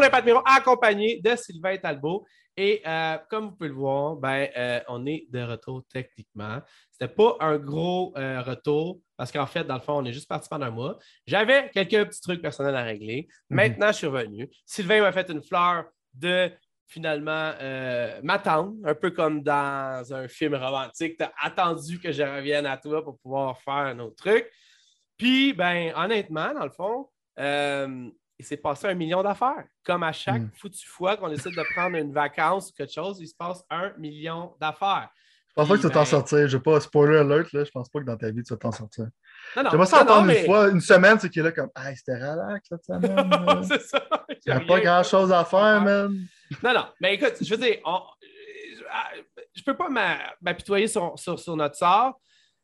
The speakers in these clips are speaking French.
Impact Miro, accompagné de Sylvain Talbot. Et euh, comme vous pouvez le voir, ben, euh, on est de retour techniquement. C'était pas un gros euh, retour parce qu'en fait, dans le fond, on est juste parti pendant un mois. J'avais quelques petits trucs personnels à régler. Maintenant, je suis revenu. Sylvain m'a fait une fleur de finalement m'attendre, un peu comme dans un film romantique. Tu as attendu que je revienne à toi pour pouvoir faire un autre truc. Puis, ben, honnêtement, dans le fond, il s'est passé un million d'affaires. Comme à chaque Mm. foutue fois qu'on décide de prendre une vacance ou quelque chose, il se passe un million d'affaires. Je pense pas que tu vas t'en Ben- sortir. Je vais pas spoiler alert, là. Je pense pas que dans ta vie, tu vas t'en sortir. Non, non, J'aimerais ça entendre mais- une fois, une semaine, c'est qu'il est là comme Hey, c'était relax cette semaine. c'est ça. Il n'y a pas grand chose à faire, man. Non, non. Mais écoute, je veux dire, on- je ne peux pas m'a- m'apitoyer sur, sur, sur notre sort.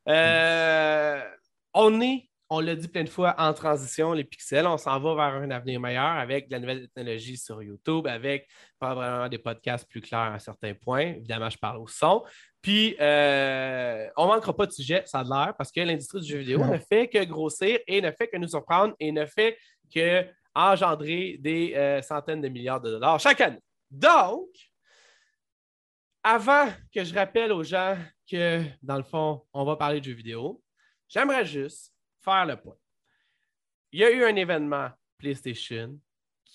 Euh, on est, on l'a dit plein de fois, en transition, les pixels. On s'en va vers un avenir meilleur avec de la nouvelle technologie sur YouTube, avec probablement des podcasts plus clairs à certains points. Évidemment, je parle au son. Puis, euh, on ne manquera pas de sujet, ça a l'air, parce que l'industrie du jeu vidéo Non. ne fait que grossir et ne fait que nous surprendre et ne fait que engendrer des euh, centaines de milliards de dollars chaque année. Donc, avant que je rappelle aux gens que, dans le fond, on va parler de jeux vidéo, j'aimerais juste faire le point. Il y a eu un événement PlayStation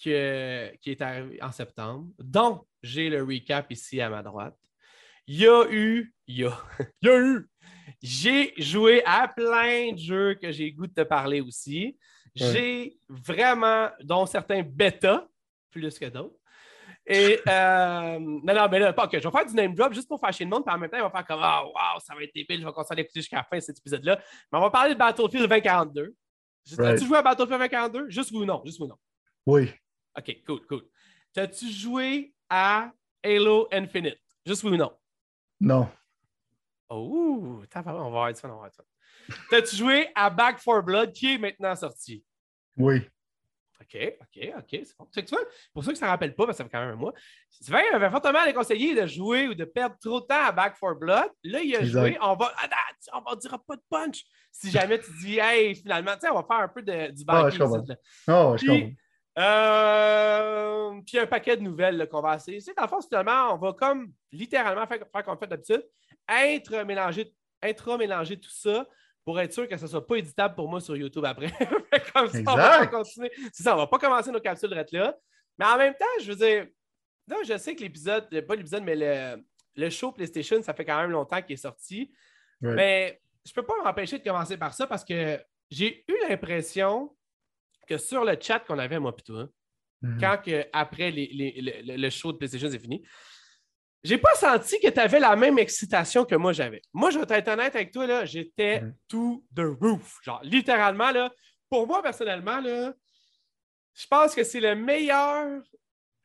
que- qui est arrivé en septembre, dont j'ai le recap ici à ma droite. Il y a eu, il y a, il y a eu, j'ai joué à plein de jeux que j'ai le goût de te parler aussi. J'ai vraiment, dont certains bêta, plus que d'autres. Et euh, non, non, mais là, pas que je vais faire du name drop juste pour faire chier le monde, puis en même temps, il va faire comme Ah, wow, ça va être débile, je vais continuer à l'écouter jusqu'à la fin de cet épisode-là. Mais on va parler de Battlefield 2042. As-tu Right. joué à Battlefield 2042? Juste oui ou non? Juste oui ou non? Oui. OK, cool, cool. T'as-tu joué à Halo Infinite? Juste oui ou non? Non. Oh, on va avoir du fun, on va avoir du fun. T'as-tu joué à Back 4 Blood qui est maintenant sorti? Oui. OK, OK, OK, c'est bon. Tu vois, pour ceux qui ne s'en rappellent pas, parce que ça fait quand même un mois, Sylvain avait fortement déconseillé de jouer ou de perdre trop de temps à Back 4 Blood. Là, il a Exact. joué. On va, ah, ah, on va dira pas de punch. Si jamais tu dis, hey, finalement, tu sais, on va faire un peu de, du Ah, ouais, banking je comprends. Oh, je Puis, comprends. Euh, puis un paquet de nouvelles qu'on va essayer. C'est dans le fond, finalement, on va comme littéralement faire, faire comme on fait d'habitude, intra-mélanger intra-mélanger tout ça pour être sûr que ce ne soit pas éditable pour moi sur YouTube après. Comme ça, on va continuer. C'est ça, on va pas commencer nos capsules de là. Mais en même temps, je veux dire, là, je sais que l'épisode, pas l'épisode, mais le, le show PlayStation, ça fait quand même longtemps qu'il est sorti. Mais je peux pas m'empêcher de commencer par ça parce que j'ai eu l'impression que sur le chat qu'on avait, moi, plutôt, Mhm. quand que, après les- les- le, le show de PlayStation est fini, j'ai pas senti que tu avais la même excitation que moi j'avais. Moi, je vais être honnête avec toi, là, j'étais Mhm. to the roof. Genre, littéralement, là, pour moi, personnellement, là, je pense que c'est le meilleur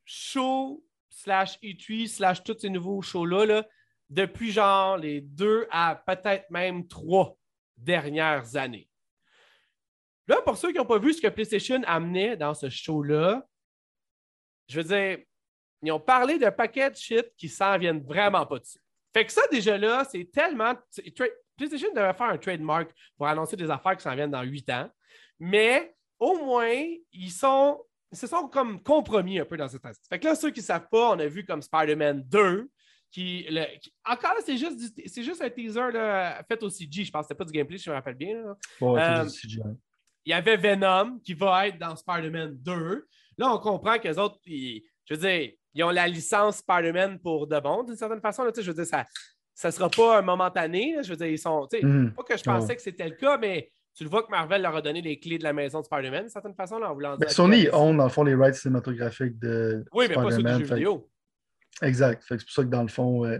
show slash E3 slash tous ces nouveaux shows-là là, depuis genre les deux à peut-être même trois dernières années. Là, pour ceux qui n'ont pas vu ce que PlayStation amenait dans ce show-là, je veux dire, ils ont parlé d'un paquet de shit qui s'en viennent vraiment pas dessus. Fait que ça, déjà là, c'est tellement. PlayStation devrait faire un trademark pour annoncer des affaires qui s'en viennent dans huit ans. Mais au moins, ils sont. Ils se sont comme compromis un peu dans cette aspect. Fait que là, ceux qui ne savent pas, on a vu comme Spider-Man 2, qui, le- qui- encore là, c'est juste, c'est juste un teaser là, fait au CG. Je pense que c'était pas du gameplay, si je me rappelle bien. là. Ouais, Euh. Il y avait Venom qui va être dans Spider-Man 2. Là, on comprend que les autres, ils- je veux dire, ils ont la licence Spider-Man pour de bon, d'une certaine façon. là, je veux dire, ça ne sera pas un momentané. là, je veux dire, ils sont. tu sais, Mhm. Pas que je pensais que c'était le cas, mais tu le vois que Marvel leur a donné les clés de la maison de Spider-Man, d'une certaine façon, là, en voulant dire. Sony own, dans le fond, les rights cinématographiques de Oui, mais pas ceux du Spider-Man, jeu vidéo. Exact. C'est pour ça que dans le fond, euh,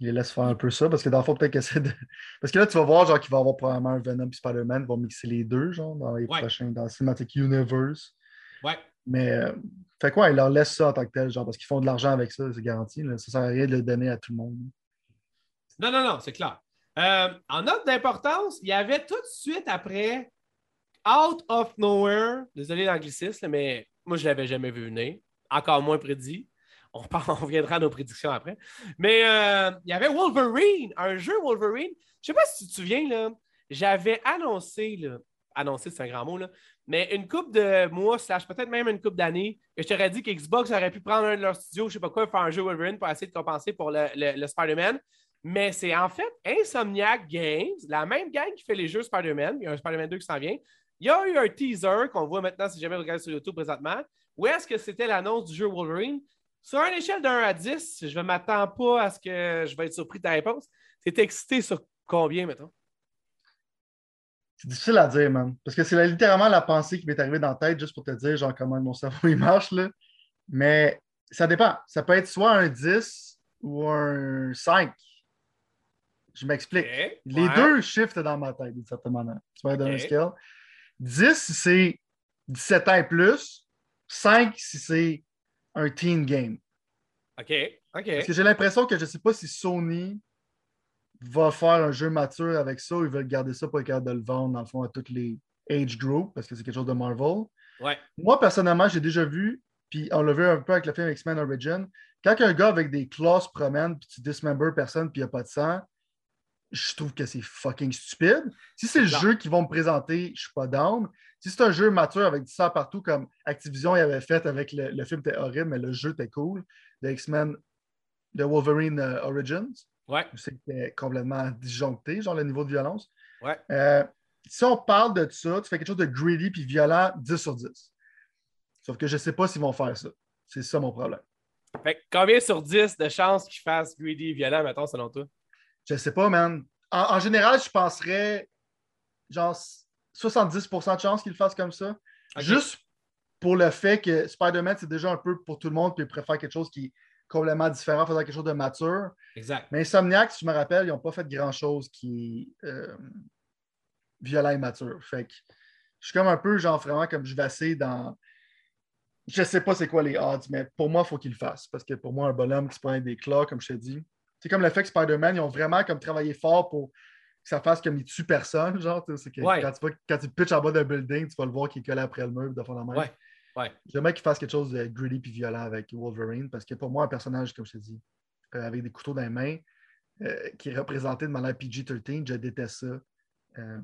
il les laisse faire un peu ça. Parce que dans le fond, peut-être que c'est de... Parce que là, tu vas voir genre qu'il va y avoir probablement Venom et Spider-Man, ils vont mixer les deux, genre, dans les Ouais. prochains, dans Cinematic Universe. Ouais. Mais euh, fait quoi, ils leur laissent ça en tant que tel, genre, parce qu'ils font de l'argent avec ça, c'est garanti. Là. Ça sert à rien de le donner à tout le monde. Non, non, non, c'est clair. Euh, en note d'importance, il y avait tout de suite après Out of Nowhere, désolé l'anglicisme, mais moi, je ne l'avais jamais vu venir, encore moins prédit. On, reviendra à nos prédictions après. Mais euh, il y avait Wolverine, un jeu Wolverine. Je ne sais pas si tu te souviens, là, j'avais annoncé là, annoncé, c'est un grand mot, là. Mais une coupe de mois, slash peut-être même une coupe d'années, je t'aurais dit qu'Xbox aurait pu prendre un de leurs studios, je sais pas quoi, faire un jeu Wolverine pour essayer de compenser pour le, le Spider-Man. Mais c'est en fait Insomniac Games, la même gang qui fait les jeux Spider-Man. Il y a un Spider-Man 2 qui s'en vient. Il y a eu un teaser qu'on voit maintenant si jamais vous regardez sur YouTube présentement. Où est-ce que c'était l'annonce du jeu Wolverine? Sur une échelle de 1 à 10, je ne m'attends pas à ce que je vais être surpris de ta réponse. T'es excité sur combien, mettons? C'est difficile à dire, man. Parce que c'est littéralement la pensée qui m'est arrivée dans la tête, juste pour te dire, genre, comment mon cerveau il marche, là. Mais ça dépend. Ça peut être soit un 10 ou un 5. Je m'explique. Les deux shiftent dans ma tête, d'une certaine manière. Tu vas donner un scale. 10 si c'est 17 ans et plus. 5 si c'est un teen game. OK. OK. Parce que j'ai l'impression que je ne sais pas si Sony va faire un jeu mature avec ça ils veulent garder ça pour être capable de le vendre, dans le fond, à toutes les age groups, parce que c'est quelque chose de Marvel. Ouais. Moi, personnellement, j'ai déjà vu, puis on l'a vu un peu avec le film X-Men Origin, quand un gars avec des claws se promène, puis tu dismember personne, puis il n'y a pas de sang, je trouve que c'est fucking stupide. Si c'est le jeu qu'ils vont me présenter, je suis pas down. Si c'est un jeu mature avec du sang partout, comme Activision y avait fait avec le, le film était horrible, mais le jeu était cool, de X-Men, de Wolverine euh, Origins. Ouais. C'était complètement disjoncté, genre le niveau de violence. Ouais. Euh, si on parle de ça, tu fais quelque chose de greedy puis violent, 10 sur 10. Sauf que je ne sais pas s'ils vont faire ça. C'est ça mon problème. Fait combien sur 10 de chances qu'ils fassent greedy et violent, mettons, selon toi? Je sais pas, man. En, général, je penserais genre 70% de chances qu'il le fasse comme ça. Juste pour le fait que Spider-Man, c'est déjà un peu pour tout le monde, puis il préfère quelque chose qui complètement différent, faisant quelque chose de mature. Exact. Mais Insomniac, si je me rappelle, ils n'ont pas fait grand-chose qui est euh, violent et mature. Fait que je suis comme un peu, genre, vraiment comme je vais dans. Je sais pas c'est quoi les odds, mais pour moi, il faut qu'il le fasse. Parce que pour moi, un bonhomme qui se prend des claws, comme je t'ai dit, c'est comme le fait que Spider-Man, ils ont vraiment comme travaillé fort pour que ça fasse comme il tue personne. Genre, quand, tu quand tu pitches en bas d'un building, tu vas le voir qu'il est collé après le mur de fond Ouais. Ouais. J'aimerais qu'il fasse quelque chose de gritty et violent avec Wolverine parce que pour moi, un personnage, comme je t'ai dit, euh, avec des couteaux dans les mains, euh, qui est représenté de manière PG-13, je déteste ça. Euh,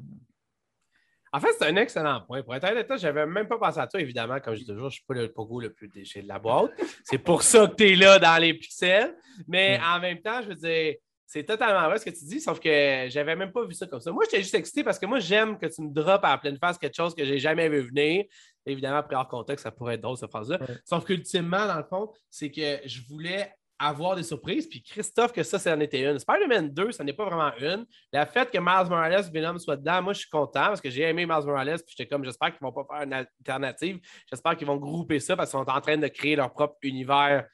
en fait, c'est un excellent point. Pour être honnête, je n'avais même pas pensé à toi, évidemment. Comme je dis toujours, je ne suis pas le pogo le plus déchet de la boîte. C'est pour ça que tu es là dans les pixels. Mais en même temps, je veux dire, c'est totalement vrai ce que tu dis, sauf que j'avais même pas vu ça comme ça. Moi, j'étais juste excité parce que moi, j'aime que tu me droppes à pleine face quelque chose que j'ai jamais vu venir. Évidemment, après hors contexte, ça pourrait être drôle, cette phrase-là. Sauf qu'ultimement, dans le fond, c'est que je voulais avoir des surprises. Puis Christophe, que ça, ça en était une. Spider-Man 2, ça n'est pas vraiment une. Le fait que Miles Morales Venom soit dedans, moi, je suis content parce que j'ai aimé Miles Morales. Puis j'étais comme, j'espère qu'ils ne vont pas faire une alternative. J'espère qu'ils vont grouper ça parce qu'ils sont en train de créer leur propre univers.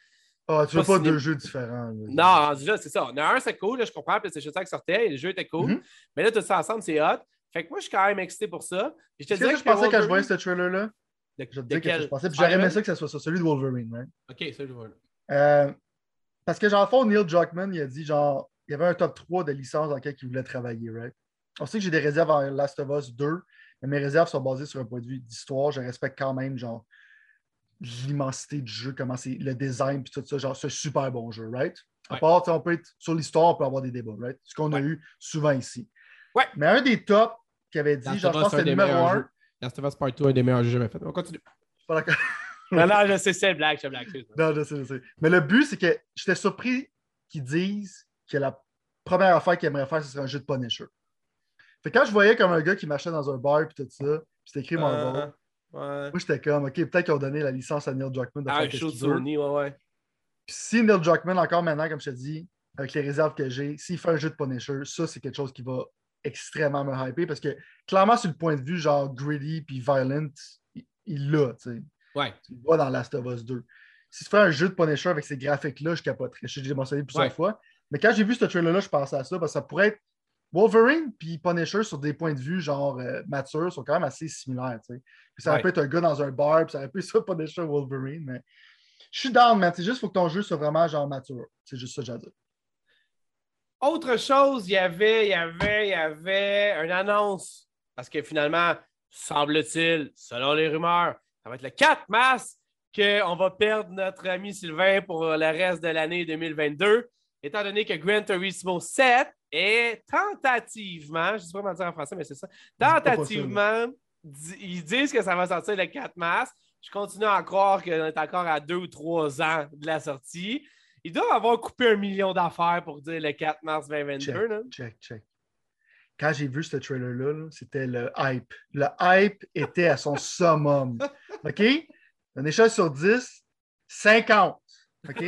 Ah, tu veux pas, deux jeux différents. Non, déjà, c'est ça. On a un, c'est cool. je comprends. Puis c'est juste ça qui sortait. Et le jeu était cool. Mm-hmm. Mais là, tout ça ensemble, c'est hot. Fait que moi, je suis quand même excité pour ça. je te disais que je pensais quand je voyais ce trailer-là? Je te que je pensais. j'aurais aimé ça que ce soit ça, celui de Wolverine. Right? OK, celui de Wolverine. Euh, parce que, genre, fond, Neil Druckmann, il a dit, genre, il y avait un top 3 de licences dans lequel il voulait travailler, right? On sait que j'ai des réserves en Last of Us 2, mais mes réserves sont basées sur un point de vue d'histoire. Je respecte quand même, genre, l'immensité du jeu, comment c'est le design, puis tout ça. Genre, c'est un super bon jeu, right? À part, on peut être sur l'histoire, on peut avoir des débats, right? Ce qu'on a eu souvent ici. Ouais. Mais un des tops qui avait dit, genre, je pense que c'était le numéro 1. Last of Us Part 2, un des meilleurs jeux jamais fait. On continue. Je suis pas d'accord. non, non, je sais, c'est blague, c'est blague. Non, je sais, je sais. Mais le but, c'est que j'étais surpris qu'ils disent que la première affaire qu'ils aimeraient faire, ce serait un jeu de Punisher. Fait quand je voyais comme un gars qui marchait dans un bar et tout ça, puis c'était écrit Marvel, moi j'étais comme, OK, peut-être qu'ils ont donné la licence à Neil Druckmann de ah, faire quelque chose ouais, ouais. Puis si Neil Druckmann, encore maintenant, comme je te dis, avec les réserves que j'ai, s'il fait un jeu de Punisher, ça, c'est quelque chose qui va extrêmement me hyper parce que clairement, sur le point de vue genre gritty puis violent, il l'a, tu sais. Ouais. Tu le vois dans Last of Us 2. Si tu fais un jeu de Punisher avec ces graphiques-là, je capoterais. Je l'ai mentionné plusieurs fois. Mais quand j'ai vu ce trailer-là, je pensais à ça parce que ça pourrait être Wolverine puis Punisher sur des points de vue genre euh, matures sont quand même assez similaires. Tu sais. ça aurait pu être un gars dans un bar, puis ça aurait pu être ça Punisher Wolverine. Mais je suis down, man. C'est juste faut que ton jeu soit vraiment genre mature. C'est juste ça que j'ai à dire. Autre chose, il y avait, il y avait, il y avait une annonce. Parce que finalement, semble-t-il, selon les rumeurs, ça va être le 4 mars qu'on va perdre notre ami Sylvain pour le reste de l'année 2022, étant donné que Gran Turismo 7 est tentativement, je ne sais pas comment dire en français, mais c'est ça, tentativement ils disent que ça va sortir le 4 mars. Je continue à croire qu'on est encore à deux ou trois ans de la sortie. Ils doivent avoir coupé un million d'affaires pour dire le 4 mars 2022. Check, check, check. Quand j'ai vu ce trailer-là, c'était le hype. Le hype était à son summum. OK? Une échelle sur 10, 50. OK?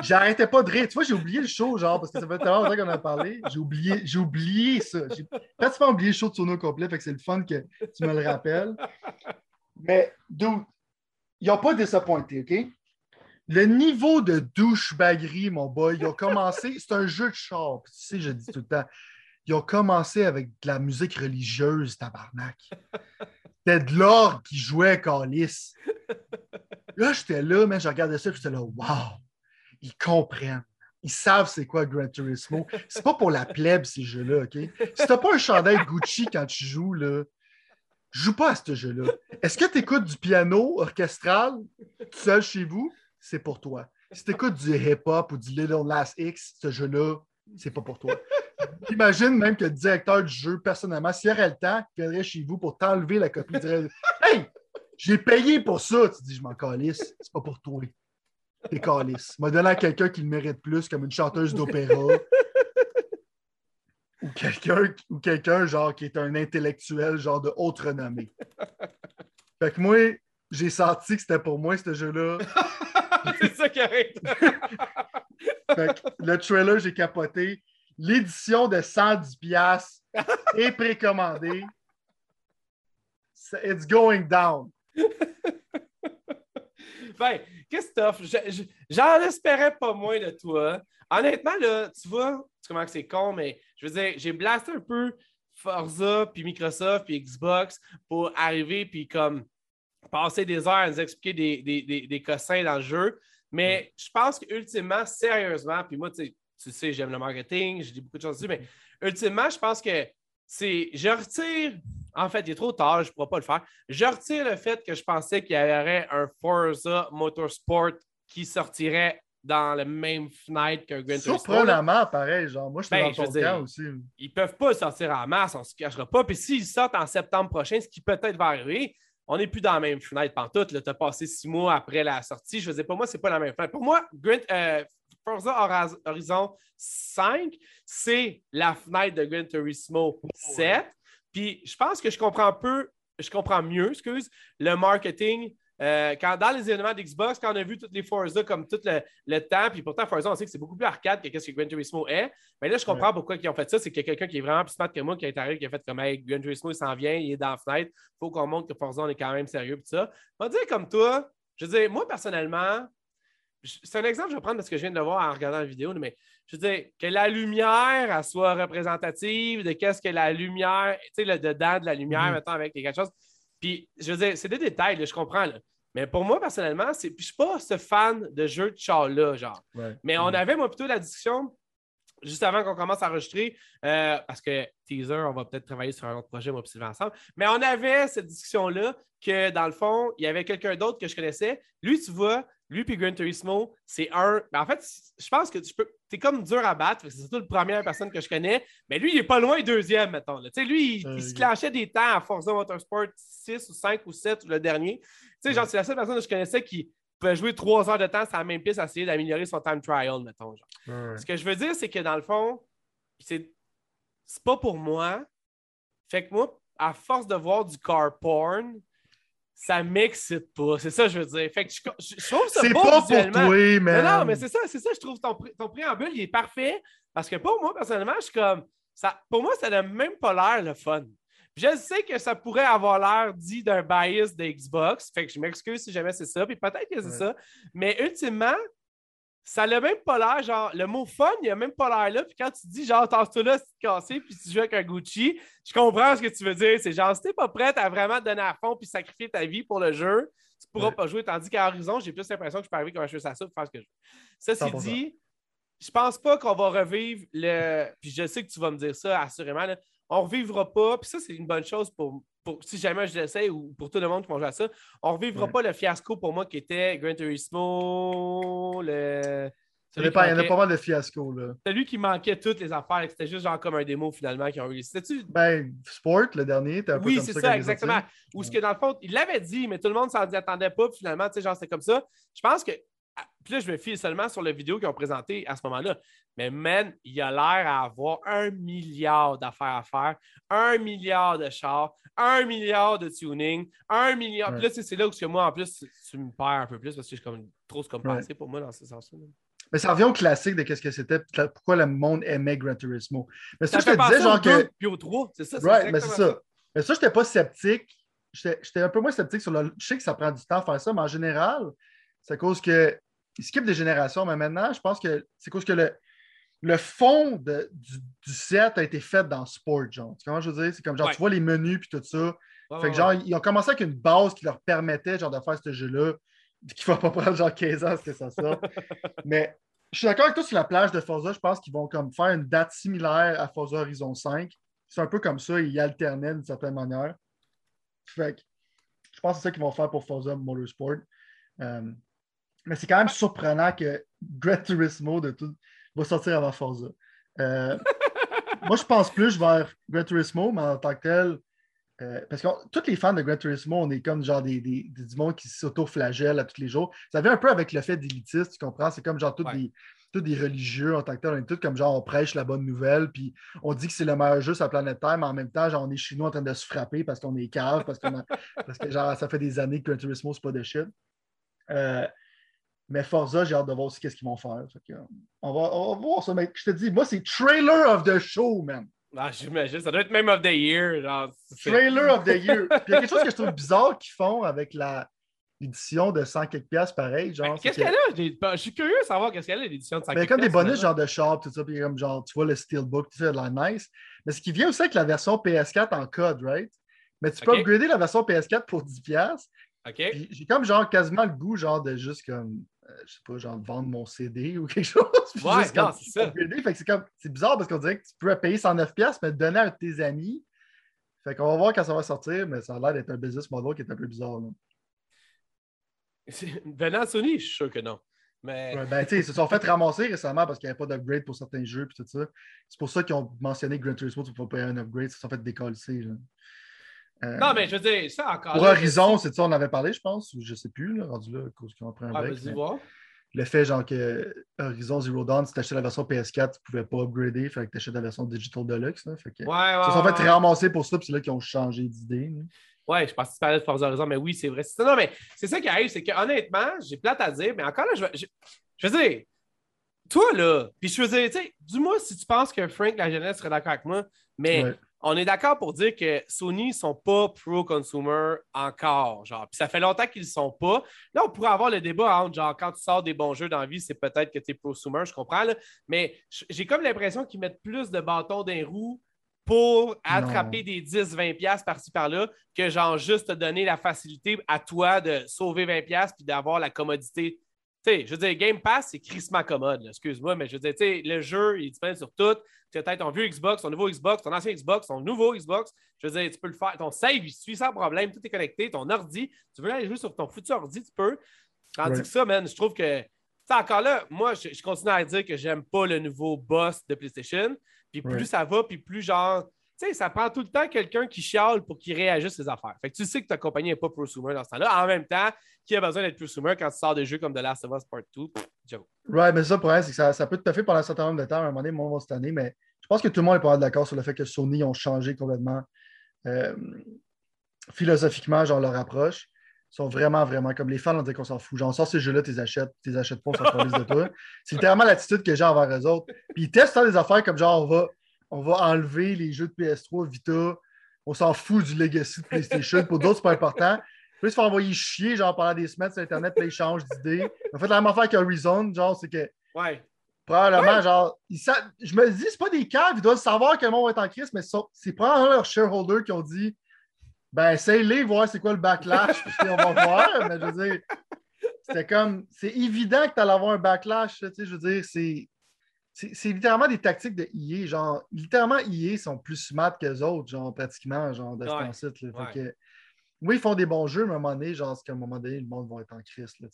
J'arrêtais pas de rire. Tu vois, j'ai oublié le show, genre, parce que ça fait tellement longtemps qu'on a parlé. J'ai oublié, j'ai oublié ça. J'ai pratiquement oublié le show de Sono complet, fait que c'est le fun que tu me le rappelles. Mais, d'où ils n'ont pas disappointé, OK? Le niveau de douche-baguerie, mon boy, ils ont commencé. C'est un jeu de char. Tu sais, je dis tout le temps. Ils ont commencé avec de la musique religieuse, tabarnak. C'était de l'or qui jouait Calis. Là, j'étais là, mais je regardais ça, j'étais là, wow! Ils comprennent. Ils savent c'est quoi Gran Turismo. C'est pas pour la plèbe, ces jeux-là, OK? Si t'as pas un chandail Gucci quand tu joues, là, joue pas à ce jeu-là. Est-ce que tu écoutes du piano orchestral tout seul chez vous? C'est pour toi. Si tu écoutes du hip-hop ou du Little Last X, ce jeu-là, c'est pas pour toi. Imagine même que le directeur du jeu, personnellement, s'il aurait le temps, il viendrait chez vous pour t'enlever la copie, il dirait Hey, j'ai payé pour ça. Tu dis, je m'en calisse, c'est pas pour toi. T'es calisse. M'a donné à quelqu'un qui le mérite plus, comme une chanteuse d'opéra. ou quelqu'un ou quelqu'un genre qui est un intellectuel genre de haute renommée. Fait que moi, j'ai senti que c'était pour moi ce jeu-là. c'est ça qui arrive. fait que le trailer, j'ai capoté. L'édition de 110 pièces est précommandée. It's going down. ben, Christophe, j'en espérais pas moins de toi. Honnêtement, là, tu vois, tu comment c'est con, mais je veux dire, j'ai blasté un peu Forza, puis Microsoft, puis Xbox pour arriver, puis comme passer des heures à nous expliquer des, des, des, cossins dans le jeu. Mais je pense qu'ultimement, sérieusement, puis moi, tu sais, j'aime le marketing, je dis beaucoup de choses dessus, mais ultimement, je pense que c'est. Je retire. En fait, il est trop tard, je ne pourrais pas le faire. Je retire le fait que je pensais qu'il y aurait un Forza Motorsport qui sortirait dans le même fenêtre qu'un Gran Turismo. Surprenamment, pareil, genre, moi je suis ben, dans ton camp aussi. Ils peuvent pas sortir en masse, on ne se cachera pas. Puis s'ils sortent en septembre prochain, ce qui peut-être va arriver, on n'est plus dans la même fenêtre pantoute. Tu as passé six mois après la sortie. Je faisais pas moi, c'est pas la même fenêtre. Pour moi, euh, Forza Horizon 5, c'est la fenêtre de Gran Turismo 7. Puis je pense que je comprends un peu, je comprends mieux, excuse, le marketing euh, quand, dans les événements d'Xbox, quand on a vu toutes les Forza comme tout le, temps, puis pourtant Forza, on sait que c'est beaucoup plus arcade que ce que Gran Turismo est. Mais là, je comprends pourquoi ils ont fait ça. C'est quelqu'un qui est vraiment plus smart que moi qui est arrivé, qui a fait comme hey, Gran Turismo, il s'en vient, il est dans la fenêtre. Il faut qu'on montre que Forza, on est quand même sérieux. Puis ça. On va dire comme toi, je veux dire, moi, personnellement, c'est un exemple que je vais prendre parce que je viens de le voir en regardant la vidéo, mais je veux dire, que la lumière elle soit représentative de qu'est-ce que la lumière, tu sais, le dedans de la lumière, mm-hmm. maintenant, avec quelque chose. Puis, je veux dire, c'est des détails, je comprends. Mais pour moi, personnellement, je ne suis pas ce fan de jeu de char-là, genre. Mais on avait, moi, plutôt la discussion juste avant qu'on commence à enregistrer, euh, parce que teaser, on va peut-être travailler sur un autre projet, moi et ensemble. Mais on avait cette discussion-là que, dans le fond, il y avait quelqu'un d'autre que je connaissais. Lui, tu vois, lui puis Gran Turismo, c'est un. Ben, en fait, je pense que tu peux. es comme dur à battre. C'est surtout la première personne que je connais. Mais lui, il est pas loin deuxième, mettons. sais, Lui, il, il se clenchait des temps à Forza Motorsport 6 ou 5 ou 7 ou le dernier. Tu sais, genre, c'est la seule personne que je connaissais qui pouvait jouer trois heures de temps sur la même piste à essayer d'améliorer son time trial, mettons. Genre. Ce que je veux dire, c'est que dans le fond, c'est pas pour moi. Fait que moi, à force de voir du car porn, ça m'excite pas. C'est ça que je veux dire. Fait que je, trouve ça C'est pas pour toi, mais. Non, mais c'est ça, c'est ça. Je trouve ton, ton préambule, il est parfait. Parce que pour moi, personnellement, je suis comme. Ça, pour moi, ça n'a même pas l'air le fun. je sais que ça pourrait avoir l'air dit d'un bias de Xbox. Fait que je m'excuse si jamais c'est ça. Puis peut-être que c'est ça. Mais ultimement, ça n'a même pas l'air, genre, le mot fun, il n'a même pas l'air là. Puis quand tu dis, genre, tasse-toi là, c'est cassé, puis tu joues avec un Gucci, je comprends ce que tu veux dire. C'est genre, si t'es pas prête à vraiment te donner à fond puis sacrifier ta vie pour le jeu, tu pourras pas jouer. Tandis qu'à Horizon, j'ai plus l'impression que je peux arriver comme un jeu ça pour faire ce que je veux. Ça, c'est dit, je pense pas qu'on va revivre le. Puis je sais que tu vas me dire ça, assurément. Là. On revivra pas, puis ça, c'est une bonne chose pour, si jamais je l'essaie ou pour tout le monde qui jouer à ça, on ne revivra pas le fiasco pour moi qui était Gran Turismo, le. Ça dépend, il y en a pas mal de fiascos. là. Lui qui manquait toutes les affaires. C'était juste genre comme un démo finalement qui ont réussi. C'était-tu. Ben, Sport, le dernier, t'es un Oui, c'est ça. exactement. Ou ce que dans le fond, il l'avait dit, mais tout le monde s'en attendait pas. Puis finalement, tu sais, genre, c'était comme ça. Je pense que. Puis là, je me fie seulement sur la vidéo qu'ils ont présenté à ce moment-là. Mais man, il a l'air à avoir un milliard d'affaires à faire, un milliard de chars, un milliard de tuning, un milliard. Puis là, c'est là où que moi, en plus, tu me perds un peu plus parce que je suis comme trop se compenser pour moi dans ce sens-là. Mais ça revient au classique de qu'est-ce que c'était, pourquoi le monde aimait Gran Turismo. Mais ça, Ça je te disais, genre au 2 que. puis au 3, c'est ça? Right, mais c'est ça. Mais ça, j'étais pas sceptique. J'étais j'étais un peu moins sceptique sur le. Je sais que ça prend du temps à faire ça, mais en général, c'est à cause que. Ils skippent des générations, mais maintenant, je pense que c'est cause que le, le fond de- du, du set a été fait dans Sport, genre. Tu que je veux dire? C'est comme genre, Ouais. tu vois les menus puis tout ça. Ouais, fait que genre, ils ont commencé avec une base qui leur permettait genre de faire ce jeu-là, qui va pas prendre genre 15 ans à ce que ça sorte. Mais je suis d'accord avec toi sur la plage de Forza, je pense qu'ils vont comme faire une date similaire à Forza Horizon 5. C'est un peu comme ça, ils alternaient d'une certaine manière. Fait que je pense que c'est ça qu'ils vont faire pour Forza Motorsport. Euh, mais c'est quand même surprenant que Gran Turismo de tout va sortir avant Forza. Euh, moi, je pense plus vers Gran Turismo, mais en tant que tel, euh, parce que tous les fans de Gran Turismo, on est comme genre des, des, des- du monde qui s'auto-flagelle à tous les jours. Ça vient un peu avec le fait d'élitiste, tu comprends? C'est comme genre tous Ouais. des, tous des religieux en tant que tel. On est tous comme genre on prêche la bonne nouvelle, puis on dit que c'est le meilleur jeu sur la planète Terre, mais en même temps, genre on est chez nous en train de se frapper parce qu'on est cave, parce, a- parce que genre ça fait des années que Gran Turismo, c'est pas de shit. Euh, mais Forza, j'ai hâte de voir aussi qu'est-ce qu'ils vont faire. Que, euh, on, va, on va voir ça, mec. Je te dis, moi, c'est trailer of the show, man. Ah, j'imagine. Ça doit être même of the year. Genre, Trailer of the year. Puis il y a quelque chose que je trouve bizarre qu'ils font avec la l'édition de 100 quelques piastres pareil. Genre, Qu'est-ce que- qu'elle a? Je suis curieux de savoir qu'est-ce qu'elle a, l'édition de 5 Ben, comme des bonus, genre de shop, tout ça, puis comme genre, tu vois le Steelbook, tout ça, de la nice. Mais ce qui vient aussi avec la version PS4 en code, right? Mais tu peux upgrader la version PS4 pour 10$. piastres. J'ai comme genre quasiment le goût, genre, de juste comme, euh, je sais pas, genre vendre mon CD ou quelque chose. Ouais, c'est ça. c'est comme, c'est bizarre parce qu'on dirait que tu peux payer 109$, piastres, mais donner à tes amis. Fait qu'on va voir quand ça va sortir, mais ça a l'air d'être un business model qui est un peu bizarre. Venant de Sony, je suis sûr que non. Mais Ouais, ben, ils se sont fait ramasser récemment parce qu'il n'y avait pas d'upgrade pour certains jeux tout ça. C'est pour ça qu'ils ont mentionné Gran Turismo, tu ne pas payer un upgrade. Ils se sont fait décoller. Euh, non, mais je veux dire, ça encore. pour là, Horizon, c'est ça, on avait parlé, je pense, ou je sais plus, là, rendu là, à cause qu'ils ont pris un Ah, break. voir. le fait, genre, que Horizon Zero Dawn, si tu achetais la version PS4, tu ne pouvais pas upgrader, il fallait que tu achètes la version Digital Deluxe. Là, fait que, Ouais, ouais. ils se sont ouais, fait ouais. ramasser pour ça, puis c'est là qu'ils ont changé d'idée. Ouais, je pense que tu parlais de Forza Horizon, mais oui, c'est vrai. C'est ça. Non, mais c'est ça qui arrive, c'est que honnêtement, j'ai plate à dire, mais encore là, je veux, je, je veux dire, toi là, puis je veux dire, tu sais, dis-moi si tu penses que Frank la jeunesse serait d'accord avec moi, mais. On est d'accord pour dire que Sony ne sont pas pro-consumer encore, genre. Puis ça fait longtemps qu'ils ne le sont pas. Là, on pourrait avoir le débat entre, genre, quand tu sors des bons jeux dans la vie, c'est peut-être que tu es prosumer, je comprends, là. Mais j'ai comme l'impression qu'ils mettent plus de bâtons dans les roues pour attraper des 10-20$ piastres par-ci par-là que, genre, juste te donner la facilité à toi de sauver 20$ piastres puis d'avoir la commodité. Sais, je veux dire, Game Pass, c'est crissement commode, excuse-moi, mais je veux dire, tu sais, le jeu, il est disponible sur tout. Tu as peut-être ton vieux Xbox, ton nouveau Xbox, ton ancien Xbox, ton nouveau Xbox. Je veux dire, tu peux le faire. Ton save, il suit sans problème. Tout est connecté. Ton ordi, tu veux aller jouer sur ton futur ordi, tu peux. Tandis Ouais. que ça, man, je trouve que. Encore là, moi, je, je continue à dire que j'aime pas le nouveau boss de PlayStation. Puis plus Ouais. ça va, puis plus genre. Tu sais, ça prend tout le temps quelqu'un qui chiale pour qu'il réagisse ses affaires. Fait que tu sais que ta compagnie n'est pas prosumer dans ce temps-là. En même temps, qui a besoin d'être prosumer quand tu sors des jeux comme The Last of Us Part 2? Pff, Joe. Ouais, mais ça, pour elle, c'est que ça, ça peut tout à fait pendant un certain nombre de temps. À un moment donné, moi, on va cette année, mais je pense que tout le monde est pas d'accord sur le fait que Sony ont changé complètement euh, philosophiquement, genre leur approche. Ils sont vraiment, vraiment comme les fans, on dit qu'on s'en fout. Genre, sors ces jeux-là, tu les achètes, tu les achètes pas, on s'en de toi. C'est littéralement l'attitude que j'ai envers eux autres. Puis ils testent des affaires comme genre, on va, on va enlever les jeux de PS3, Vita, on s'en fout du legacy de PlayStation. Pour d'autres, c'est pas important. Ils se font envoyer chier, genre, pendant des semaines sur Internet, puis là, ils changent d'idée. En fait, la même affaire qu'Horizon, genre, c'est que Ouais. Probablement, Ouais. genre, ils sa- je me dis, c'est pas des caves, ils doivent savoir que le monde va être en crise, mais c'est- c'est probablement leurs shareholders qui ont dit, ben, essaye-les, voir c'est quoi le backlash, puis on va voir. Mais je veux dire, c'était comme, c'est évident que tu allais avoir un backlash, tu sais, je veux dire, c'est. C'est littéralement des tactiques de EA. Genre, littéralement, EA sont plus smart que les autres, genre, pratiquement, genre, de Ouais. ce site. là. Ouais. Oui, ils font des bons jeux, mais à un moment donné, genre, c'est qu'à un moment donné, le monde va être en crise. Là,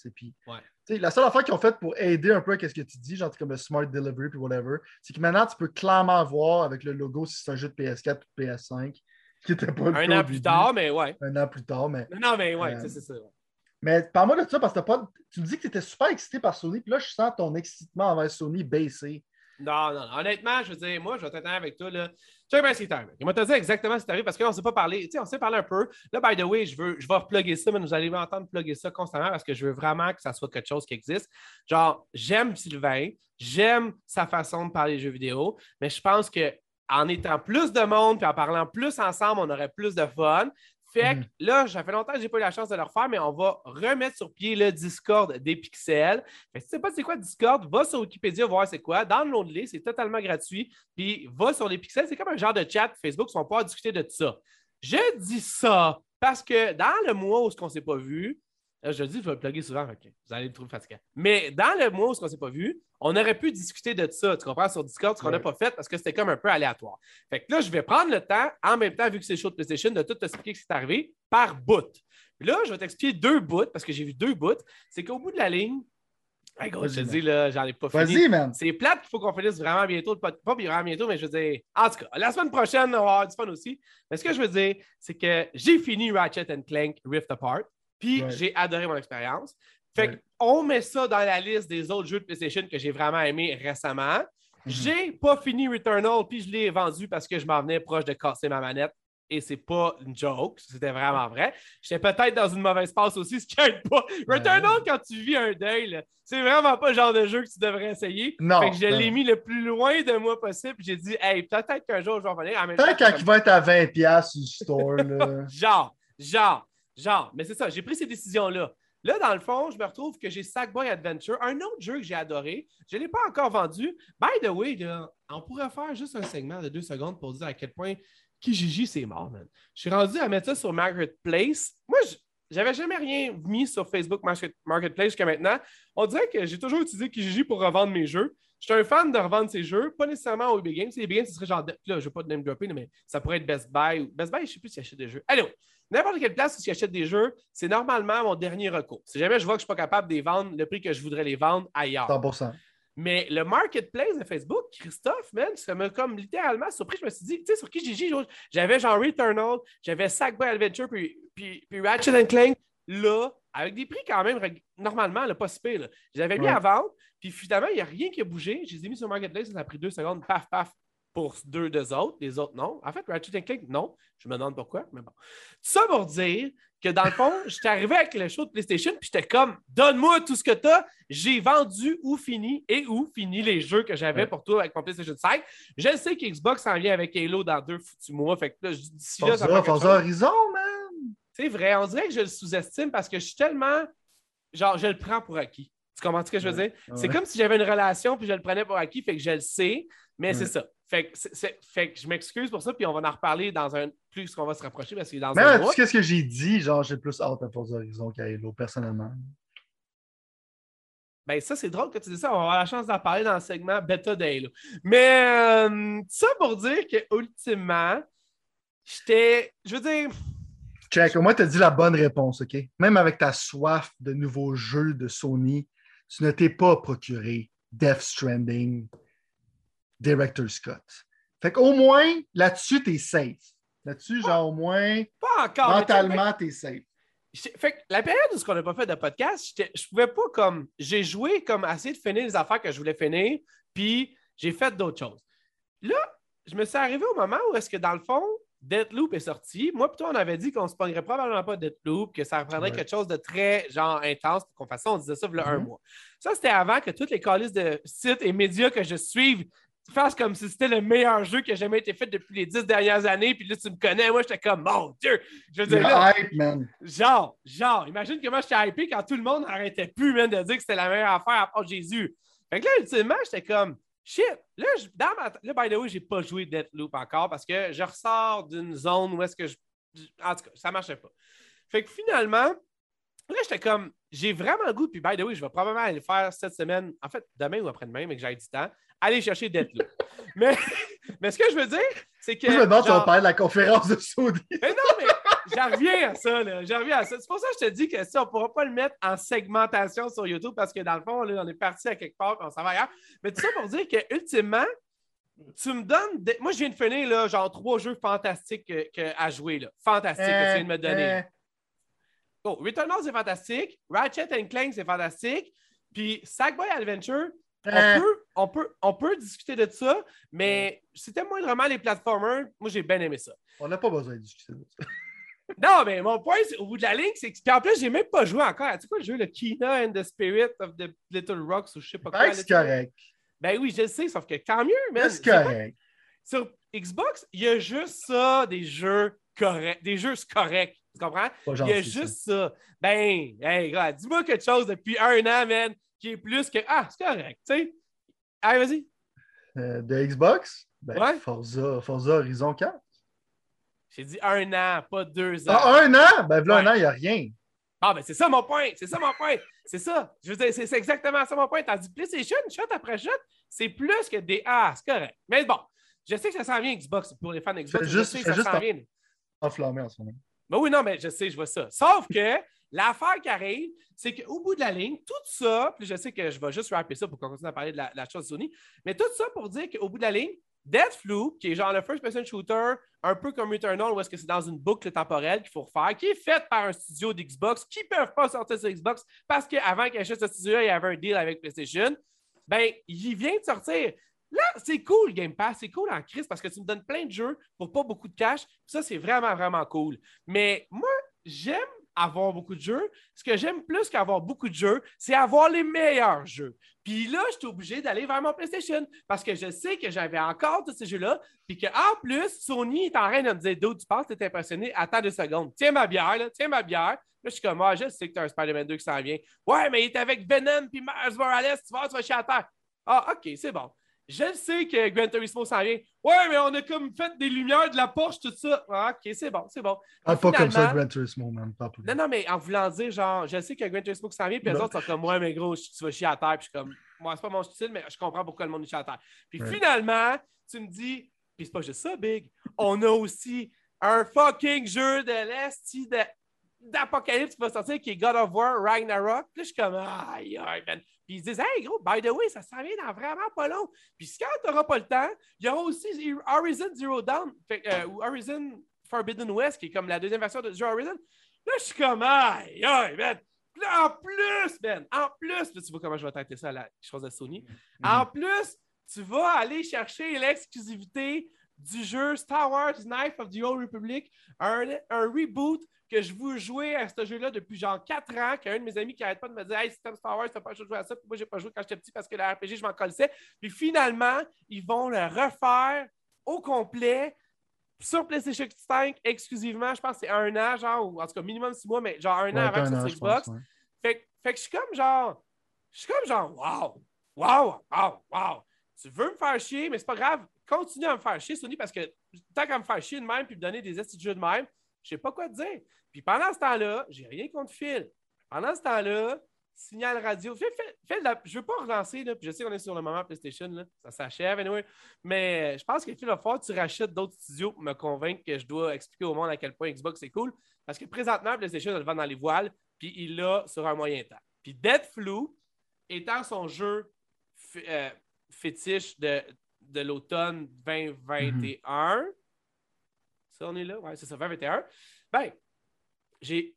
Ouais. la seule affaire qu'ils ont faite pour aider un peu à ce que tu dis, genre comme le Smart Delivery puis whatever, c'est que maintenant, tu peux clairement voir avec le logo si c'est un jeu de PS4 ou de PS5, qui était pas le Un an plus début. tard, mais ouais. Un an plus tard, mais. Non, mais ouais, Euh, c'est ça. Mais parle-moi de ça parce que t'as pas... tu me dis que tu étais super excité par Sony, puis là, je sens ton excitement envers Sony baisser. Non, non, non. Honnêtement, je veux dire, moi, je vais t'attendre avec toi. Là. C'est arrivé. Il m'a dire exactement ce qui est arrivé parce qu'on ne s'est pas parlé. Tu sais, on s'est parlé un peu. Là, by the way, je, veux, je vais repluguer ça, mais vous allez m'entendre plugger ça constamment parce que je veux vraiment que ça soit quelque chose qui existe. Genre, j'aime Sylvain, j'aime sa façon de parler jeux vidéo, mais je pense que en étant plus de monde puis en parlant plus ensemble, on aurait plus de fun. Fait que Mhm. là, ça fait longtemps que je n'ai pas eu la chance de le refaire, mais on va remettre sur pied le Discord des pixels. Fait que si tu sais pas c'est quoi Discord, va sur Wikipédia voir c'est quoi. Download-les, c'est totalement gratuit. Puis va sur les pixels, c'est comme un genre de chat Facebook, on peut discuter de ça. Je dis ça parce que dans le mois où on ne s'est pas vu, je le dis, je vais le plugger souvent, ok, vous allez le trouver fatigant. Mais dans le mois où on ne s'est pas vu, on aurait pu discuter de ça, tu comprends, sur Discord, ce qu'on n'a Ouais. pas fait parce que c'était comme un peu aléatoire. Fait que là, je vais prendre le temps, en même temps, vu que c'est show de PlayStation, de tout t'expliquer ce qui est arrivé par bout. Puis là, je vais t'expliquer deux bouts parce que j'ai vu deux bouts. C'est qu'au bout de la ligne, hey, gros, je te dis, là, j'en ai pas fini. Vas-y, man. C'est plate qu'il faut qu'on finisse vraiment bientôt. Pas vraiment bientôt, mais je veux dire. En tout cas, la semaine prochaine, on va avoir du fun aussi. Mais ce que je veux dire, c'est que j'ai fini Ratchet Clank Rift Apart. Puis Ouais. j'ai adoré mon expérience. Fait Ouais. qu'on met ça dans la liste des autres jeux de PlayStation que j'ai vraiment aimé récemment. Mhm. J'ai pas fini Returnal, puis je l'ai vendu parce que je m'en venais proche de casser ma manette. Et c'est pas une joke, c'était vraiment vrai. J'étais peut-être dans une mauvaise passe aussi, ce qui aide pas. Returnal, quand tu vis un deuil, c'est vraiment pas le genre de jeu que tu devrais essayer. Non, Fait que je l'ai mis le plus loin de moi possible. J'ai dit, hey, peut-être qu'un jour je vais revenir. Peut-être quand il va être à 20$ sur le store. Genre, genre, genre. Mais c'est ça, j'ai pris ces décisions-là. Là, dans le fond, je me retrouve que j'ai Sackboy Adventure, un autre jeu que j'ai adoré. Je ne l'ai pas encore vendu. By the way, on pourrait faire juste un segment de deux secondes pour dire à quel point Kijiji, c'est mort, man. Je suis rendu à mettre ça sur Marketplace. Moi, je- j'avais jamais rien mis sur Facebook Market- Marketplace jusqu'à maintenant. On dirait que j'ai toujours utilisé Kijiji pour revendre mes jeux. Je suis un fan de revendre ces jeux, pas nécessairement au EB Games. Si EB Games, ce serait genre, là, je ne vais pas de name dropper, mais ça pourrait être Best Buy. ou- Best Buy, je ne sais plus s'ils achètent des jeux. Allez, n'importe quelle place où ils achètent des jeux, c'est normalement mon dernier recours. Si jamais je vois que je ne suis pas capable de les vendre le prix que je voudrais les vendre ailleurs. 100%. Mais le marketplace de Facebook, Christophe, man, ça m'a comme littéralement surpris. Je me suis dit, tu sais, sur qui j'ai j'avais genre Returnal, j'avais Sackboy Adventure, puis, puis, puis Ratchet Clank, là, avec des prix quand même, normalement, le pas si pire, là. Je les avais mis Ouais. à vendre, puis finalement, il n'y a rien qui a bougé. Je les ai mis sur Marketplace, ça a pris deux secondes, paf, paf, pour deux des autres. Les autres, non. En fait, Ratchet and Clank, non. Je me demande pourquoi, mais bon. Tout ça pour dire que dans le fond, j'étais arrivé avec le show de PlayStation, puis j'étais comme, donne-moi tout ce que tu as. J'ai vendu ou fini et ou fini les jeux que j'avais Ouais. pour toi avec mon PlayStation 5. Je sais que Xbox s'en vient avec Halo dans deux foutus mois. Fait que là, je- d'ici là, ça Forza chose. Horizon, man. C'est vrai, on dirait que je le sous-estime parce que je suis tellement. Genre, je le prends pour acquis. Tu comprends ce que je veux Ouais. dire? C'est Ouais. comme si j'avais une relation puis je le prenais pour acquis, fait que je le sais, mais c'est ça. Fait que, fait je m'excuse pour ça, puis on va en reparler dans un. Plus qu'on va se rapprocher parce qu'il est dans Mais un sais qu'est-ce que j'ai dit? Genre, j'ai plus hâte à Forza Horizon qu'à Halo, personnellement. Ben, ça, c'est drôle que tu dis ça. On va avoir la chance d'en parler dans le segment bêta d'Halo. Mais euh, ça pour dire que, ultimement, j'étais. Je veux dire. Check, au moins, tu as dit la bonne réponse, OK? Même avec ta soif de nouveaux jeux de Sony, tu ne t'es pas procuré Death Stranding, Director Scott. Fait qu'au moins, là-dessus, tu es safe. Là-dessus, genre, au moins, Pas encore. mentalement, tu es safe. Fait que la période où on n'a pas fait de podcast, je pouvais pas comme. J'ai joué comme essayer de finir les affaires que je voulais finir, puis j'ai fait d'autres choses. Là, je me suis arrivé au moment où est-ce que dans le fond, Deathloop est sorti. Moi, plutôt, on avait dit qu'on se pognerait probablement pas Deathloop, que ça reprendrait Ouais. quelque chose de très genre intense pour qu'on fasse ça. On disait ça il y a un Mhm. mois. Ça, c'était avant que toutes les calices de sites et médias que je suive fassent comme si c'était le meilleur jeu qui a jamais été fait depuis les dix dernières années. Puis là, tu me connais. Moi, j'étais comme, mon Dieu! Je veux dire, là, hype, man. Genre, genre, imagine comment j'étais hypé quand tout le monde n'arrêtait plus même de dire que c'était la meilleure affaire à part Jésus. Fait que là, ultimement, j'étais comme shit. Là, je- dans ma là, by the way, j'ai pas joué Deathloop encore parce que je ressors d'une zone où est-ce que je. En tout cas, ça marchait pas. Fait que finalement, là, j'étais comme j'ai vraiment le goût, puis by the way, je vais probablement aller le faire cette semaine, en fait, demain ou après-demain, mais que j'ai du temps, aller chercher Deathloop. mais, mais ce que je veux dire, c'est que. Je me demande si on genre- parle de la conférence de Sony. mais non, mais J'en reviens à ça, là. J'en reviens à ça. C'est pour ça que je te dis que si on ne pourra pas le mettre en segmentation sur YouTube parce que dans le fond, là, on est parti à quelque part on s'en va ailleurs. Mais tout ça pour dire que ultimement, tu me donnes. des- Moi, je viens de finir, là, genre, trois jeux fantastiques que- que- à jouer, là. Fantastiques que tu viens de me donner. Euh, Oh, Returnal, c'est fantastique. Ratchet and Clank, c'est fantastique. Puis Sackboy Adventure, on, euh, peut, on, peut, on peut discuter de ça, mais c'était moindrement les platformers. Moi, j'ai bien aimé ça. on n'a pas besoin de discuter de ça. Non, mais mon point, au bout de la ligne, c'est que. Puis en plus, j'ai même pas joué encore. Tu sais quoi le jeu, le Kina and the Spirit of the Little Rocks ou je sais pas quoi. C'est correct. Ben oui, je le sais, sauf que quand mieux, man. C'est correct. Sur Xbox, il y a juste ça, des jeux corrects, des jeux corrects. Tu comprends? Il y a juste ça. Ben, hey, gars, dis-moi quelque chose depuis un an, man, qui est plus que. Ah, c'est correct, tu sais. Allez, vas-y. Euh, de Xbox, ben, Ouais. Forza, Forza Horizon 4. J'ai dit un an, pas deux ans. Ah, un an? Ben, là, un an, il n'y a rien. Ah, ben c'est ça mon point. C'est ça mon point. C'est ça. Je veux dire, c'est exactement ça mon point. Tandis que PlayStation, shot après shot, c'est plus que des Ah, c'est correct. Mais bon, je sais que ça s'en vient Xbox pour les fans Xbox. Fais Je sais que ça s'en en- vient. Enflammé en ce moment. Ben oui, non, mais je sais, je vois ça. Sauf que l'affaire qui arrive, c'est qu'au bout de la ligne, tout ça, puis je sais que je vais juste rapper ça pour qu'on continue à parler de la, chose Sony, mais tout ça pour dire qu'au bout de la ligne, Deathloop, qui est genre le first-person shooter, un peu comme Returnal, où est-ce que c'est dans une boucle temporelle qu'il faut refaire, qui est faite par un studio d'Xbox, qui ne peuvent pas sortir sur Xbox parce qu'avant qu'il achète ce studio-là, il y avait un deal avec PlayStation. Ben, il vient de sortir. Là, c'est cool, Game Pass. C'est cool en crise parce que tu me donnes plein de jeux pour pas beaucoup de cash. Ça, c'est vraiment, vraiment cool. Mais moi, j'aime avoir beaucoup de jeux. Ce que j'aime plus qu'avoir beaucoup de jeux, c'est avoir les meilleurs jeux. Puis là, je suis obligé d'aller vers mon PlayStation parce que je sais que j'avais encore tous ces jeux-là. Puis qu'en plus, Sony est en train de me dire D'où tu penses, t'es impressionné, attends deux secondes. Tiens ma bière, là, tiens ma bière. Là, je suis comme, ah, je sais que tu as un Spider-Man 2 qui s'en vient. Ouais, mais il est avec Venom puis Miles Morales, tu vas, tu vas chier à terre. Ah, OK, c'est bon. Je le sais que Gran Turismo s'en vient. Ouais, mais on a comme fait des lumières de la Porsche, tout ça. Ah, OK, c'est bon, c'est bon. Ah, pas comme ça, Gran Turismo, man. Pas. Non, non, mais en voulant dire, genre, je sais a Gran Turismo s'en vient, puis les autres sont comme, ouais, mais gros, tu vas chier à terre, puis je suis comme, moi, c'est pas mon style, mais je comprends pourquoi le monde est chier à terre. Puis finalement, tu me dis, puis c'est pas juste ça, Big, on a aussi un fucking jeu de l'Est d'Apocalypse qui va sortir, qui est God of War Ragnarok. Puis je suis comme, aïe, aïe, man. Puis ils se disent, hey, gros, by the way, ça s'en vient dans vraiment pas long. Puis quand tu n'auras pas le temps, il y aura aussi Horizon Zero Dawn, euh, ou Horizon Forbidden West, qui est comme la deuxième version de jeu Horizon. Là, je suis comme, aïe, aïe, man. Puis Là, en plus, Ben, en plus, là, tu vois comment je vais traiter ça à la chose de Sony. En plus, tu vas aller chercher l'exclusivité du jeu Star Wars Knife of the Old Republic, un, un reboot que je veux jouer à ce jeu-là depuis genre 4 ans, qu'un de mes amis qui arrête pas de me dire Hey, si t'aimes Star Wars, t'as pas le choix de jouer à ça. Puis moi, j'ai pas joué quand j'étais petit parce que le RPG, je m'en colissais. Puis finalement, ils vont le refaire au complet sur PlayStation 5 exclusivement. Je pense que c'est un an, genre, ou en tout cas minimum 6 mois, mais genre un Ouais, an avant que je Xbox. ouais. Fait, que- fait que je suis comme genre, je suis comme genre, wow, wow, wow, wow. Tu veux me faire chier, mais c'est pas grave. Continue à me faire chier, Sony, parce que tant qu'à me faire chier de même puis me donner des estis de même, je sais pas quoi te dire. Puis pendant ce temps-là, j'ai rien contre Phil. Pendant ce temps-là, signal radio. Fais de la- Je veux pas relancer, là, puis je sais qu'on est sur le moment PlayStation, là, ça s'achève, anyway. Mais je pense que Phil va falloir que tu rachètes d'autres studios pour me convaincre que je dois expliquer au monde à quel point Xbox c'est cool. Parce que présentement, PlayStation, elle le dans les voiles, puis il l'a sur un moyen temps. Puis Deadflow, étant son jeu euh, fétiche de, de l'automne 2021, ça, on est là? Ouais, c'est ça, 2021. Ben, j'ai.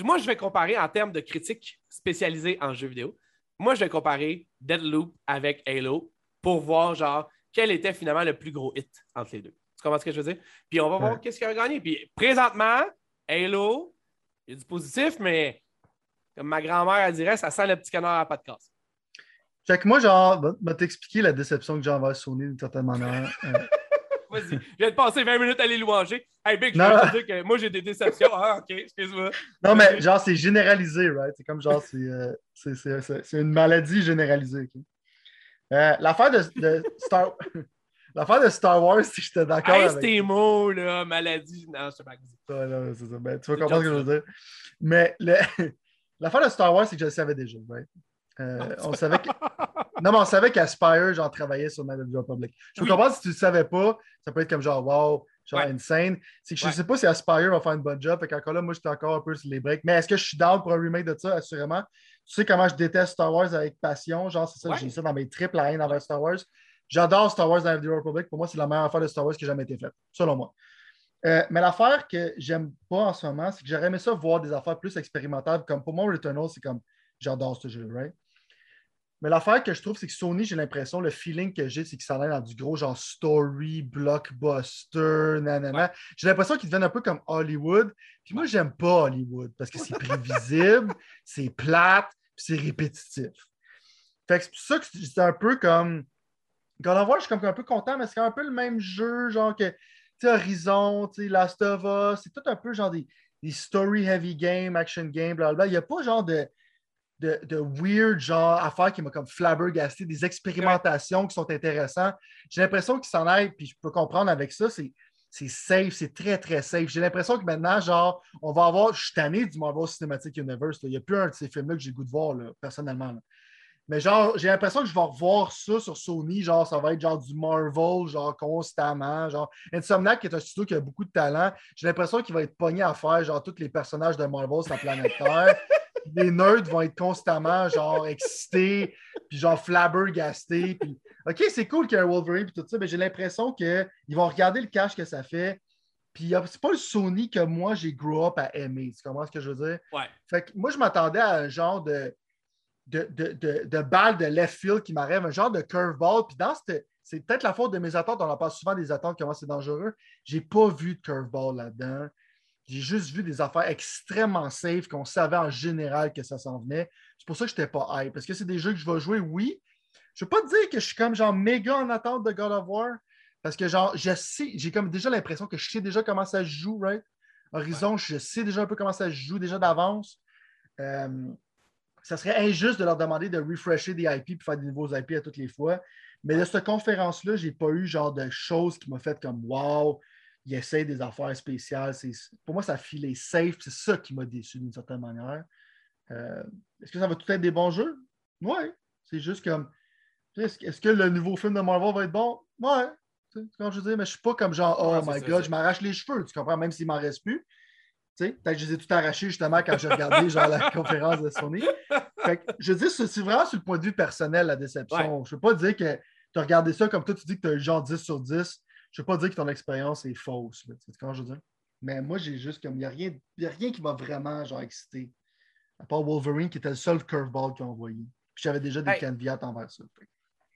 Moi, je vais comparer en termes de critiques spécialisées en jeux vidéo. Moi, je vais comparer Deadloop avec Halo pour voir, genre, quel était finalement le plus gros hit entre les deux. Tu comprends ce que je veux dire? Puis on va voir qu'est-ce qui a gagné. Puis présentement, Halo, il y a du positif, mais comme ma grand-mère elle dirait, ça sent le petit canard à pas de casse. Fait que moi, genre, va, t'expliquer la déception que j'ai envers Sony d'une certaine manière. Euh, Vas-y, je viens de passer 20 minutes à les louanger. Hey, Big, je Non. veux te dire que moi, j'ai des déceptions. Ah, OK, excuse-moi. non, mais genre, c'est généralisé, right? C'est comme genre, c'est euh, c'est- c'est- c'est- c'est une maladie généralisée. ok? Euh, L'affaire de, de Star... L'affaire de Star Wars, que j'étais d'accord Hey, avec tes mots, là, maladie. Non, je sais pas. là, c'est ça. Ben, tu vas comprendre ce que je veux dire. Mais le- l'affaire de Star Wars, c'est que je le savais déjà, right? Euh, on savait que... Non, mais on savait qu'Aspire, genre, travaillait sur Night of the Republic. Je Oui. comprendre si tu ne le savais pas, ça peut être comme genre, wow, genre insane. C'est que je sais pas si Aspire va faire une bonne job. Fait qu'encore là, moi, j'étais encore un peu sur les breaks. Mais est-ce que je suis down pour un remake de ça? Assurément? Tu sais comment je déteste Star Wars avec passion. Genre, c'est ça, j'ai ça dans mes triples à haine envers Star Wars. J'adore Star Wars dans The Republic. Pour moi, c'est la meilleure affaire de Star Wars qui a jamais été faite, selon moi. Euh, mais l'affaire que j'aime pas en ce moment, c'est que j'aurais aimé ça voir des affaires plus expérimentales. Comme pour moi, Returnal, c'est comme j'adore ce jeu, right? Mais l'affaire que je trouve, c'est que Sony, j'ai l'impression, le feeling que j'ai, c'est qu'ils s'en dans du gros genre story, blockbuster, nanana. J'ai l'impression qu'ils deviennent un peu comme Hollywood. Puis moi, j'aime pas Hollywood parce que c'est prévisible, c'est plate, puis c'est répétitif. Fait que c'est pour ça que c'est un peu comme. God of War, je suis comme un peu content, mais c'est un peu le même jeu, genre que, tu sais, Horizon, Last of Us, c'est tout un peu genre des, des story heavy games, action games, blablabla. Il n'y a pas genre de de, weird genre affaires qui m'a comme flabbergasté, des expérimentations qui sont intéressantes. J'ai l'impression qu'ils s'en aillent, puis je peux comprendre avec ça, c'est, c'est safe, c'est très, très safe. J'ai l'impression que maintenant, genre, on va avoir, je suis tanné du Marvel Cinematic Universe. Il n'y a plus un de ces films-là que j'ai le goût de voir, personnellement. Mais genre, j'ai l'impression que je vais revoir ça sur Sony, genre, ça va être genre du Marvel, genre, constamment. Genre, Insomniac, qui est un studio qui a beaucoup de talent, j'ai l'impression qu'il va être pogné à faire, genre, tous les personnages de Marvel sur la planète Terre les nerds vont être constamment genre excités, puis genre flabbergastés. Puis... OK, c'est cool qu'il y ait un Wolverine puis tout ça, mais j'ai l'impression qu'ils vont regarder le cash que ça fait. Puis c'est pas le Sony que moi j'ai grow up à aimer. Tu comprends ce que je veux dire? Ouais. Fait que moi, je m'attendais à un genre de, de, de, de, balle de left field qui m'arrive, un genre de curveball. Puis dans c'est peut-être la faute de mes attentes. On en parle souvent des attentes, comment c'est dangereux. J'ai pas vu de curveball là-dedans. J'ai juste vu des affaires extrêmement safe qu'on savait en général que ça s'en venait. C'est pour ça que je n'étais pas hype. Parce que c'est des jeux que je vais jouer, oui. Je ne veux pas te dire que je suis comme genre méga en attente de God of War. Parce que genre, je sais, j'ai comme déjà l'impression que je sais déjà comment ça se joue, right? Horizon, je sais déjà un peu comment ça se joue déjà d'avance. Euh, ça serait injuste de leur demander de refresher des IP et faire des nouveaux IP à toutes les fois. Mais de cette conférence-là, je n'ai pas eu genre de choses qui m'ont fait comme Wow, il essaie des affaires spéciales. Pour moi, ça filait safe. C'est ça qui m'a déçu d'une certaine manière. Euh, est-ce que ça va tout être des bons jeux? Oui. C'est juste comme. Est-ce que le nouveau film de Marvel va être bon? Ouais. Quand je dis, mais je suis pas comme genre, oh my god, je m'arrache les cheveux, tu comprends, même s'il m'en reste plus. Peut-être que je les ai tout arrachés justement quand j'ai regardé genre, la conférence de Sony. Fait je dis, c'est vraiment sur le point de vue personnel, la déception. Je ne veux pas dire que tu as regardé ça comme toi, tu dis que tu as genre 10 sur 10 je ne veux pas dire que ton expérience est fausse. Tu sais je veux dire? Mais moi, j'ai juste comme. Il n'y a, rien, a rien qui m'a vraiment genre excité. À part Wolverine qui était le seul curveball qu'ils ont envoyé. Puis j'avais déjà des hey. envers ça.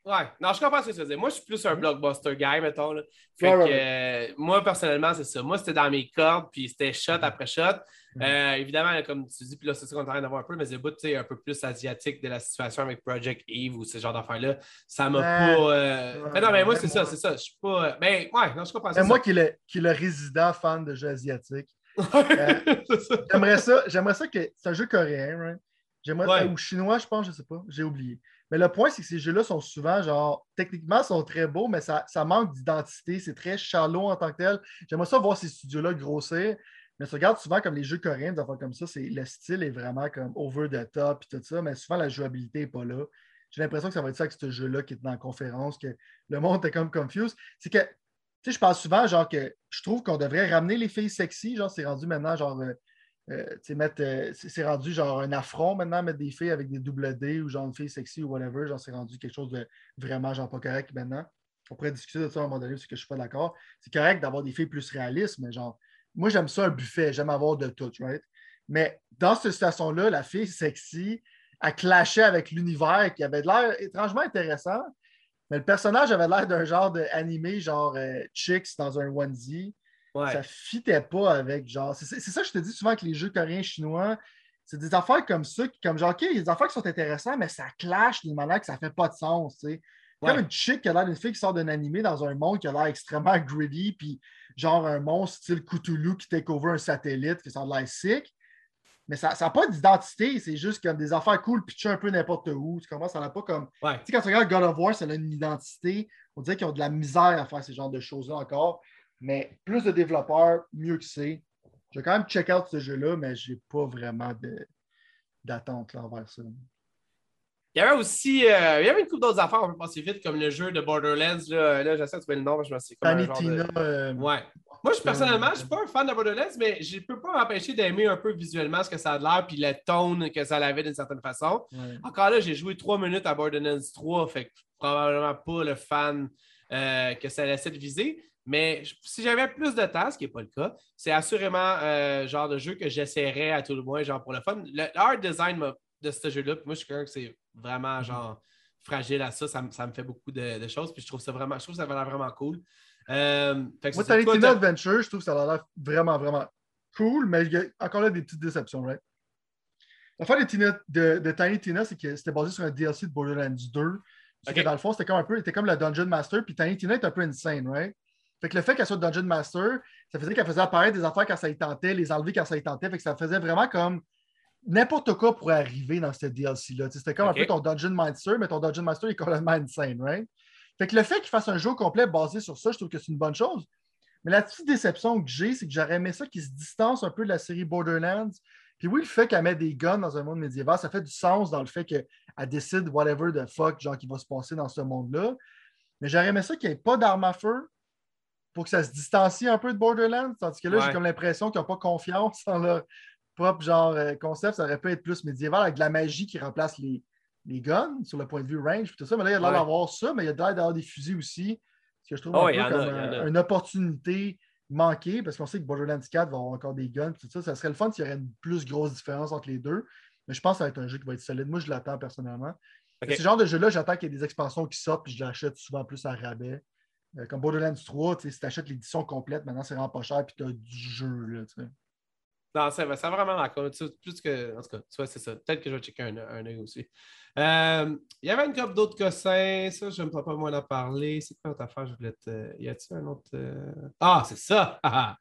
Ouais, non, je comprends ce que tu dire. Moi, je suis plus un blockbuster guy, mettons. Fait que, euh, moi, personnellement, c'est ça. Moi, c'était dans mes cordes, puis c'était shot après shot. Euh, évidemment, comme tu dis, puis là, c'est ça qu'on est en train d'avoir un peu, mais c'est bout un peu plus asiatique de la situation avec Project Eve ou ce genre d'affaires-là. Ça m'a pas. Euh, mais non, mais moi, c'est ça, c'est ça. Je suis pas. Ben, ouais, non, je comprends ça. Moi qui est, le, le résident fan de jeux asiatiques. j'aimerais ça, j'aimerais ça que. C'est un jeu coréen, right? J'aimerais. Ou chinois, je pense, je sais pas. J'ai oublié. Mais le point, c'est que ces jeux-là sont souvent, genre, techniquement, sont très beaux, mais ça, manque d'identité. C'est très shallow en tant que tel. J'aimerais ça voir ces studios-là grossir. Mais tu regardes souvent comme les jeux coréens, des comme ça, le style est vraiment comme over the top et tout ça, mais souvent la jouabilité n'est pas là. J'ai l'impression que ça va être ça avec ce jeu-là qui est dans la conférence, que le monde est comme confused. C'est que, tu sais, je pense souvent, genre, que je trouve qu'on devrait ramener les filles sexy, genre, c'est rendu maintenant, genre, euh, euh, c'est rendu genre un affront maintenant, mettre des filles avec des double D ou genre une fille sexy ou whatever. Genre, c'est rendu quelque chose de vraiment genre pas correct maintenant. On pourrait discuter de ça à un moment donné parce que je suis pas d'accord. C'est correct d'avoir des filles plus réalistes, mais genre, moi j'aime ça un buffet, j'aime avoir de tout, right? Mais dans cette situation-là, la fille sexy a clashé avec l'univers qui avait l'air étrangement intéressant. Mais le personnage avait l'air d'un genre d'animé, genre euh, Chicks dans un onesie. Ça Ça fitait pas avec genre. C'est ça que je te dis souvent que les jeux coréens, chinois, c'est des affaires comme ça, qui, comme genre, OK, il y a des affaires qui sont intéressantes, mais ça clash d'une manière que ça fait pas de sens, tu sais. Comme une chick qui a l'air d'une fille qui sort d'un animé dans un monde qui a l'air extrêmement gritty, puis genre un monstre style Cthulhu qui take over un satellite, qui sort de l'air sick. Mais ça n'a pas d'identité, c'est juste comme des affaires cool, pitcher un peu n'importe où. Tu commences, ça n'a pas comme. Tu sais, quand tu regardes God of War, ça a une identité. On dirait qu'ils ont de la misère à faire ce genre de choses-là encore. Mais plus de développeurs, mieux que c'est. Je vais quand même check out ce jeu-là, mais je n'ai pas vraiment d'attente envers ça. Il y avait aussi euh, il y avait une couple d'autres affaires, on peut passer vite, comme le jeu de Borderlands. Là, là j'essaie de trouver le nom, je me suis comme un genre de... Euh, ouais. Moi, je, personnellement, je suis pas un fan de Borderlands, mais je peux pas m'empêcher d'aimer un peu visuellement ce que ça a l'air, puis le tone que ça avait d'une certaine façon. Encore là, j'ai joué trois minutes à Borderlands 3, fait que probablement pas le fan euh, que ça laissait de viser. Mais si j'avais plus de temps, ce qui n'est pas le cas, c'est assurément le euh, genre de jeu que j'essaierais à tout le moins, genre pour le fun. Le art design de ce jeu-là, moi, je suis quelqu'un que c'est vraiment mhm. genre fragile à ça. Ça, me fait beaucoup de, choses. Puis je trouve ça vraiment, je trouve ça vraiment cool. Euh, moi, Tiny Tina Adventure, je trouve que ça a l'air vraiment, vraiment cool, mais il y a encore là des petites déceptions, right? L'affaire de, de, de, Tiny Tina, c'est que c'était basé sur un DLC de Borderlands 2. Okay. dans le fond, c'était comme un peu, c'était comme le Dungeon Master, puis Tiny Tina est un peu insane, right? Fait que le fait qu'elle soit Dungeon Master, ça faisait qu'elle faisait apparaître des affaires quand ça y tentait, les enlever quand ça y tentait. Fait que ça faisait vraiment comme n'importe quoi pourrait arriver dans cette DLC-là. C'était comme un peu ton Dungeon Master, mais ton Dungeon Master est complètement insane, right? Fait que le fait qu'il fasse un jeu complet basé sur ça, je trouve que c'est une bonne chose. Mais la petite déception que j'ai, c'est que j'aurais aimé ça qu'il se distance un peu de la série Borderlands. Puis oui, le fait qu'elle met des guns dans un monde médiéval, ça fait du sens dans le fait qu'elle décide whatever the fuck, genre, qui va se passer dans ce monde-là. Mais j'aurais aimé ça qu'il n'y ait pas d'armes à feu, pour que ça se distancie un peu de Borderlands. Tandis que là, j'ai comme l'impression qu'ils n'ont pas confiance en leur propre genre euh, concept. Ça aurait pu être plus médiéval avec de la magie qui remplace les, les guns sur le point de vue range. Tout ça. Mais là, il y a l'air d'avoir ça, mais il y a l'air d'avoir des fusils aussi. Ce que je trouve un peu comme une opportunité manquée, parce qu'on sait que Borderlands 4 va avoir encore des guns. Tout ça. ça serait le fun s'il y aurait une plus grosse différence entre les deux. Mais je pense que ça va être un jeu qui va être solide. Moi, je l'attends personnellement. Ce genre de jeu-là, j'attends qu'il y ait des expansions qui sortent, puis je l'achète souvent plus à rabais. Euh, comme Borderlands 3, si tu achètes l'édition complète, maintenant c'est vraiment pas cher, puis tu as du jeu. Là, non, ça, va vraiment d'accord. Plus que. En tout cas, c'est ça. Peut-être que je vais checker un, œil aussi. Euh, il y avait une couple d'autres cossins. Ça, je ne me pas moins en parler. C'est quoi l'autre affaire? Je voulais te... Y a-t-il un autre. Euh? Ah, c'est ça!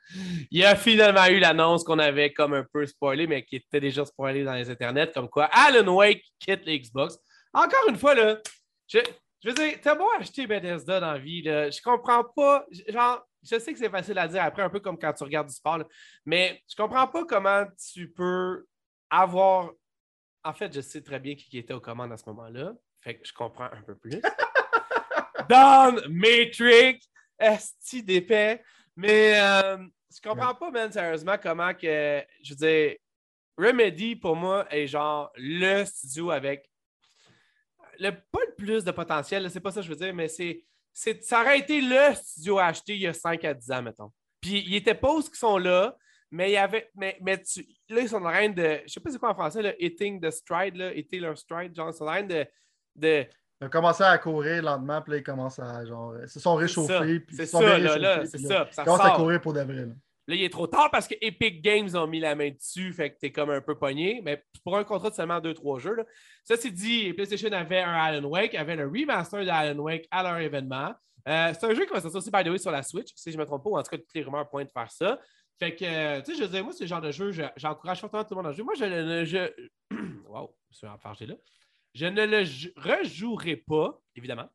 il y a finalement eu l'annonce qu'on avait comme un peu spoilé, mais qui était déjà spoilé dans les internets, comme quoi Alan Wake quitte les Xbox. Encore une fois, là, je, je veux dire, t'as beau acheter Bethesda dans la vie, là, je comprends pas. Genre, je sais que c'est facile à dire après, un peu comme quand tu regardes du sport, mais je comprends pas comment tu peux avoir. En fait, je sais très bien qui était aux commandes à ce moment-là. Fait que je comprends un peu plus. Don Matrix, esti d'épais. Mais euh, je comprends pas, man, sérieusement, comment que. Je veux dire, Remedy, pour moi, est genre le studio avec le, pas le plus de potentiel, c'est pas ça que je veux dire, mais c'est, ça aurait été le studio à acheter il y a 5 à 10 ans, mettons. Puis il était pas qu'ils sont là, mais il y avait. Mais, mais là, ils sont en train de. Je sais pas c'est quoi en français, là, hitting the stride, là, hitting leur stride, genre, ils sont en train de. de ils ont commencé à courir lentement, puis là, ils commencent à genre. Ils se sont réchauffés. C'est ça, là, là, c'est ça. Ils commencent à courir pour de vrai. Là. Il est trop tard parce que Epic Games ont mis la main dessus, fait que t'es comme un peu pogné. Mais pour un contrat de seulement 2-3 jeux, là. ça c'est dit, PlayStation avait un Alan Wake, avait le remaster d'Alan Wake à leur événement. Euh, c'est un jeu qui va sortir aussi, by the way, sur la Switch, si je ne me trompe pas, ou en tout cas, toutes les rumeurs pointent faire ça. Fait que, euh, tu sais, je veux dire, moi, le genre de jeu, j'encourage fortement tout le monde à jouer. Moi, je ne. Je... wow, je suis là. Je ne le rejouerai pas, évidemment.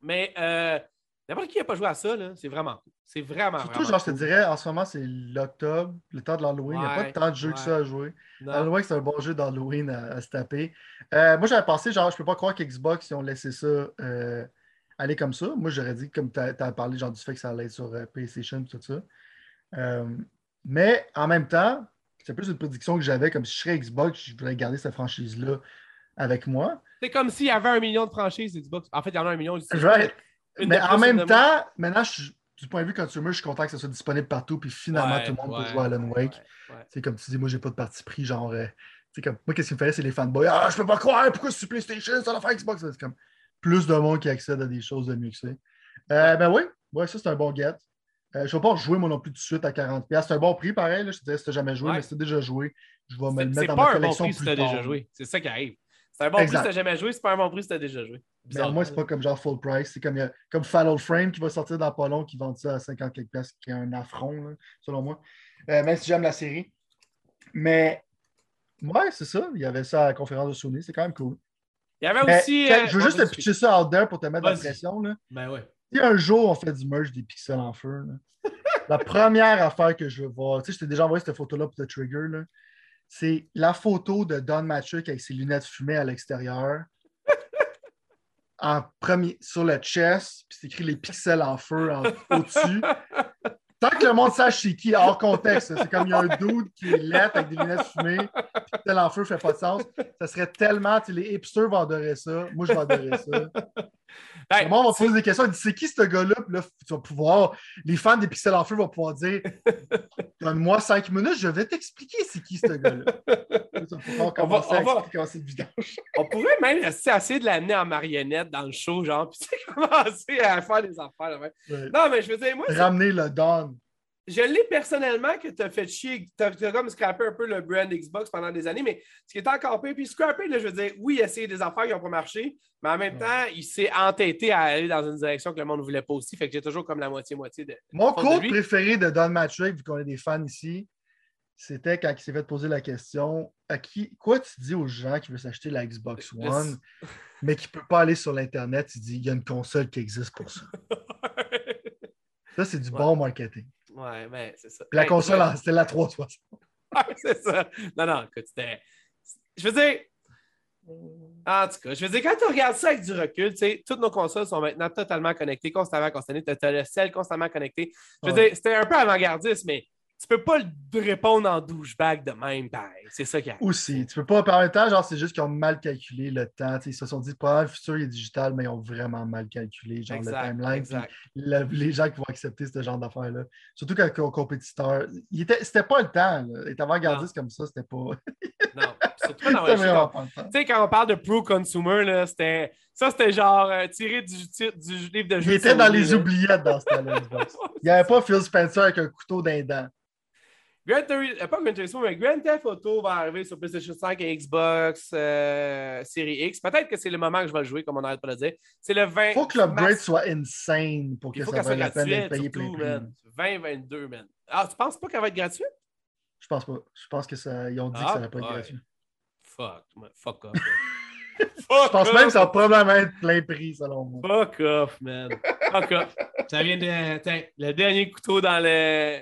Mais euh, N'importe qui n'a pas joué à ça, c'est vraiment cool. C'est vraiment. Surtout, genre, je te dirais, en ce moment, c'est l'octobre, le temps de l'Halloween. Il n'y a pas tant de jeux que ça à jouer. Halloween, c'est un bon jeu d'Halloween à, se taper. Euh, moi, j'avais pensé, genre, je peux pas croire qu'Xbox, ils ont laissé ça euh, aller comme ça. Moi, j'aurais dit, comme tu as, parlé, genre, du fait que ça allait être sur euh, PlayStation tout ça. mais en même temps, c'est plus une prédiction que j'avais, comme si je serais Xbox, je voudrais garder cette franchise-là avec moi. C'est comme s'il y avait un million de franchises Xbox. En fait, il y en a un million. Right. Mais en même temps, maintenant, du point de vue consumer, je suis content que ça soit disponible partout, puis finalement, tout le monde peut jouer à Alan Wake. C'est comme tu dis, moi, j'ai pas de parti pris, genre. Euh, comme, moi, qu'est-ce qui me fait, c'est les fanboys. Ah, je peux pas croire, pourquoi c'est PlayStation, ça va faire Xbox? C'est comme plus de monde qui accède à des choses de mieux que ça. Euh, ben oui, ouais, ça, c'est un bon get. Euh, je ne vais pas jouer moi non plus tout de suite à 40$. C'est un bon prix, pareil. Là. Je te disais, si tu jamais joué, mais si tu déjà joué, je vais me le mettre dans ma collection. C'est pas un bon prix si tu déjà joué. C'est ça qui arrive. C'est un bon prix si tu jamais joué, c'est pas un bon prix si tu as déjà joué. Mais moi, c'est pas comme genre full price. C'est comme, comme Fallow Frame qui va sortir dans pas long, qui vend ça à 50 quelques places, qui est un affront, selon moi. Euh, même si j'aime la série. Mais ouais, c'est ça. Il y avait ça à la conférence de Sony. C'est quand même cool. Il y avait aussi. Euh, je veux juste te pitcher ça out there pour te mettre la pression. Là. Ben ouais. Si un jour on fait du merge des pixels en feu, la première affaire que je veux voir, tu sais, je t'ai déjà envoyé cette photo-là pour te trigger. Là c'est la photo de Don Matrick avec ses lunettes fumées à l'extérieur. en premier, sur le chest, puis c'est écrit les pixels en feu au-dessus. Tant que le monde sache c'est qui, hors contexte, c'est comme il y a un dude qui est laid avec des lunettes fumées, puis tel en feu fait pas de sens. Ça serait tellement, les hipsters vont adorer ça. Moi, je vais adorer ça. Ben, Le monde va poser des questions. Dit c'est qui ce gars-là? Puis là, tu vas pouvoir, les fans des pixels en feu vont pouvoir dire Donne-moi cinq minutes, je vais t'expliquer c'est qui ce gars-là. Là, tu vas pouvoir commencer on à va- expliquer vidange. On pourrait même essayer de l'amener en marionnette dans le show, genre, puis tu sais, commencer à faire des affaires. ouais. Non, mais je veux dire, moi, Ramener le Don. Je l'ai personnellement que tu as fait chier, tu as, comme scrappé un peu le brand Xbox pendant des années, mais ce qui est encore pire, puis scrappé, là, je veux dire, oui, essayer des affaires qui n'ont pas marché, mais en même Ouais. temps, il s'est entêté à aller dans une direction que le monde ne voulait pas aussi, fait que j'ai toujours comme la moitié-moitié de. Mon de lui. préféré de Don Matrick, vu qu'on est des fans ici, c'était quand il s'est fait poser la question à qui, quoi tu dis aux gens qui veulent s'acheter la Xbox Le- One, mais qui ne peut pas aller sur l'Internet, il dit il y a une console qui existe pour ça. Ça, c'est du Ouais. bon marketing. Ouais, mais c'est ça. Puis la console, c'était la 360. Ouais, c'est ça. Non, non, écoute, c'était. Je veux dire. En tout cas, je veux dire, quand tu regardes ça avec du recul, tu sais, toutes nos consoles sont maintenant totalement connectées, constamment constantées. Tu as le sel constamment connecté. Je veux Ouais. dire, c'était un peu avant-gardiste, mais tu peux pas le répondre en douchebag de même, pareil. C'est ça qui arrive. Aussi, tu peux pas, par même temps, genre, c'est juste qu'ils ont mal calculé le temps. Ils se sont dit, pas le futur il est digital, mais ils ont vraiment mal calculé, genre, Exact, le timeline. puis exact. le- les gens qui vont accepter ce genre d'affaires-là. Surtout quand le compétiteur. il était- C'était pas le temps. Là. Être avant-gardiste comme ça, c'était pas. Non, surtout pas dans. Tu sais, quand on parle de pro-consumer, là, c'était. Ça, c'était genre euh, tiré du, du- livre de Il jeu. de était dans les oubliettes dans ce temps-là. Il n'y avait pas Phil Spencer avec un couteau d'un dent. Turismo, euh, pas Gran Turismo, mais Grand Theft Auto va arriver sur PlayStation 5 et Xbox euh, Series X. Peut-être que c'est le moment que je vais le jouer, comme on n'arrête pas de le dire. C'est le 20. Il faut que l'upgrade mars. soit insane pour que ça vaille la peine d'être gratuite, payé surtout, plein prix. man. 2022, man. Ah, tu penses pas qu'elle va être gratuite? Je pense pas. Je pense que ça. Ils ont dit Ah, que ça n'allait pas être ouais. gratuit. Fuck, man. Fuck off. man. Je pense même que ça va probablement être plein prix, selon moi. Fuck off, man. Fuck off. Ça vient de. Tiens, le dernier couteau dans le.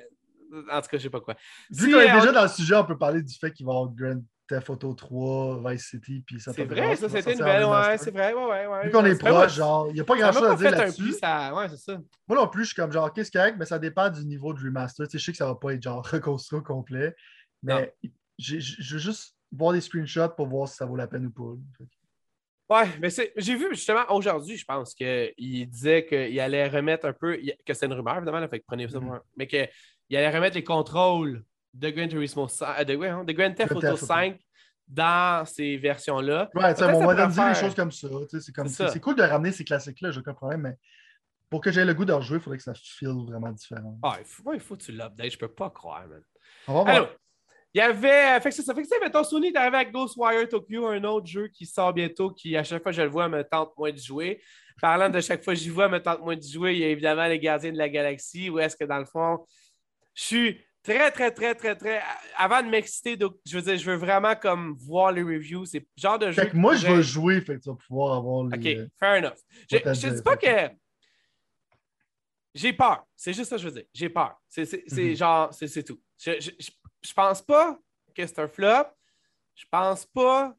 En tout cas, je sais pas quoi. Vu Si, qu'on est déjà dans le sujet, on peut parler du fait qu'il va y avoir Grand Theft Auto 3, Vice City, puis ça C'est vrai, ça, c'était une nouvelle. Ouais, c'est vrai. Ouais, ouais, ouais. Vu qu'on est proche, genre, il n'y a pas grand-chose à dire là-dessus. ça. Ouais, c'est ça. Moi non plus, je suis comme genre, qu'est-ce qu'il y a, mais ça dépend du niveau de remaster. Tu sais, je sais que ça va pas être genre reconstruit au complet, mais je veux juste voir des screenshots pour voir si ça vaut la peine ou pas. Ouais, mais c'est- j'ai vu justement aujourd'hui, je pense qu'il disait qu'il allait remettre un peu, que c'est une rumeur évidemment, là, fait que prenez ça pour un- mais qu'il allait remettre les contrôles de Gran Turismo 5, euh, de, hein, de Grand Theft Auto Theft Auto. 5 dans ces versions-là. Ouais, tu sais, on ça va les faire- choses comme ça. C'est comme- ça. cool de ramener ces classiques-là, j'ai aucun problème, mais pour que j'aie le goût de rejouer, il faudrait que ça file vraiment différent. Ah, il faut, ouais, il faut que tu l'updates, je peux pas croire, man. On va voir. Alors, il y avait. Fait que c'est ça. Fait que, mettons, Sony est arrivé avec Ghostwire Tokyo, un autre jeu qui sort bientôt, qui, à chaque fois que je le vois, me tente moins de jouer. Parlant de chaque fois que j'y vois, me tente moins de jouer, il y a évidemment les Gardiens de la Galaxie, où est-ce que, dans le fond, je suis très, très, très, très, très. Avant de m'exciter, je veux dire, je veux vraiment comme voir les reviews. C'est le genre de jeu. Fait que moi, je vais jouer, fait que tu vas pouvoir avoir les. OK, fair enough. Je, dire, dis pas que. J'ai peur. C'est juste ça que je veux dire. J'ai peur. C'est Mhm. genre, c'est c'est tout. Je, je, je, je pense pas que c'est un flop. Je pense pas.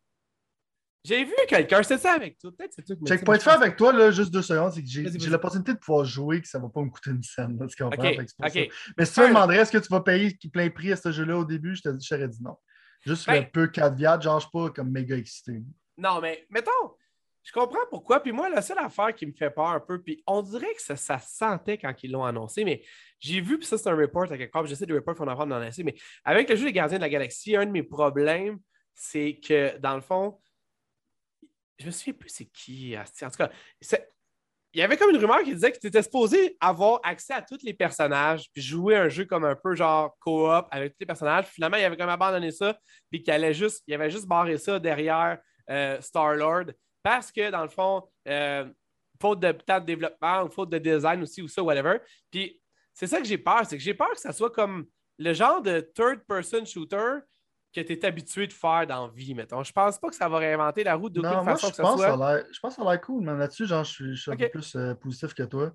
J'ai vu quelqu'un, c'est ça avec toi. Peut-être c'est toi qui Check, fait avec toi, là, juste deux secondes, c'est que j'ai l'opportunité de pouvoir jouer, que ça va pas me coûter une scène. Là, tu comprends? Mais si tu me demanderais, est-ce que tu vas payer plein prix à ce jeu-là au début, je te- je t'aurais dit non. Juste Ben- le peu caveat, genre, je suis pas comme méga excité. Non, mais mettons, je comprends pourquoi. Puis moi, la seule affaire qui me fait peur un peu, puis on dirait que ça, ça se sentait quand ils l'ont annoncé, mais j'ai vu, puis ça, c'est un report à quelque part, puis je sais des reports qu'on en parle dans l'essai, mais avec le jeu des Gardiens de la Galaxie, un de mes problèmes, c'est que dans le fond, je me souviens plus c'est qui. asti. En tout cas, il y avait comme une rumeur qui disait que tu étais supposé avoir accès à tous les personnages, puis jouer un jeu comme un peu genre coop avec tous les personnages. Puis finalement, il avait comme abandonné ça, puis qu'il allait juste, il avait juste barré ça derrière euh, Star-Lord parce que dans le fond, euh, faute de développement ou faute de design aussi ou ça, whatever. Puis c'est ça que j'ai peur, c'est que j'ai peur que ça soit comme le genre de third-person shooter que tu es habitué de faire dans la vie, mettons. Je pense pas que ça va réinventer la route Non, moi, façon je que pense, ça soit. je pense que ça a l'air cool, mais là-dessus, genre, je suis, je suis un peu plus euh, positif que toi.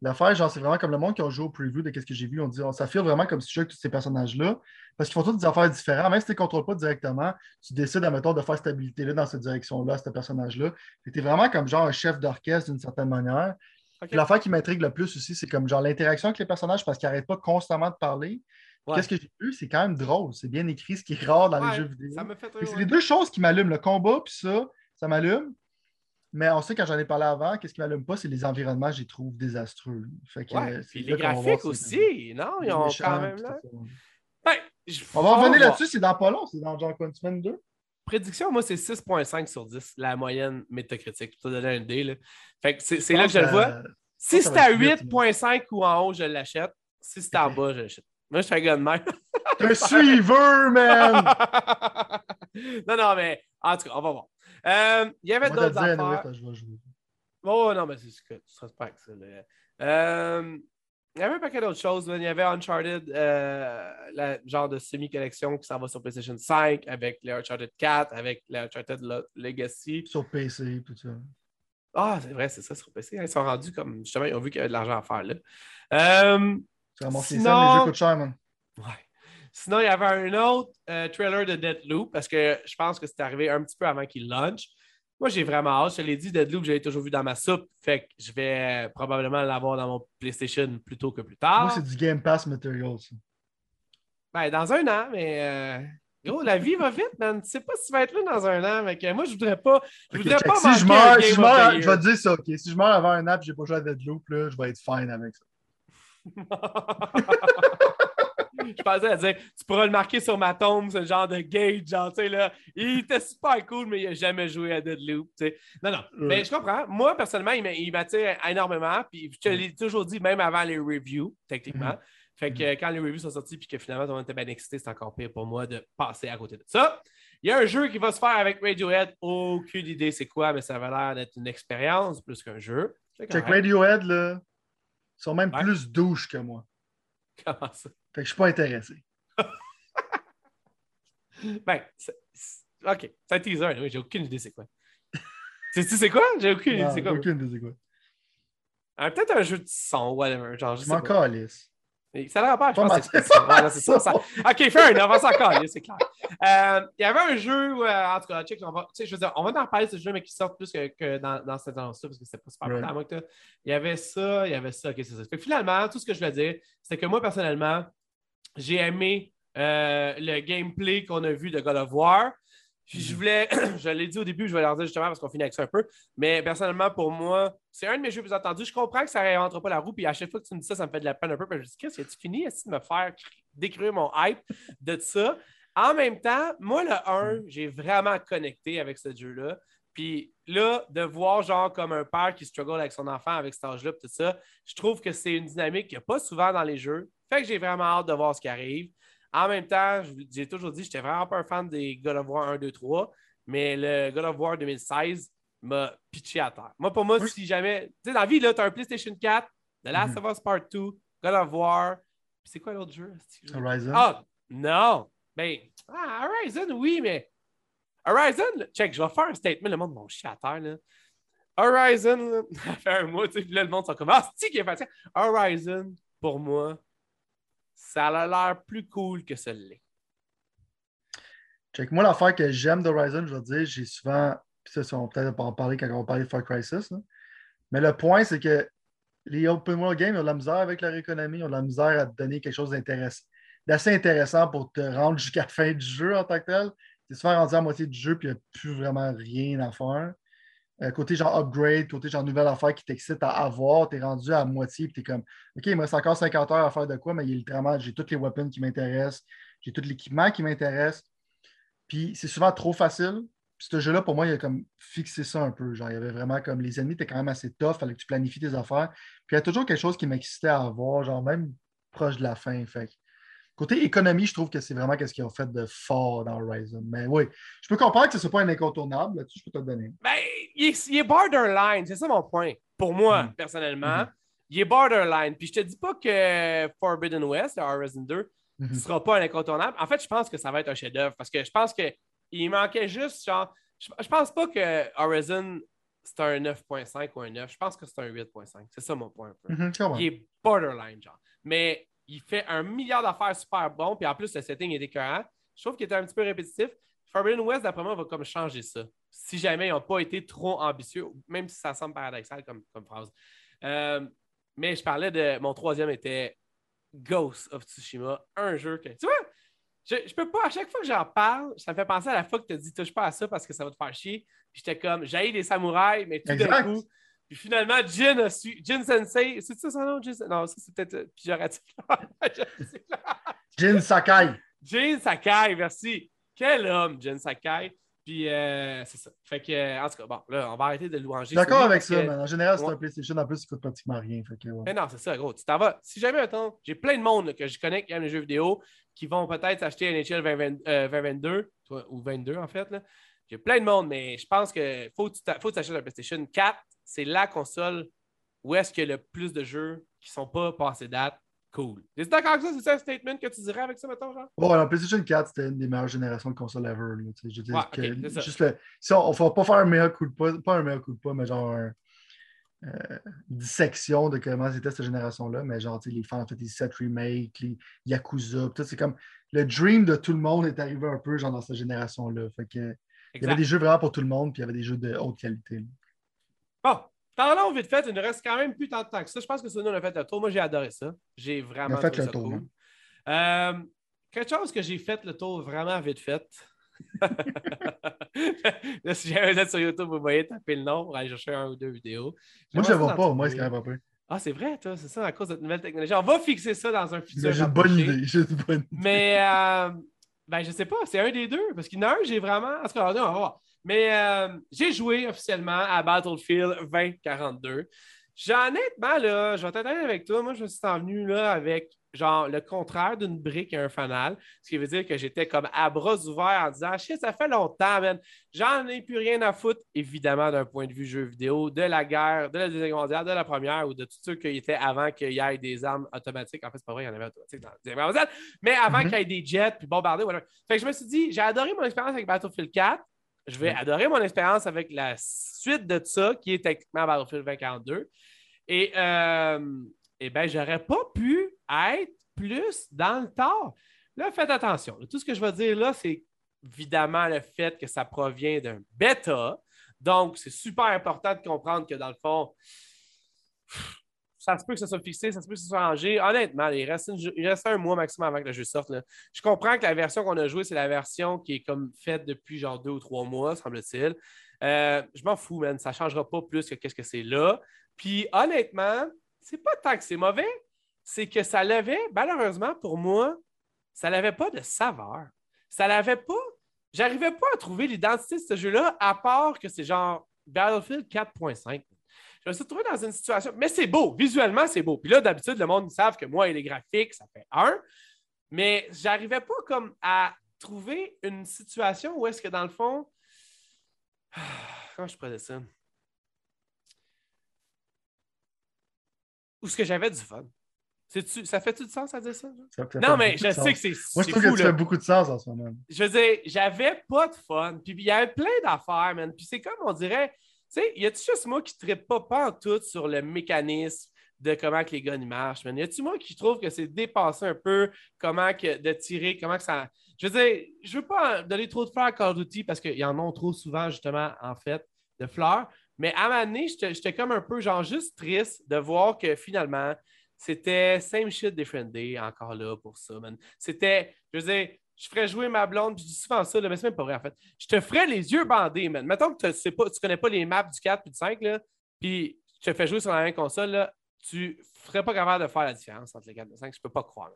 L'affaire, genre, c'est vraiment comme le monde qui a joué au preview de ce que j'ai vu. On dit, on- ça file vraiment comme si tu jouais avec tous ces personnages-là. Parce qu'ils font toutes des affaires différentes. Même si tu ne les contrôles pas directement, tu décides, admettons, de faire cette habilité-là dans cette direction-là, ce personnage-là. Tu es vraiment comme genre un chef d'orchestre d'une certaine manière. L'affaire qui m'intrigue le plus aussi, c'est comme genre l'interaction avec les personnages parce qu'ils n'arrêtent pas constamment de parler. Ouais. Qu'est-ce que j'ai vu? C'est quand même drôle. C'est bien écrit, ce qui est rare dans Ouais, les jeux vidéo. Ça me fait Fait que C'est les deux choses qui m'allument, le combat puis ça, ça m'allume. Mais on sait, quand j'en ai parlé avant, qu'est-ce qui m'allume pas, c'est les environnements, je les trouve désastreux. Fait que, Ouais, euh, puis les graphiques si- aussi, non? Ils ont quand même là. ouais. Ben, On va revenir là-dessus, c'est dans pas long, c'est dans John Quantum 2. Prédiction, moi, c'est 6.5 sur 10, la moyenne métacritique. Pour te donner une. Là. Fait que c'est là que je le vois. Si c'est à être vite, 8.5 ou en haut, je l'achète. Si c'est en bas, je l'achète. Moi, je suis un gars de même. Un suiveur, man! non, non, mais en tout cas, on va voir. Euh, Il y avait te le d'autres affaires. je vais jouer. Oh non, mais c'est ce que tu respectes ça. là. Euh, il y avait un paquet d'autres choses. Il y avait Uncharted, euh, la genre de semi-collection qui s'en va sur PlayStation 5 avec les Uncharted 4, avec les Uncharted Le- Legacy. Sur PC, tout ça. Ah, c'est vrai, c'est ça sur PC. Ils sont rendus comme justement, ils ont vu qu'il y avait de l'argent à faire là. Euh, Tu ramasses les Sinon- scènes, les jeux coûtent cher, man. Ouais. Sinon, il y avait un autre euh, trailer de Deadloop parce que je pense que c'est arrivé un petit peu avant qu'il launch. Moi, j'ai vraiment hâte. Je l'ai dit, Deadloop, j'avais toujours vu dans ma soupe. Fait que je vais euh, probablement l'avoir dans mon PlayStation plus tôt que plus tard. Moi, c'est du Game Pass Material, ça. Ben, dans un an, mais euh, gros, la vie va vite, man. Tu sais pas si tu vas être là dans un an. Mais que moi, je voudrais pas. Je voudrais pas si je meurs, je meurs, je vais te dire ça, ok? Si je meurs avant un app et j'ai pas joué à Deadloop, là, je vais être fine avec ça. Je pensais à dire, tu pourras le marquer sur ma tombe, ce genre de gauge, genre, tu sais, là, il était super cool, mais il n'a jamais joué à Deadloop, tu sais. Non, non, mais je comprends. Moi, personnellement, il m'a- il m'attire énormément, puis je te l'ai toujours dit, même avant les reviews, techniquement. Mhm. Fait que euh, quand les reviews sont sortis, puis que finalement, monde était bien excité, c'est encore pire pour moi de passer à côté de ça. Il y a un jeu qui va se faire avec Radiohead, aucune idée c'est quoi, mais ça avait l'air d'être une expérience plus qu'un jeu. C'est Check. Radiohead, là, ils sont même Ouais. plus douches que moi. Comment ça? Fait que je suis pas intéressé. Ben, OK, c'est un teaser, oui, j'ai aucune idée c'est quoi. Sais-tu c'est quoi? J'ai aucune idée c'est quoi. aucune idée, c'est quoi. Ah, Peut-être un jeu de son, whatever. Genre, je Je sais m'en pas. calisse. Ça l'air pas, je pense que c'est ça. C'est. OK, fair enough, on s'en c'est clair. Euh, Il y avait un jeu, euh, en tout cas, check, on va, tu sais, je veux dire, on va en parler de ce jeu, mais qui sort plus que, que dans, dans cette annonce-là, parce que c'était pas super important. moi, que Il y avait ça, il y avait ça, OK, c'est ça. Fait que finalement, tout ce que je voulais dire, c'est que moi, personnellement, j'ai aimé euh, le gameplay qu'on a vu de God of War. Puis je voulais, je l'ai dit au début, je vais leur dire justement parce qu'on finit avec ça un peu. Mais personnellement, pour moi, c'est un de mes jeux plus attendus. Je comprends que ça ne réinventera pas la roue. Puis à chaque fois que tu me dis ça, ça me fait de la peine un peu. Puis je me dis, qu'est-ce que tu finis Est-ce de me faire décrire mon hype de ça? En même temps, moi, le 1, j'ai vraiment connecté avec ce jeu-là. Puis là, de voir genre comme un père qui struggle avec son enfant avec cet âge-là, tout ça, je trouve que c'est une dynamique qu'il n'y a pas souvent dans les jeux. Fait que j'ai vraiment hâte de voir ce qui arrive. En même temps, je- j'ai toujours dit que j'étais vraiment pas un fan des God of War 1, 2, 3, mais le God of War 2016 m'a pitché à terre. Moi, pour moi, Oui. si jamais. Tu sais, dans la vie, là, tu as un PlayStation 4, The Last Mhm. of Us Part 2, God of War. C'est quoi l'autre jeu? Horizon. Ah, non! Ben, ah, Horizon, oui, mais. Horizon, check, je vais faire un statement, le monde mon chien à terre, là. Horizon, là, ça fait un mois, tu sais, puis là, le monde sont comme Ah, c'est qui est fatigué. Horizon, pour moi, ça a l'air plus cool que celui-là. Check. Moi, l'affaire que j'aime d'Horizon, je te dire, j'ai souvent. Puis ça, on peut-être en parler quand on va parler de Far Crisis. Mais le point, c'est que les open world games ont de la misère avec leur économie, ont de la misère à te donner quelque chose d'assez intéressant pour te rendre jusqu'à la fin du jeu en tant que tel. Tu es souvent rendu à moitié du jeu puis il n'y a plus vraiment rien à faire. Euh, côté genre upgrade, côté genre nouvelle affaire qui t'excite à avoir, tu es rendu à moitié puis tu es comme OK, il me reste encore 50 heures à faire de quoi, mais il littéralement, j'ai tous les weapons qui m'intéressent, j'ai tout l'équipement qui m'intéresse. Puis c'est souvent trop facile. Puis ce jeu-là, pour moi, il a comme fixé ça un peu. Genre, il y avait vraiment comme les ennemis étaient quand même assez tough, fallait que tu planifies tes affaires. Puis il y a toujours quelque chose qui m'excitait à avoir, genre même proche de la fin. Fait côté économie, je trouve que c'est vraiment ce qu'ils ont fait de fort dans Horizon. Mais oui, je peux comprendre que ce ne soit pas un incontournable. Là-dessus, je peux te le donner. Ben, il est, il est borderline, c'est ça mon point. Pour moi, Mm. personnellement, Mhm. il est borderline. Puis je te dis pas que Forbidden West, Horizon 2, Mhm. ne sera pas un incontournable. En fait, je pense que ça va être un chef-d'œuvre parce que je pense qu'il manquait juste, genre, je, je pense pas que Horizon c'est un 9.5 ou un 9. Je pense que c'est un 8.5. C'est ça mon point. un peu. Il est borderline, genre. Mais il fait un milliard d'affaires super bon, puis en plus, le setting est écœurant. Je trouve qu'il était un petit peu répétitif. Forbidden West, d'après moi, va comme changer ça. Si jamais ils n'ont pas été trop ambitieux, même si ça semble paradoxal comme, comme phrase. Euh, mais je parlais de. Mon troisième était Ghost of Tsushima, un jeu que. Tu vois, je, je peux pas, à chaque fois que j'en parle, ça me fait penser à la fois que tu as dit touche pas à ça parce que ça va te faire chier. J'étais comme, j'ai les samouraïs, mais tout d'un coup. Puis finalement, Jin a su. Jin Sensei, c'est ça son nom? Jin... Non, ça c'est peut-être euh, péjoratif. Jin Sakai. Jin Sakai, merci. Quel homme, Jin Sakai. Puis euh, c'est ça. Fait que, euh, en tout cas, bon, là, on va arrêter de louanger. D'accord avec ça, que- man. En général, c'est Ouais. un PlayStation. En plus, il coûte pratiquement rien. Fait que, ouais. Mais non, c'est ça, gros. Tu t'en vas. Si jamais, attends, j'ai plein de monde là, que je connais qui aime les jeux vidéo, qui vont peut-être acheter NHL 2020, euh, 2022, toi, ou 22 en fait. J'ai plein de monde, mais je pense que faut que tu t'a- faut que tu achètes un PlayStation 4. C'est la console où est-ce qu'il y a le plus de jeux qui sont pas passés date. Cool. D'accord avec ça? C'est ça un statement que tu dirais avec ça, mettons, genre? Bon, la PlayStation 4, c'était une des meilleures générations de consoles ever. là, je veux dire Ouais, que ok, c'est ça. juste le- si on ne va pas faire un meilleur coup de pas, pas un meilleur coup de pas, mais genre un, euh, une dissection de comment c'était cette génération-là, mais genre tu sais, les Final Fantasy 7 Remake, les Yakuza, tout, c'est comme le dream de tout le monde est arrivé un peu genre dans cette génération-là. Fait que, il y avait des jeux vraiment pour tout le monde, puis il y avait des jeux de haute qualité. là. Bon, parlons vite fait, il ne reste quand même plus tant de temps que ça. Je pense que ça, nous, on a fait le tour. Moi, j'ai adoré ça. J'ai vraiment On a fait le ça tour, cool. hein. Euh, quelque chose que j'ai fait le tour vraiment vite fait. Là, si jamais vous êtes sur YouTube, vous voyez taper le nom pour aller chercher un ou deux vidéos. Moi, je ne le vois pas, moi, c'est quand même pas peu. Ah, c'est vrai, toi, c'est ça, à cause de cette nouvelle technologie. On va fixer ça dans un futur. J'ai une bonne idée. J'ai une bonne idée. Mais, euh, ben, je sais pas, c'est un des deux. Parce qu'il y en a un, j'ai vraiment. En tout cas, on va voir. Mais euh, j'ai joué officiellement à Battlefield 2042. J'ai honnêtement, là, je vais honnête avec toi. Moi, je suis venu là avec genre le contraire d'une brique à un fanal. Ce qui veut dire que j'étais comme à bras ouverts en disant Shit, ça fait longtemps, man. J'en ai plus rien à foutre, évidemment, d'un point de vue jeu vidéo, de la guerre, de la Deuxième mondiale, de la première ou de tous ceux qui étaient avant qu'il y ait des armes automatiques. En fait, c'est pas vrai, il y en avait automatiques dans la Deuxième mondiale, mais avant Mhm. qu'il y ait des jets puis bombarder, whatever. Fait que je me suis dit, j'ai adoré mon expérience avec Battlefield 4. Je vais adorer mon expérience avec la suite de ça, qui est techniquement Battlefield 2042. Et, euh, eh bien, j'aurais pas pu être plus dans le tard. Là, faites attention. Tout ce que je vais dire là, c'est évidemment le fait que ça provient d'un bêta. Donc, c'est super important de comprendre que dans le fond, ça se peut que ça soit fixé, ça se peut que ça soit rangé. Honnêtement, il reste, un mois maximum avant que le jeu sorte. Je comprends que la version qu'on a jouée, c'est la version qui est comme faite depuis genre deux ou trois mois, semble-t-il. Euh, je m'en fous, man. Ça ne changera pas plus que qu'est-ce que c'est là. Puis honnêtement, c'est pas tant que c'est mauvais, c'est que ça l'avait, malheureusement pour moi, ça n'avait pas de saveur. Ça l'avait pas. J'arrivais pas à trouver l'identité de ce jeu-là, à part que c'est genre Battlefield 4.5. Je me suis retrouvé dans une situation. Mais c'est beau, visuellement, c'est beau. Puis là, d'habitude, le monde ils savent que moi et les graphiques, ça fait un. Mais j'arrivais pas comme à trouver une situation où est-ce que dans le fond. Comment je dire ça? Où est-ce que j'avais du fun? Ça fait-tu du sens à dire ça? Non, mais je sais que c'est. Moi, je trouve fou, que tu là fais beaucoup de sens en ce moment. je veux dire, j'avais pas de fun. Puis il y avait plein d'affaires, man. Puis c'est comme on dirait, tu sais, y a-tu juste moi qui ne pas, pas en tout sur le mécanisme de comment que les guns marchent, man? Y a-tu moi qui trouve que c'est dépassé un peu comment que de tirer, comment que ça. Je veux dire, je veux pas donner trop de fleurs à Call of Duty parce qu'ils en ont trop souvent, justement, en fait, de fleurs. Mais à moment donné, j'étais comme un peu, genre, juste triste de voir que finalement, c'était same shit, different day, encore là pour ça. C'était, je veux dire, je ferais jouer ma blonde, puis je dis souvent ça, là, mais c'est même pas vrai, en fait. Je te ferais les yeux bandés, man. Mettons que tu pas, tu connais pas les maps du 4 et du 5, là, puis je te fais jouer sur la même console, là, tu ferais pas capable de faire la différence entre les 4 et le 5, je peux pas croire.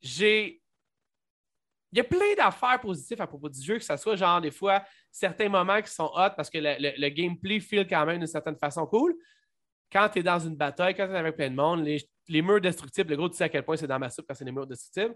J'ai. Il y a plein d'affaires positives à propos du jeu, que ce soit genre des fois certains moments qui sont hot parce que le gameplay feel quand même d'une certaine façon cool. Quand tu es dans une bataille, quand tu es avec plein de monde, les, les murs destructibles, le gros, tu sais à quel point c'est dans ma soupe quand c'est des murs destructibles.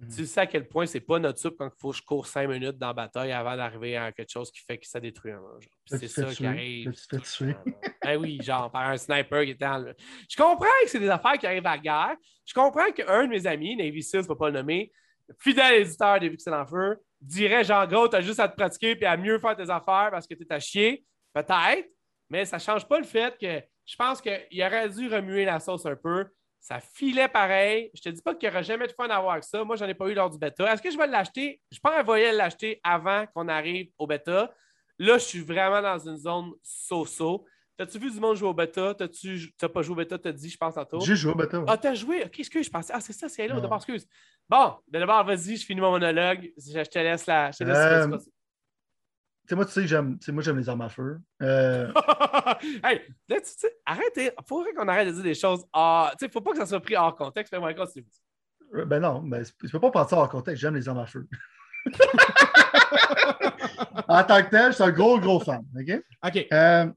Mhm. Tu sais à quel point c'est pas notre soupe quand il faut que je cours cinq minutes dans la bataille avant d'arriver à quelque chose qui fait que ça détruit un. Puis Là, C'est ça qui arrive. Tuer? Ben oui, genre par un sniper qui était le. Je comprends que c'est des affaires qui arrivent à la guerre. Je comprends qu'un de mes amis, Navy Seals, je ne pas le nommer, fidèle éditeur des Pixel en Feu, dirait genre, gros, t'as juste à te pratiquer et à mieux faire tes affaires parce que t'es à chier. Peut-être, mais ça ne change pas le fait que je pense qu'il aurait dû remuer la sauce un peu. Ça filait pareil. Je te dis pas qu'il n'y aura jamais de fun à avoir avec ça. Moi, j'en ai pas eu lors du bêta. Est-ce que je vais l'acheter? Je pense que vais l'acheter avant qu'on arrive au bêta. Là, je suis vraiment dans une zone so-so. T'as-tu vu du monde jouer au bêta? T'as-tu t'as pas joué au bêta, t'as dit, je pense, tantôt? J'ai joué au bêta. Ah, t'as joué? Ok, excuse, je pensais. Ah, c'est ça, c'est là, d'abord, excuse. Bon, ben d'abord, vas-y, je finis mon monologue. Je, je te laisse la. Je te laisse Euh, sais, moi, tu sais j'aime, moi, j'aime les armes à feu. Euh, hey, là, tu sais, arrêtez. Faudrait qu'on arrête de dire des choses. Ah, tu sais, faut pas que ça soit pris hors contexte. Fais-moi continue. ben non, ben, tu peux pas penser en contexte, j'aime les armes à feu. en tant que tel, je suis un gros, gros fan. OK? Ok. Euh,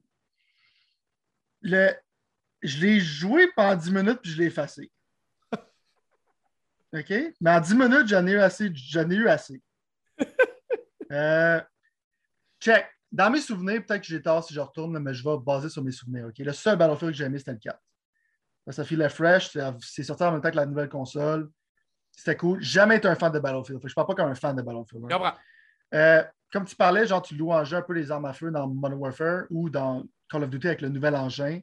le, je l'ai joué pendant 10 minutes puis je l'ai effacé. OK? Mais en 10 minutes, j'en ai eu assez. J'en ai eu assez. Euh, check. Dans mes souvenirs, peut-être que j'ai tort si je retourne, mais je vais baser sur mes souvenirs. Le seul Battlefield que j'ai aimé, c'était le 4. Ça filait fresh. c'est- sorti en même temps que la nouvelle console. C'était cool. Jamais été un fan de Battlefield. Fait que je parle pas comme un fan de Battlefield. hein. Euh, comme tu parlais, genre, tu jeu un peu les armes à feu dans Modern Warfare ou dans Call of Duty avec le nouvel engin.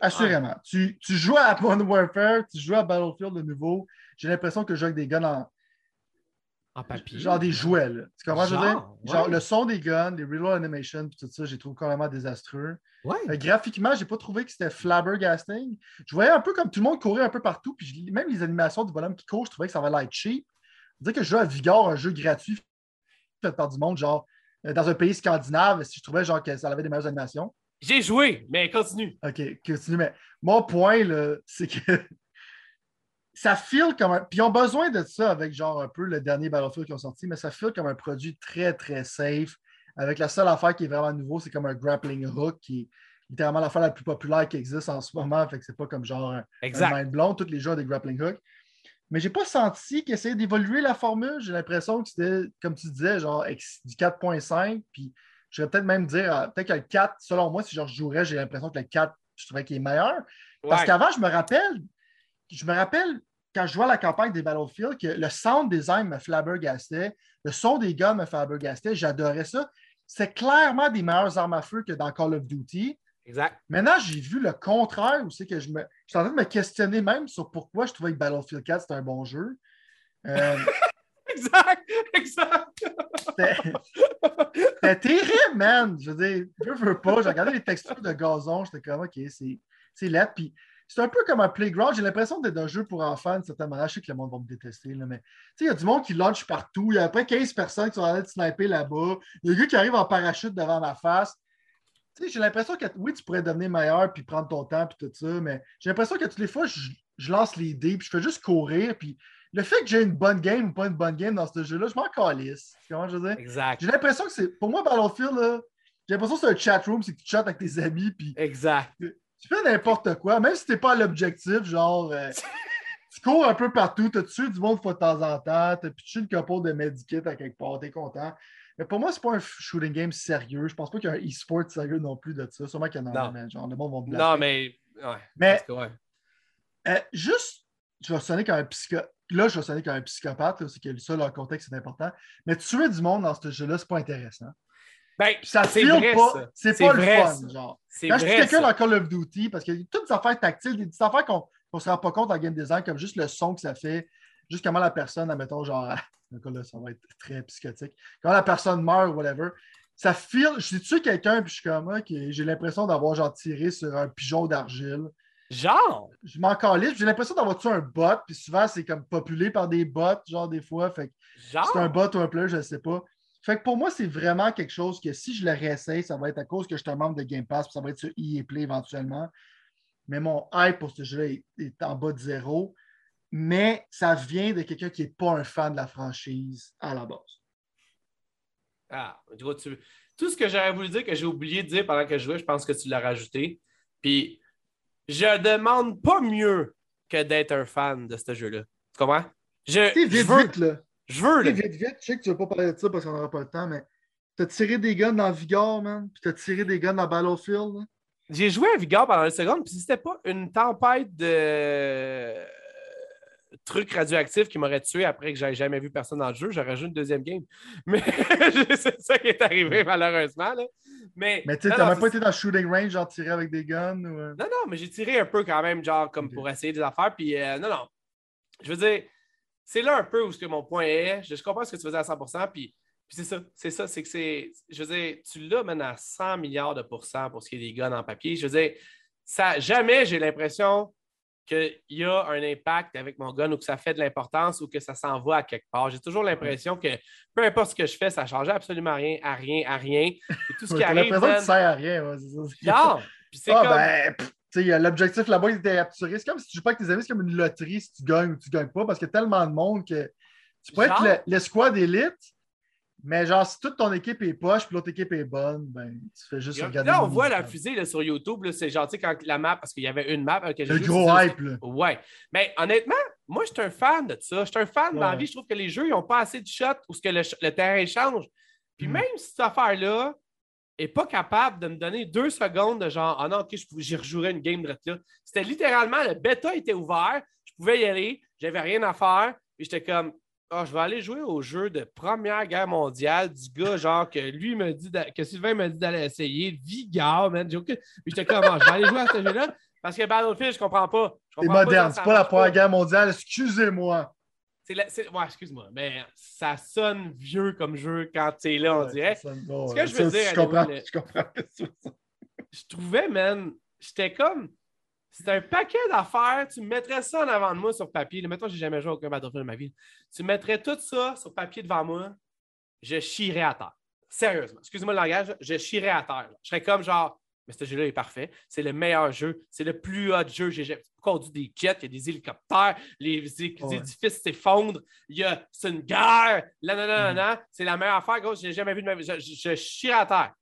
Assurément. Tu, tu joues à Modern Warfare, tu joues à Battlefield de nouveau. J'ai l'impression que je joue avec des guns en. En papier. Genre des jouets, là. Tu comprends, ce que je veux dire? Genre, Genre ouais. le son des guns, les reload animations, puis tout ça, j'ai trouvé complètement désastreux. Ouais. Euh, graphiquement, j'ai pas trouvé que c'était flabbergasting. Je voyais un peu comme tout le monde courir un peu partout, puis je- même les animations du bonhomme qui court, je trouvais que ça avait l'air cheap. Dire que je joue à Vigor, un jeu gratuit fait par du monde, genre euh, dans un pays scandinave, si je trouvais genre que ça avait des meilleures animations. J'ai joué, mais continue. OK, continue. Mais mon point, là, c'est que ça file comme un. Puis ils ont besoin de ça avec genre un peu le dernier Battlefield qui ont sorti, mais ça file comme un produit très, très safe. Avec la seule affaire qui est vraiment nouveau, c'est comme un grappling hook qui est littéralement l'affaire la plus populaire qui existe en ce moment. Fait que c'est pas comme genre un, un mind blown, tous les jeux ont des grappling hooks. Mais j'ai pas senti qu'ils essayaient d'évoluer la formule. J'ai l'impression que c'était, comme tu disais, genre du 4.5. Puis je vais peut-être même dire, euh, peut-être que le 4, selon moi, si je rejouerais, j'ai l'impression que le 4, je trouvais qu'il est meilleur. Parce Ouais. qu'avant, je me rappelle, je me rappelle quand je à la campagne des Battlefield, que le sound design me flabbergastait, le son des gars me flabbergastait, j'adorais ça. C'est clairement des meilleures armes à feu que dans Call of Duty. Exact. Maintenant, j'ai vu le contraire où c'est que je me. Je suis en train de me questionner même sur pourquoi je trouvais que Battlefield 4 c'était un bon jeu. Euh, Exact. Exact. c'était terrible, man. Je veux dire, je veux pas. J'ai regardé les textures de gazon, j'étais comme, OK, c'est c'est laid. Puis c'est un peu comme un playground. J'ai l'impression d'être un jeu pour enfants, de certaine manière. Je sais que le monde va me détester, là, mais tu sais, il y a du monde qui launch partout. Il y a après 15 personnes qui sont en train de sniper là-bas. Il y a un gars qui arrive en parachute devant ma face. Tu sais, j'ai l'impression que oui, tu pourrais devenir meilleur puis prendre ton temps puis tout ça, mais j'ai l'impression que toutes les fois, je, je lance les dés puis je fais juste courir. Puis le fait que j'ai une bonne game ou pas une bonne game dans ce jeu-là, je m'en calisse. Comment je veux dire? Exact. J'ai l'impression que c'est. Pour moi, Battlefield, là, j'ai l'impression que c'est un chat room, c'est que tu chattes avec tes amis, puis Exact. Tu fais n'importe quoi, même si t'es pas à l'objectif, genre. euh, tu cours un peu partout, t'as tué du monde fois de temps en temps, t'as pitché une couple de medikits à quelque part, t'es content. Mais pour moi, c'est pas un shooting game sérieux. Je pense pas qu'il y a un e-sport sérieux non plus de ça. Sûrement qu'il y en a, Non. mais genre, le monde va me Non, blâmer. mais. Ouais. Mais- ouais. Euh, juste, je vais sonner comme un psychopathe. Là, je vais sonner comme un psychopathe, c'est que ça, le contexte, c'est important. Mais tuer du monde dans ce jeu-là, c'est pas intéressant. Ben, ça c'est vrai, pas. C'est pas vrai, le fun, ça. genre. Quand je quelqu'un dans Call of Duty, parce qu'il y a toutes des affaires tactiles, des affaires qu'on ne se rend pas compte en game design, comme juste le son que ça fait, juste comment la personne, admettons, genre, le cas là, ça va être très psychotique, quand la personne meurt ou whatever, ça file. Je tue quelqu'un, puis je suis comme, OK, j'ai l'impression d'avoir genre tiré sur un pigeon d'argile. Genre? Je m'en calisse, j'ai l'impression d'avoir tué un bot, puis souvent, c'est comme populé par des bots, genre des fois, fait Genre? c'est un bot ou un player, je ne sais pas. Fait que pour moi, c'est vraiment quelque chose que si je le réessaye, ça va être à cause que je suis un membre de Game Pass, puis ça va être sur EA Play éventuellement. Mais mon hype pour ce jeu-là est, est en bas de zéro. Mais ça vient de quelqu'un qui n'est pas un fan de la franchise à la base. Ah, tu vois, tu- Tout ce que j'aurais voulu dire que j'ai oublié de dire pendant que je jouais, je pense que tu l'as rajouté. Puis, je demande pas mieux que d'être un fan de ce jeu-là. Tu comprends? Je, Tu sais, je vite, veux, vite, là. Je veux, là. vite, vite. Je sais que tu ne veux pas parler de ça parce qu'on n'aura pas le temps, mais t'as tiré des guns dans Vigor, man. Puis t'as tiré des guns dans Battlefield. là. J'ai joué à Vigor pendant une seconde, puis si c'était pas une tempête de trucs radioactifs qui m'aurait tué après que j'avais jamais vu personne dans le jeu, j'aurais joué une deuxième game. Mais c'est ça qui est arrivé, malheureusement. Là. Mais, Mais tu même pas été dans shooting range, genre tirer avec des guns. Ou... euh, Non, non, mais j'ai tiré un peu quand même, genre, comme pour essayer des affaires. Puis, euh, non, non. Je veux dire, c'est là un peu où que mon point est. Je, je comprends ce que tu faisais à 100%. Puis, Puis c'est ça, c'est ça, c'est que c'est. Je veux dire, tu l'as maintenant à 100 milliards de pourcents pour ce qui est des guns en papier. Je veux dire, ça, jamais j'ai l'impression qu'il y a un impact avec mon gun ou que ça fait de l'importance ou que ça s'en va à quelque part. J'ai toujours l'impression que peu importe ce que je fais, ça ne change absolument rien, à rien, à rien. Et tout ce qui arrive. l'impression que ça sert à rien. Ouais, c'est ça. Non! Puis c'est ah, comme... ben, pff, l'objectif là-bas, il était capturé. C'est comme si tu joues pas avec tes amis, c'est comme une loterie si tu gagnes ou tu gagnes pas parce qu'il y a tellement de monde que tu peux Genre? être le- l'escouade élite, mais genre, si toute ton équipe est poche puis l'autre équipe est bonne, ben, tu fais juste regarder. Là, on le voit la fusée là, sur YouTube. C'est sais, quand la map, parce qu'il y avait une map. que j'ai Le gros hype, là. Ouais. Mais honnêtement, moi, je suis un fan de ça. Je suis un fan Ouais. vie. Je trouve que les jeux, ils n'ont pas assez de shots où ce que le, le terrain change. Puis Mm. même cette affaire-là n'est pas capable de me donner deux secondes de genre, ah non, ok, j'y rejouerais une game de là. C'était littéralement, le bêta était ouvert. Je pouvais y aller. J'avais rien à faire. Puis j'étais comme, ah, je vais aller jouer au jeu de Première Guerre mondiale du gars, genre, que lui me dit, que Sylvain me dit d'aller essayer. Vigard, man. Puis j'étais comme, Ah, je vais aller jouer à ce jeu-là. Parce que Battlefield, je comprends pas. C'est comprends pas moderne, c'est pas la Première Guerre mondiale, excusez-moi. C'est la- c'est- ouais, excuse-moi, mais ça sonne vieux comme jeu quand tu es là, on Ouais, dirait. ça sonne- bon, Ce que ouais. je veux Ça, dire, Je comprends, le- je comprends. Je trouvais, man, j'étais comme. C'était un paquet d'affaires. Tu me mettrais ça en avant de moi sur papier. Là, Mettons, j'ai jamais joué à aucun Battlefield de ma vie. Tu mettrais tout ça sur papier devant moi, je chierais à terre. Sérieusement. Excusez-moi le langage, je chierais à terre. là. Je serais comme genre, mais ce jeu-là est parfait. C'est le meilleur jeu. C'est le plus hot jeu. J'ai conduit des jets, il y a des hélicoptères, les, Ouais. édifices s'effondrent, il y a, c'est une guerre. Là, non, non, non, non. C'est la meilleure affaire, gros, j'ai jamais vu de ma vie. Je, je, je à terre.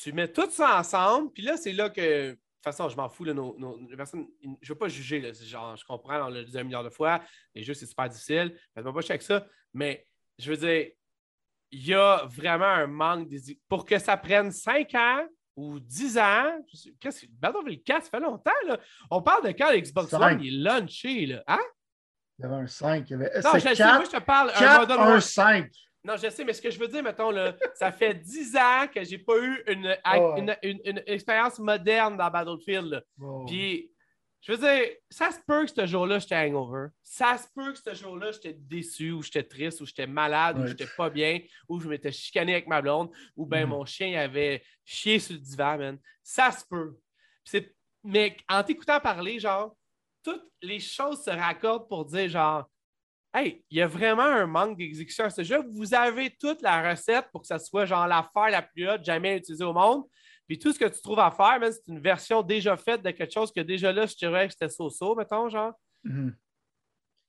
Tu mets tout ça ensemble, puis là, c'est là que. De toute façon, je m'en fous. Là, nos, nos- les personnes, je ne veux pas juger. Là, C'est genre, je comprends, on l'a dit un milliard de fois. Les jeux, c'est super difficile. Faites-moi pas chier avec ça. Mais je veux dire, il y a vraiment un manque. Pour que ça prenne 5 ans ou 10 ans, qu'est-ce que Battlefield 4, ça fait longtemps. Là. On parle de quand l'Xbox. One il est launché. Là. Hein? Il y avait un 5. Il y avait... Non, je C'est sais, moi, 4, je te parle un 4, Modern 1, Warfare. 5. Non, je sais, mais ce que je veux dire, mettons, là, ça fait 10 ans que j'ai pas eu une, Ouais. une, une- une expérience moderne dans Battlefield. Wow. Puis, je veux dire, ça se peut que ce jour-là, j'étais hangover. Ça se peut que ce jour-là, j'étais déçu, ou j'étais triste, ou j'étais malade, ou j'étais pas bien, ou je m'étais chicané avec ma blonde, ou bien Mhm. mon chien avait chié sur le divan, man. Ça se peut. Mais en t'écoutant parler, genre, toutes les choses se raccordent pour dire, genre, Hey, il y a vraiment un manque d'exécution à ce jeu. Vous avez toute la recette pour que ça soit genre l'affaire la plus haute jamais utilisée au monde. Puis tout ce que tu trouves à faire, c'est une version déjà faite de quelque chose que déjà là, je dirais que c'était so-so, mettons, genre. Mhm.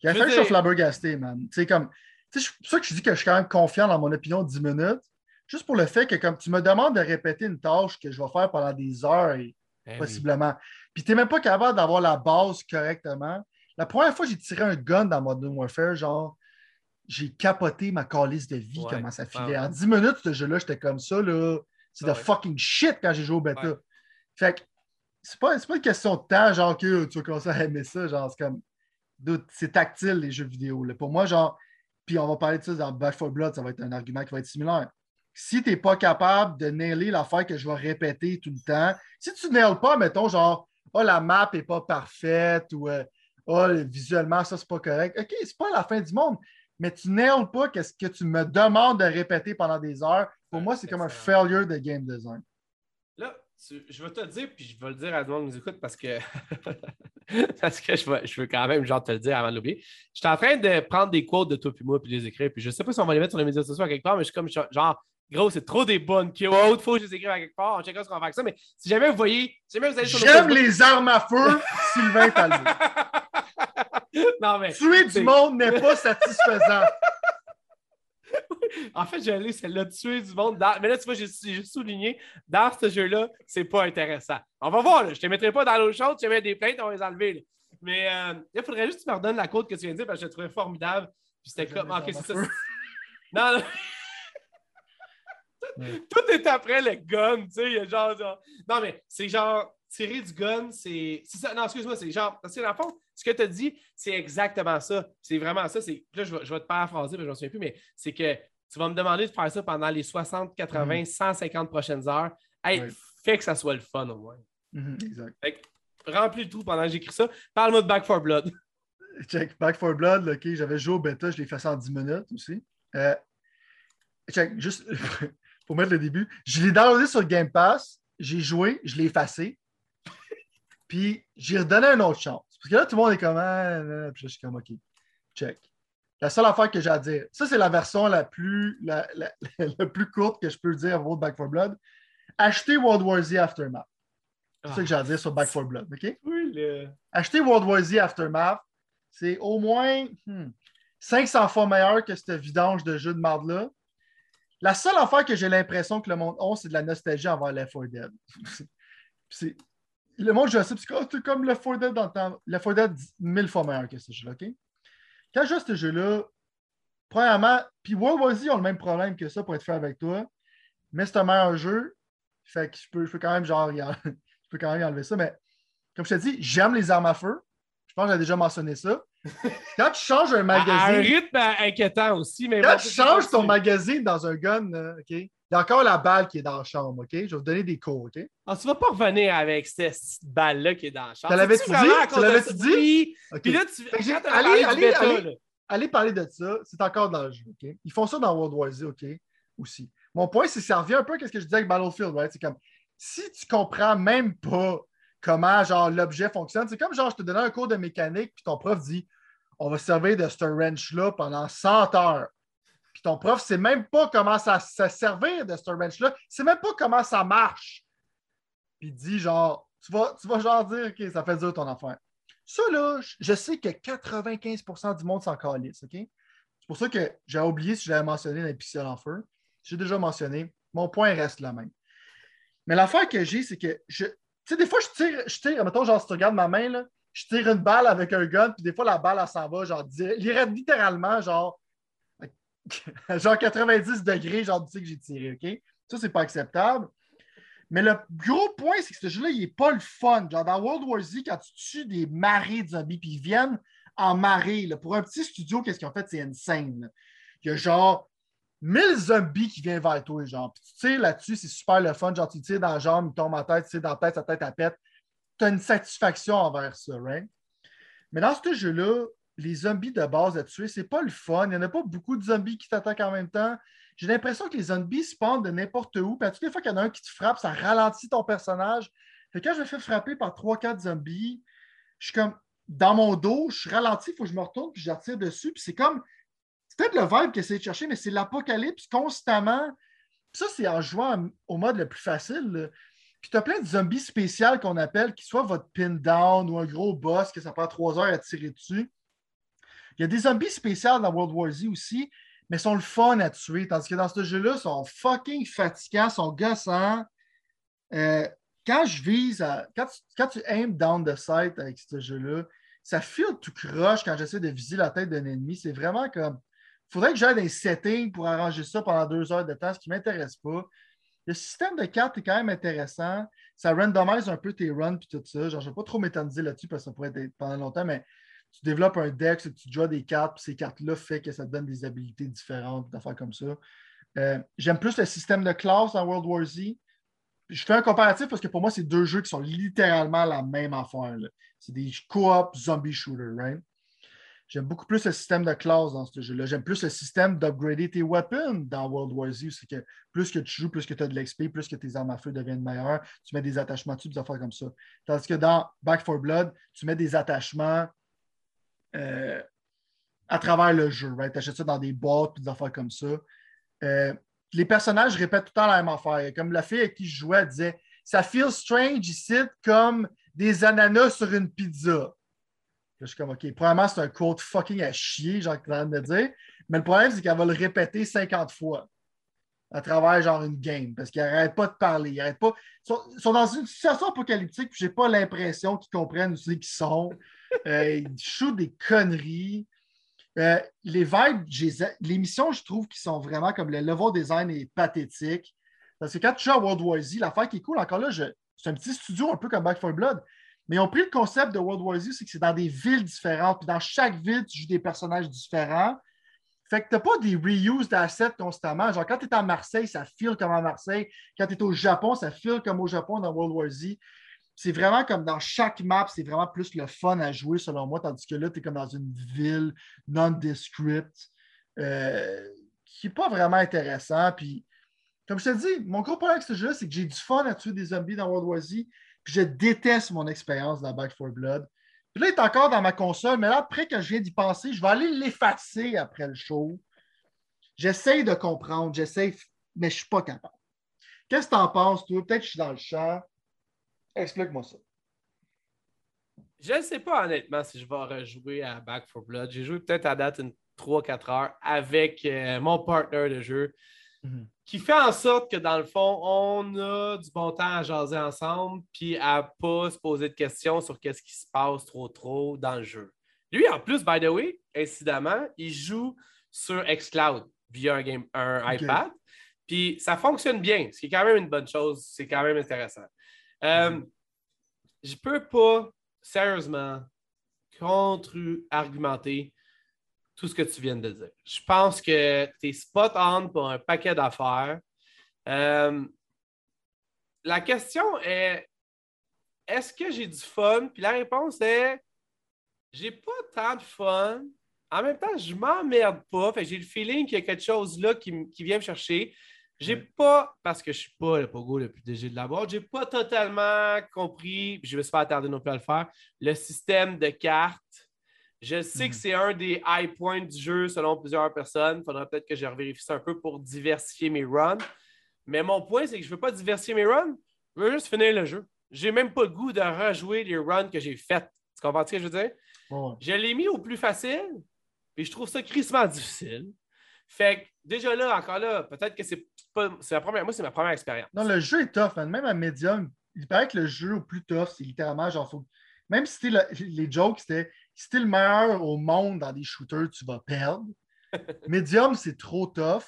Il a Je fallu veux que je dire- flabbergasté, man. Sais, comme. C'est pour ça que je dis que je suis quand même confiant dans mon opinion de 10 minutes. Juste pour le fait que, comme tu me demandes de répéter une tâche que je vais faire pendant des heures, et Eh oui. possiblement, puis tu n'es même pas capable d'avoir la base correctement. La première fois que j'ai tiré un gun dans Modern Warfare, genre, j'ai capoté ma calice de vie, Ouais. comment ça filait. Ouais. En 10 minutes, ce jeu-là, j'étais comme ça, là. C'est Ouais, fucking shit quand j'ai joué au bêta. Ouais. Fait que c'est pas, c'est pas une question de temps, genre, que tu vas commencer à aimer ça. Genre, c'est comme. C'est tactile, les jeux vidéo. là. Pour moi, genre. Puis on va parler de ça dans Back 4 Blood, ça va être un argument qui va être similaire. Si tu n'es pas capable de nailer l'affaire que je vais répéter tout le temps, si tu nailes pas, mettons, genre, oh, la map n'est pas parfaite ou euh, oh, visuellement, ça, c'est pas correct. OK, c'est pas la fin du monde, mais tu nailes pas qu'est-ce que tu me demandes de répéter pendant des heures. Pour moi, c'est comme un failure de game design. Là, tu- je vais te le dire, puis je vais le dire à tout le monde qui nous écoute parce que, parce que je, veux, je veux quand même genre te le dire avant de l'oublier. Je suis en train de prendre des quotes de toi puis moi puis les écrire. Puis je sais pas si on va les mettre sur les médias sociaux à quelque part, mais je suis comme genre, gros, c'est trop des bonnes quotes, faut que je les écrive à quelque part. On checkera ce qu'on va faire avec ça. Mais si jamais vous voyez, si jamais vous allez sur J'aime Facebook- les armes à feu, Sylvain Talbot. non, mais Tuer du monde n'est pas satisfaisant. En fait, j'ai lu celle-là, tuer du monde. dans- Mais là, tu vois, j'ai souligné, dans ce jeu-là, c'est pas intéressant. On va voir, là. je te mettrai pas dans l'eau chaude, si jamais des plaintes, on va les enlever. là. Mais euh, là, il faudrait juste que tu me redonnes la côte que tu viens de dire parce que je la trouvais formidable. Puis c'était comme. les Ok, c'est ça. Non, non. Ouais. Tout est après le gun, tu sais. il y a genre, genre- Non, mais c'est genre, tirer du gun, c'est. c'est ça. Non, excuse-moi, c'est genre. Parce que dans le fond, ce que tu as dit, c'est exactement ça. C'est vraiment ça. Là, je vais, je vais te paraphraser, mais je ne me souviens plus, mais c'est que tu vas me demander de faire ça pendant les 60, 80, 150 prochaines heures. Hey, Ouais. fais que ça soit le fun au moins. Mhm, exact. Fait que, remplis le trou pendant que j'écris ça. Parle-moi de Back for Blood. Check Back 4 Blood, ok, j'avais joué au bêta, je l'ai fait ça en 10 minutes aussi. Euh, check, juste pour mettre le début, je l'ai downloadé sur Game Pass, j'ai joué, je l'ai effacé, puis j'ai redonné une autre chance. Parce que là, tout le monde est comme, ah, puis je suis comme, OK, check. La seule affaire que j'ai à dire, ça, c'est la version la plus, la, plus courte que je peux dire à votre Back 4 Blood. Achetez World War Z Aftermath. C'est ça que j'ai à dire sur Back 4 Blood, OK? Oui, le... Achetez World War Z Aftermath. C'est au moins 500 hmm, fois meilleur que cette vidange de jeu de marde-là. La seule affaire que j'ai l'impression que le monde a, c'est de la nostalgie envers Left 4 Dead. le monde joue à ça, parce c'est comme Left 4 Dead dans le temps. Left 4 Dead, mille fois meilleur que ce jeu-là, OK? Quand je joue à ce jeu-là, premièrement, puis Z ont le même problème que ça pour être fait avec toi, mais c'est un meilleur jeu. Fait que je peux, je peux quand même genre, je peux quand même enlever ça, mais comme je te dis, j'aime les armes à feu. Je pense que j'ai déjà mentionné ça. Quand tu changes un magazine. À un rythme inquiétant aussi. Mais quand tu changes ton magazine dans un gun, OK? Il y a encore la balle qui est dans la chambre, OK? Je vais vous donner des cours, OK? Ah, tu vas pas revenir avec cette balle-là qui est dans la chambre. Tu l'avais-tu dit? Tu l'avais-tu dit? Puis là, tu. allez, allez, allez, allez, parler de ça. C'est encore dans le jeu, OK? Ils font ça dans World War Z, OK? Aussi. Mon point, c'est que ça revient un peu à ce que je disais avec Battlefield, right? C'est comme si tu comprends même pas comment genre l'objet fonctionne, c'est comme genre je te donnais un cours de mécanique, puis ton prof dit on va servir de ce wrench-là pendant 100 heures. Ton prof ne sait même pas comment ça, se servir de ce wrench-là. Il ne sait même pas comment ça marche. Puis il dit genre, tu vas, tu vas genre dire, OK, ça fait dur ton affaire. Ça, là, je sais que 95% du monde s'en calisse, OK? C'est pour ça que j'ai oublié si j'avais mentionné l'impuissance en feu. J'ai déjà mentionné. Mon point reste le même. Mais l'affaire que j'ai, c'est que je. Tu sais, des fois, je tire, je tire, mettons, genre, si tu regardes ma main, là, je tire une balle avec un gun, puis des fois, la balle, elle s'en va, genre, littéralement, genre, genre 90 degrés, genre, tu sais que j'ai tiré, OK? Ça, c'est pas acceptable. Mais le gros point, c'est que ce jeu-là, il n'est pas le fun. Genre, dans World War Z, quand tu tues des marées de zombies, puis ils viennent en marée, là, pour un petit studio, qu'est-ce qu'ils ont fait? C'est insane. Il y a genre 1000 zombies qui viennent vers toi, genre. Puis tu tires là-dessus, c'est super le fun. Genre, tu tires dans la jambe, il tombe en tête, tu tires dans la tête, sa tête, à pète tu as une satisfaction envers ça, right? Mais dans ce jeu-là, les zombies de base à tuer, c'est pas le fun. Il n'y en a pas beaucoup de zombies qui t'attaquent en même temps. J'ai l'impression que les zombies spawnent de n'importe où. Puis toutes les fois qu'il y en a un qui te frappe, ça ralentit ton personnage. Quand je me fais frapper par 3-4 zombies, je suis comme dans mon dos, je suis ralenti, il faut que je me retourne, puis je retire dessus. Puis c'est comme. C'est peut-être le vibe que c'est de chercher, mais c'est l'apocalypse constamment. ça, c'est en jouant au mode le plus facile. Puis tu as plein de zombies spéciaux qu'on appelle, qui soient votre pin down ou un gros boss que ça prend trois heures à tirer dessus. Il y a des zombies spéciaux dans World War Z aussi, mais sont le fun à tuer. Tandis que dans ce jeu-là, ils sont fucking fatigants, sont gossants. Euh, quand je vise, quand, tu, aimes down the sight avec ce jeu-là, ça file tout croche quand j'essaie de viser la tête d'un ennemi. C'est vraiment comme. Il faudrait que j'aille des settings pour arranger ça pendant deux heures de temps, ce qui ne m'intéresse pas. Le système de cartes est quand même intéressant. Ça randomise un peu tes runs et tout ça. Je ne vais pas trop m'éterniser là-dessus parce que ça pourrait être pendant longtemps, mais tu développes un deck, tu joues des cartes, puis ces cartes-là font que ça te donne des habilités différentes, d'affaires comme ça. Euh, j'aime plus le système de classe dans World War Z. Je fais un comparatif parce que pour moi, c'est deux jeux qui sont littéralement la même affaire. C'est des co-op zombie shooters, right? J'aime beaucoup plus le système de classe dans ce jeu-là. J'aime plus le système d'upgrader tes weapons dans World War Z. C'est que plus que tu joues, plus que tu as de l'XP, plus que tes armes à feu deviennent meilleures. Tu mets des attachements dessus, des affaires comme ça. Tandis que dans Back 4 Blood, tu mets des attachements euh, à travers le jeu. Tu achètes ça dans des boîtes, des affaires comme ça. Euh, les personnages répètent tout le temps la même affaire. Comme la fille avec qui je jouais, disait Ça feel strange ici comme des ananas sur une pizza. Je suis comme, OK, premièrement, c'est un quote fucking à chier, genre, que de dire. Mais le problème, c'est qu'elle va le répéter 50 fois à travers, genre, une game. Parce qu'ils n'arrêtent pas de parler. Ils n'arrêtent pas. Ils sont, dans une situation apocalyptique, puis j'ai pas l'impression qu'ils comprennent où c'est qu'ils sont. Euh, ils shootent des conneries. Euh, les vibes, l'émission, je trouve qu'ils sont vraiment comme le level design est pathétique. Parce que quand tu joues à World War Z, l'affaire qui est cool, encore là, c'est un petit studio un peu comme Back 4 Blood. Mais ont pris le concept de World War Z, c'est que c'est dans des villes différentes. Puis dans chaque ville, tu joues des personnages différents. Fait que tu n'as pas des reuse d'assets constamment. Genre, quand tu es à Marseille, ça file comme à Marseille. Quand tu es au Japon, ça file comme au Japon dans World War Z. C'est vraiment comme dans chaque map, c'est vraiment plus le fun à jouer selon moi, tandis que là, tu es comme dans une ville non-descript. Euh, qui n'est pas vraiment intéressant. Puis, comme je te dis, mon gros problème avec ce jeu-là, c'est que j'ai du fun à tuer des zombies dans World War Z. Puis je déteste mon expérience dans Back 4 Blood. Puis là, il est encore dans ma console, mais là, après que je viens d'y penser, je vais aller l'effacer après le show. J'essaye de comprendre, j'essaye, mais je ne suis pas capable. Qu'est-ce que tu en penses, toi? Peut-être que je suis dans le champ. Explique-moi ça. Je ne sais pas honnêtement si je vais rejouer à Back 4 Blood. J'ai joué peut-être à date une 3-4 heures avec euh, mon partner de jeu. Mhm. Qui fait en sorte que dans le fond, on a du bon temps à jaser ensemble puis à ne pas se poser de questions sur qu'est-ce qui se passe trop trop dans le jeu. Lui, en plus, by the way, incidemment, il joue sur Xcloud via un, game, un iPad. Puis ça fonctionne bien, ce qui est quand même une bonne chose. C'est quand même intéressant. Euh. Je peux pas, sérieusement, contre-argumenter tout ce que tu viens de dire. Je pense que tu es spot on pour un paquet d'affaires. Euh, la question est est-ce que j'ai du fun? Puis la réponse est j'ai pas tant de fun. En même temps, je m'emmerde pas. j'ai le feeling qu'il y a quelque chose là qui, vient me chercher. J'ai pas, parce que je suis pas le pogo le plus dégé de la boîte, j'ai pas totalement compris, je vais se faire attarder non plus à le faire, le système de cartes je sais que mhm. c'est un des high points du jeu selon plusieurs personnes. Il faudra peut-être que je revérifie ça un peu pour diversifier mes runs. Mais mon point, c'est que je ne veux pas diversifier mes runs. Je veux juste finir le jeu. J'ai même pas le goût de rejouer les runs que j'ai faits. Tu comprends ce que je veux dire? Je l'ai mis au plus facile, et je trouve ça crissement difficile. Fait que déjà là, encore là, peut-être que c'est pas. C'est la première. Moi, c'est ma première expérience. Non, le jeu est tough, Même à médium, il paraît que le jeu au plus tough, c'est littéralement genre faut... Même si les jokes, c'était si tu es le meilleur au monde dans des shooters, tu vas perdre. Medium, c'est trop tough.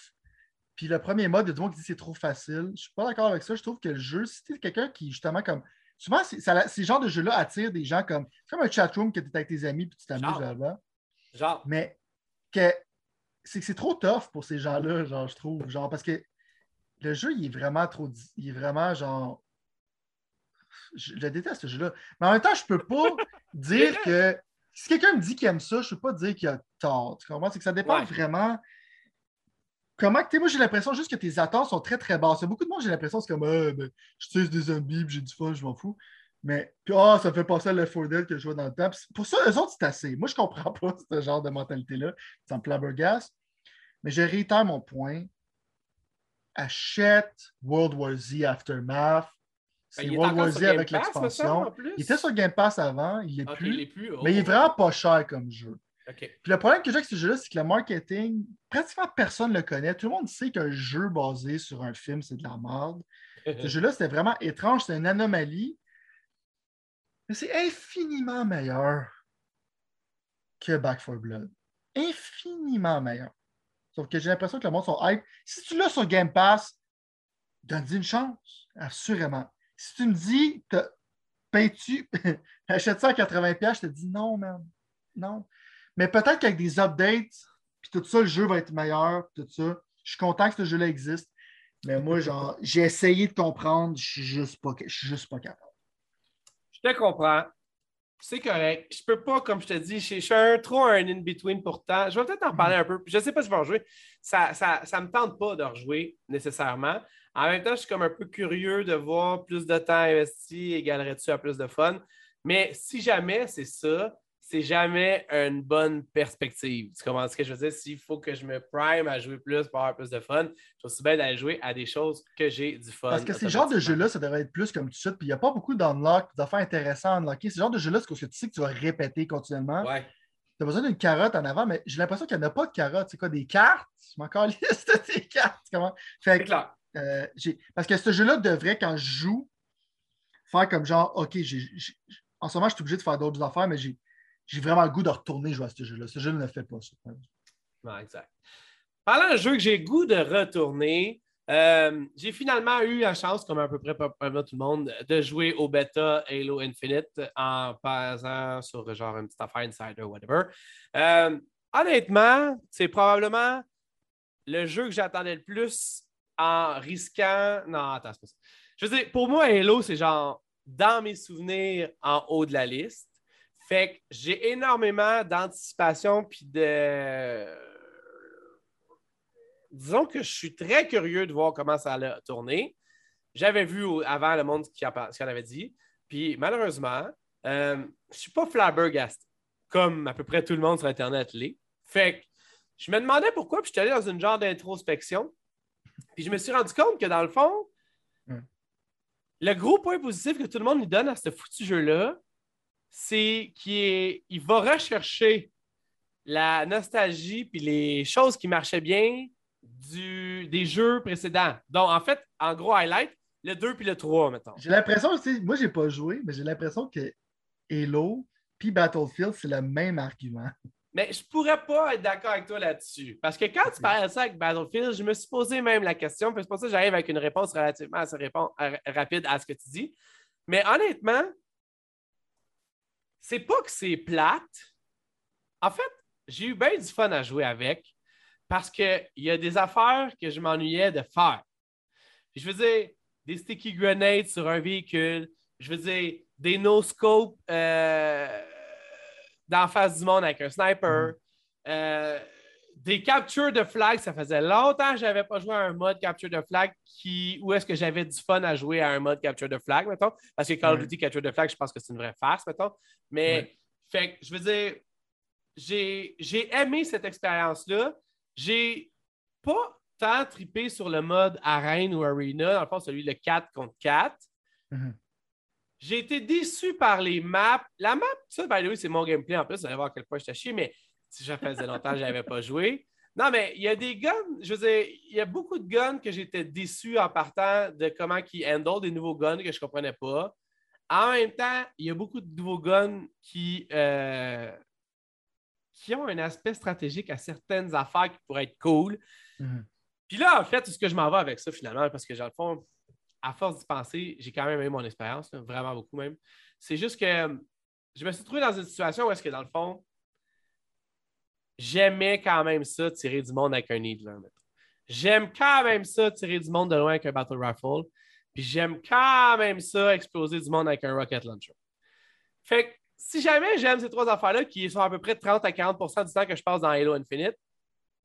Puis le premier mode, il y a du monde qui dit que c'est trop facile. Je ne suis pas d'accord avec ça. Je trouve que le jeu, si tu es quelqu'un qui, justement, comme. Souvent, ces genres de jeux-là attirent des gens comme. comme un chatroom que tu es avec tes amis puis tu t'amuses là-bas. Genre. Mais que c'est que c'est trop tough pour ces gens-là, genre, je trouve. Genre, parce que le jeu, il est vraiment trop. Il est vraiment genre. Je le déteste ce jeu-là. Mais en même temps, je peux pas dire que si quelqu'un me dit qu'il aime ça, je ne peux pas dire qu'il a tort. Tu comprends? C'est que ça dépend vraiment. Comment que moi j'ai l'impression juste que tes attentes sont très très basses. Beaucoup de monde, j'ai l'impression c'est comme ah, ben, je tue des zombies, j'ai du fun, je m'en fous. Mais puis ah, ça me fait penser à Left 4 Dead que je vois dans le temps. pour ça, eux autres, c'est assez. Moi, je ne comprends pas ce genre de mentalité-là. Ça me flabbergasse. Mais je réitère mon point. Achète World War Z Aftermath. C'est World War Z avec l'expansion. Il était sur Game Pass avant, il n'est plus. Mais il est oh. vraiment pas cher comme jeu. Puis le problème que j'ai avec ce jeu-là, c'est que le marketing, pratiquement personne ne le connaît. Tout le monde sait qu'un jeu basé sur un film, c'est de la merde. ce jeu-là, c'était vraiment étrange, c'est une anomalie. Mais c'est infiniment meilleur que Back 4 Blood. Infiniment meilleur. Sauf que j'ai l'impression que le monde sont hype. Si tu l'as sur Game Pass, donne-y une chance. Assurément. Si tu me dis, payes-tu, achète ça à 80$, je te dis non, man. Non. Mais peut-être qu'avec des updates, puis tout ça, le jeu va être meilleur, tout ça. Je suis content que ce jeu-là existe. Mais moi, genre, j'ai essayé de comprendre, je suis je suis juste pas capable. Je te comprends. C'est correct. Je peux pas, comme je te dis, je suis un, trop un in-between pourtant. Je vais peut-être en parler mhm. un peu. Je ne sais pas si je vais en jouer. Ça ne ça, ça me tente pas de rejouer nécessairement. En même temps, je suis comme un peu curieux de voir plus de temps investi égalerait-tu à plus de fun. Mais si jamais c'est ça, c'est jamais une bonne perspective. Tu comprends ce que je veux dire? S'il faut que je me prime à jouer plus pour avoir plus de fun, je suis bien d'aller jouer à des choses que j'ai du fun. Parce que ces genres de jeux-là, ça devrait être plus comme tout ça. Puis il n'y a pas beaucoup d'unlock, d'affaires intéressantes à unlocker. Ces genres de jeux-là, c'est que tu sais que tu vas répéter continuellement. Ouais. Tu as besoin d'une carotte en avant, mais j'ai l'impression qu'il n'y en a pas de carotte. C'est quoi, des cartes? Je m'en liste des cartes. Comment? Fait clair. Euh, parce que ce jeu-là devrait, quand je joue, faire comme genre, OK, en ce moment, je suis obligé de faire d'autres affaires, mais j'ai vraiment le goût de retourner jouer à ce jeu-là. Ce jeu ne fait pas ça. exact. Parlant d'un jeu que j'ai goût de retourner, euh, j'ai finalement eu la chance, comme à peu près tout le monde, de jouer au bêta Halo Infinite en passant sur genre une petite affaire Insider, whatever. Euh, honnêtement, c'est probablement le jeu que j'attendais le plus en risquant. Non, attends, c'est pas ça. Je veux dire, pour moi, Halo, c'est genre dans mes souvenirs en haut de la liste. Fait que j'ai énormément d'anticipation puis de disons que je suis très curieux de voir comment ça allait tourner. J'avais vu avant le monde qui en, avait dit. Puis malheureusement, euh, je ne suis pas flabbergasté, comme à peu près tout le monde sur Internet l'est. Fait que je me demandais pourquoi, puis je suis allé dans une genre d'introspection. Puis je me suis rendu compte que dans le fond, le gros point positif que tout le monde lui donne à ce foutu jeu-là, c'est qu'il va rechercher la nostalgie puis les choses qui marchaient bien du, des jeux précédents. Donc, en fait, en gros, highlight, le 2 puis le 3, mettons. J'ai l'impression, moi, j'ai pas joué, mais j'ai l'impression que Halo puis Battlefield, c'est le même argument. Mais je pourrais pas être d'accord avec toi là-dessus. Parce que quand tu parlais ça avec Battlefield, je me suis posé même la question. C'est pour ça que j'arrive avec une réponse relativement assez rapide à ce que tu dis. Mais honnêtement, c'est pas que c'est plate. En fait, j'ai eu bien du fun à jouer avec parce qu'il y a des affaires que je m'ennuyais de faire. je veux dire, des sticky grenades sur un véhicule, je veux dire, des no-scope euh, d'en face du monde avec un sniper, mm-hmm. euh, des captures de flag. Ça faisait longtemps que je n'avais pas joué à un mode capture de flag qui, où est-ce que j'avais du fun à jouer à un mode capture de flag, mettons. Parce que Call of Duty capture de flag, je pense que c'est une vraie farce, mettons. Mais, fait je veux dire, j'ai aimé cette expérience-là. J'ai pas tant tripé sur le mode arène ou arena, dans le fond, celui le 4 contre 4. Mm-hmm. J'ai été déçu par les maps. La map, ça, by the way, c'est mon gameplay en plus. Vous allez voir à quel point je t'ai chié, mais si ça faisait longtemps que je n'avais pas joué. Non, mais il y a des guns, je veux dire, il y a beaucoup de guns que j'étais déçu en partant de comment ils handle des nouveaux guns que je ne comprenais pas. En même temps, il y a beaucoup de nouveaux guns qui, euh, qui ont un aspect stratégique à certaines affaires qui pourraient être cool. Mhm. Puis là, en fait, ce que je m'en vais avec ça finalement, parce que dans le fond, à force d'y penser, j'ai quand même eu mon expérience, vraiment beaucoup même. C'est juste que je me suis trouvé dans une situation où est-ce que dans le fond, j'aimais quand même ça, tirer du monde avec un Needler. J'aime quand même ça, tirer du monde de loin avec un Battle Rifle. Puis j'aime quand même ça, exploser du monde avec un Rocket Launcher. Fait que si jamais j'aime ces trois affaires-là, qui sont à peu près 30 à 40% du temps que je passe dans Halo Infinite,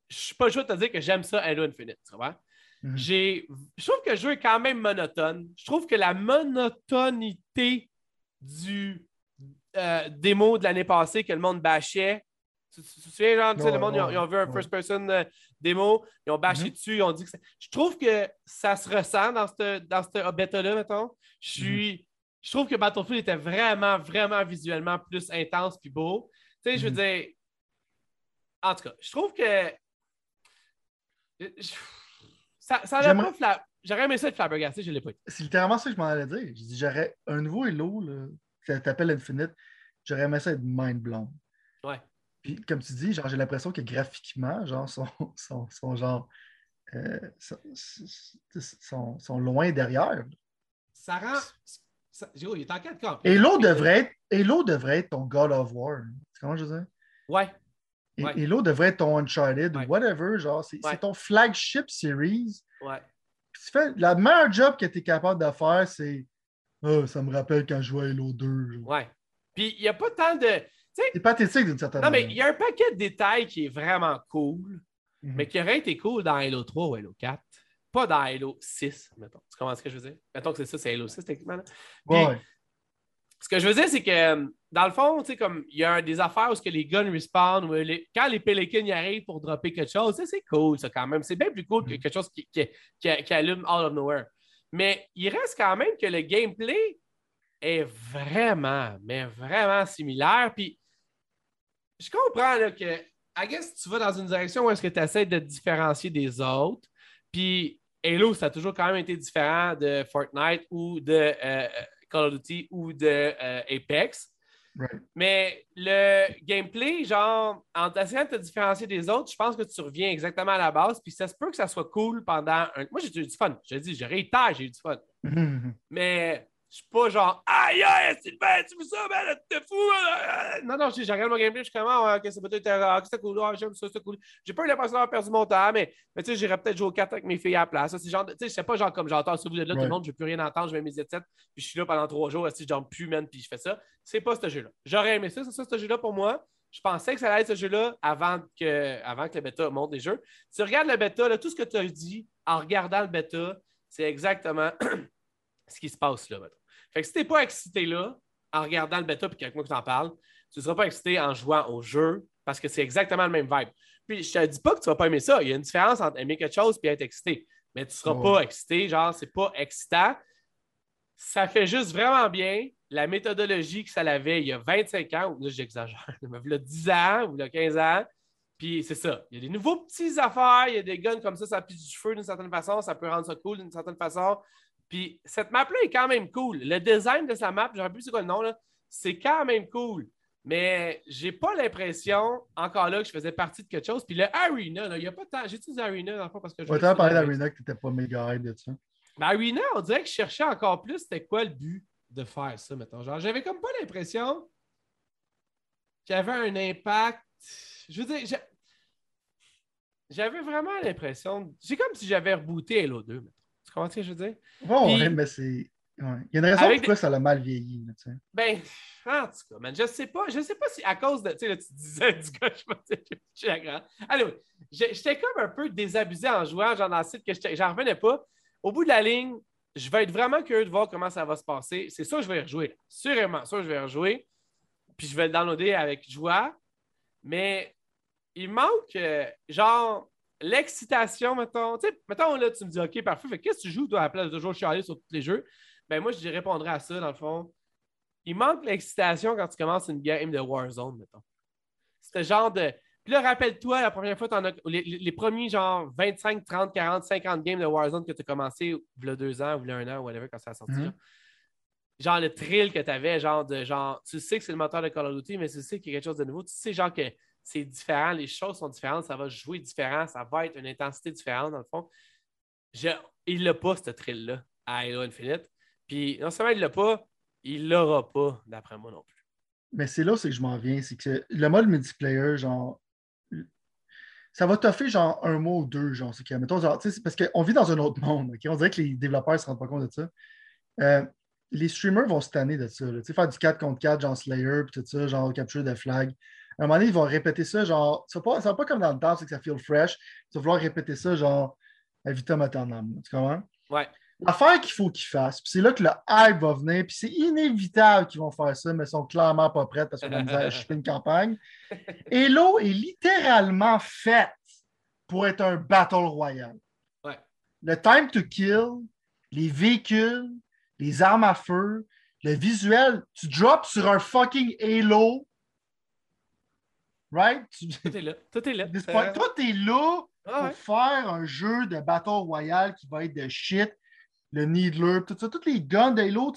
je suis pas le choix de te dire que j'aime ça Halo Infinite, tu vois? Mhm. Je trouve que le jeu est quand même monotone. Je trouve que la monotonité du euh, démo de l'année passée que le monde bâchait, tu te souviens, genre, le monde, ils, ont, vu un first-person euh, démo, ils ont bâché mhm. dessus, ils ont dit que Je trouve que ça se ressent dans cette, dans bêta-là, mettons. Je mhm. suis je trouve que Battlefield était vraiment, vraiment visuellement plus intense puis beau. Tu sais, je veux mhm. dire, en tout cas, je trouve que ça, ça pas fla... J'aurais aimé ça être flabbergasté, je ne l'ai pas C'est littéralement ça que je m'en allais dire. Je dis, j'aurais un nouveau Hello, là, qui s'appelle Infinite, j'aurais aimé ça être mind blown. Ouais. Puis, comme tu dis, genre, j'ai l'impression que graphiquement, genre, sont genre, euh, sont, sont, loin derrière. Ça rend, il est en 4K. Halo devrait, être, Halo devrait être ton God of War. C'est comment je veux dire? Ouais. Et Halo devrait être ton Uncharted whatever. Genre, c'est ton flagship series. Ouais. tu fais, la meilleure job que tu es capable de faire, c'est oh, ça me rappelle quand je jouais à Halo 2. Ouais. Puis il n'y a pas tant de. C'est pathétique d'une certaine manière. Non, mais il y a un paquet de détails qui est vraiment cool, mhm. mais qui aurait été cool dans Halo 3 ou Halo 4 pas dans Halo 6, mettons. Tu comprends ce que je veux dire? Mettons que c'est ça, c'est Halo 6, techniquement. Ce que je veux dire, c'est que dans le fond, tu sais, comme il y a des affaires où que les guns respawn, où quand les Pelicans y arrivent pour dropper quelque chose, c'est cool, ça, quand même. C'est bien plus cool que mm. quelque chose qui, qui, allume out of nowhere. Mais il reste quand même que le gameplay est vraiment, mais vraiment similaire. Puis je comprends là, que, I guess, tu vas dans une direction où est-ce que tu essaies de te différencier des autres. Puis Halo, ça a toujours quand même été différent de Fortnite ou de euh, Call of Duty ou de euh, Apex. Mais le gameplay, genre, en essayant de te différencier des autres, je pense que tu reviens exactement à la base. Puis ça se peut que ça soit cool pendant un. Moi, j'ai eu du fun. Je dis, j'ai réitère, j'ai eu du fun. Mais je suis pas genre, aïe, aïe, Sylvain, tu fais ça, ben, t'es fou. Non, non, je regarde mon gameplay, je suis comme, ah, ok, c'est peut-être c'était cool, ah, j'aime ça, c'était cool. J'ai pas eu l'impression d'avoir perdu mon temps, mais, mais tu sais, j'irais peut-être jouer au 4 avec mes filles à la place. C'est genre, tu sais, je sais pas, genre, comme j'entends, si vous êtes là, tout le monde, je veux plus rien entendre, je mets mes headsets, puis je suis là pendant trois jours, si je dorme plus, man, puis je fais ça. C'est pas ce jeu-là. J'aurais aimé ça, c'est ça, ce jeu-là pour moi, Je pensais que ça allait être ce jeu-là avant que, avant que le bêta monte les jeux. Tu regardes le bêta, là, tout ce que tu as dit en regardant le bêta, c'est exactement ce qui se passe là. Fait que si tu n'es pas excité là, en regardant le bêta puis quelqu'un qui t'en parle, tu ne seras pas excité en jouant au jeu parce que c'est exactement le même vibe. Puis je te dis pas que tu vas pas aimer ça. Il y a une différence entre aimer quelque chose et être excité. Mais tu ne seras pas excité, genre, c'est pas excitant. Ça fait juste vraiment bien la méthodologie que ça avait il y a 25 ans, ou là j'exagère, il y a 10 ans ou il y a 15 ans. Puis c'est ça. Il y a des nouveaux petits affaires, il y a des guns comme ça, ça pique du feu d'une certaine façon, ça peut rendre ça cool d'une certaine façon. Puis cette map-là est quand même cool. Le design de sa map, j'aurais plus c'est quoi le nom, là, c'est quand même cool. Mais j'ai pas l'impression, encore là, que je faisais partie de quelque chose. Puis le Arena, il n'y a pas de temps. J'ai utilisé Arena dans le fond parce que je. T'as parlé d'Arena que tu n'étais pas méga de ça. Ben, Arena, on dirait que je cherchais encore plus c'était quoi le but de faire ça, mettons. Genre, j'avais comme pas l'impression qu'il y avait un impact. Je veux dire, j'avais vraiment l'impression. C'est comme si j'avais rebooté Halo 2, mettons. Tu comprends ce que je veux dire? Bon, mais c'est. Il y a une raison pourquoi ça a mal vieilli. sais. Ben, en tout cas, man, je sais pas. Je sais pas si à cause de. Tu sais, là, tu disais du gars, je suis la grande. Allez, j'étais comme un peu désabusé en jouant, genre dans le site que j'en revenais pas. Au bout de la ligne, je vais être vraiment curieux de voir comment ça va se passer. C'est sûr, je vais y rejouer. Sûrement, sûr, je vais y rejouer. Puis je vais le downloader avec joie. Mais il manque, euh, genre, l'excitation, mettons. Tu sais, mettons, là, tu me dis, OK, parfait. qu'est-ce que tu joues, toi, à la place de toujours chialer sur tous les jeux? Ben, moi, je répondrais à ça, dans le fond. Il manque l'excitation quand tu commences une game de Warzone, mettons. C'est genre de. Puis là, rappelle-toi, la première fois, as, les, premiers genre 25, 30, 40, 50 games de Warzone que tu as commencé il y a deux ans ou un an, ou whatever, quand ça a sorti. Mhm. Genre le thrill que tu avais, genre de genre, tu sais que c'est le moteur de Call of Duty, mais tu sais qu'il y a quelque chose de nouveau. Tu sais, genre que c'est différent, les choses sont différentes, ça va jouer différent, ça va être une intensité différente, dans le fond. il n'a pas, ce thrill-là, à Halo Infinite. Puis non seulement il l'a pas, il l'aura pas, d'après moi non plus. Mais c'est là où que je m'en viens, c'est que le mode multiplayer, genre, ça va toffer genre un mois ou deux, genre, c'est que, mettons, genre, parce qu'on vit dans un autre monde, ok? On dirait que les développeurs ne se rendent pas compte de ça. Euh, les streamers vont se tanner de ça, sais, faire du 4 contre 4, genre Slayer, puis tout ça, genre capture de flag. À un moment donné, ils vont répéter ça, genre, ça va pas, comme dans le temps, c'est que ça feel fresh. Tu vas vouloir répéter ça, genre, à vitam aeternam, tu comprends? Ouais. L'affaire qu'il faut qu'ils fassent, puis c'est là que le hype va venir, puis c'est inévitable qu'ils vont faire ça, mais ils sont clairement pas prêts parce qu'on a acheté une campagne. Hello est littéralement faite pour être un battle royal. Ouais. Le time to kill, les véhicules, les armes à feu, le visuel, tu drops sur un fucking Halo. Right? Tout est là. Tout est là. Tout est là pour faire un jeu de battle royal qui va être de shit le Needler, tout ça, toutes les guns d'Halo.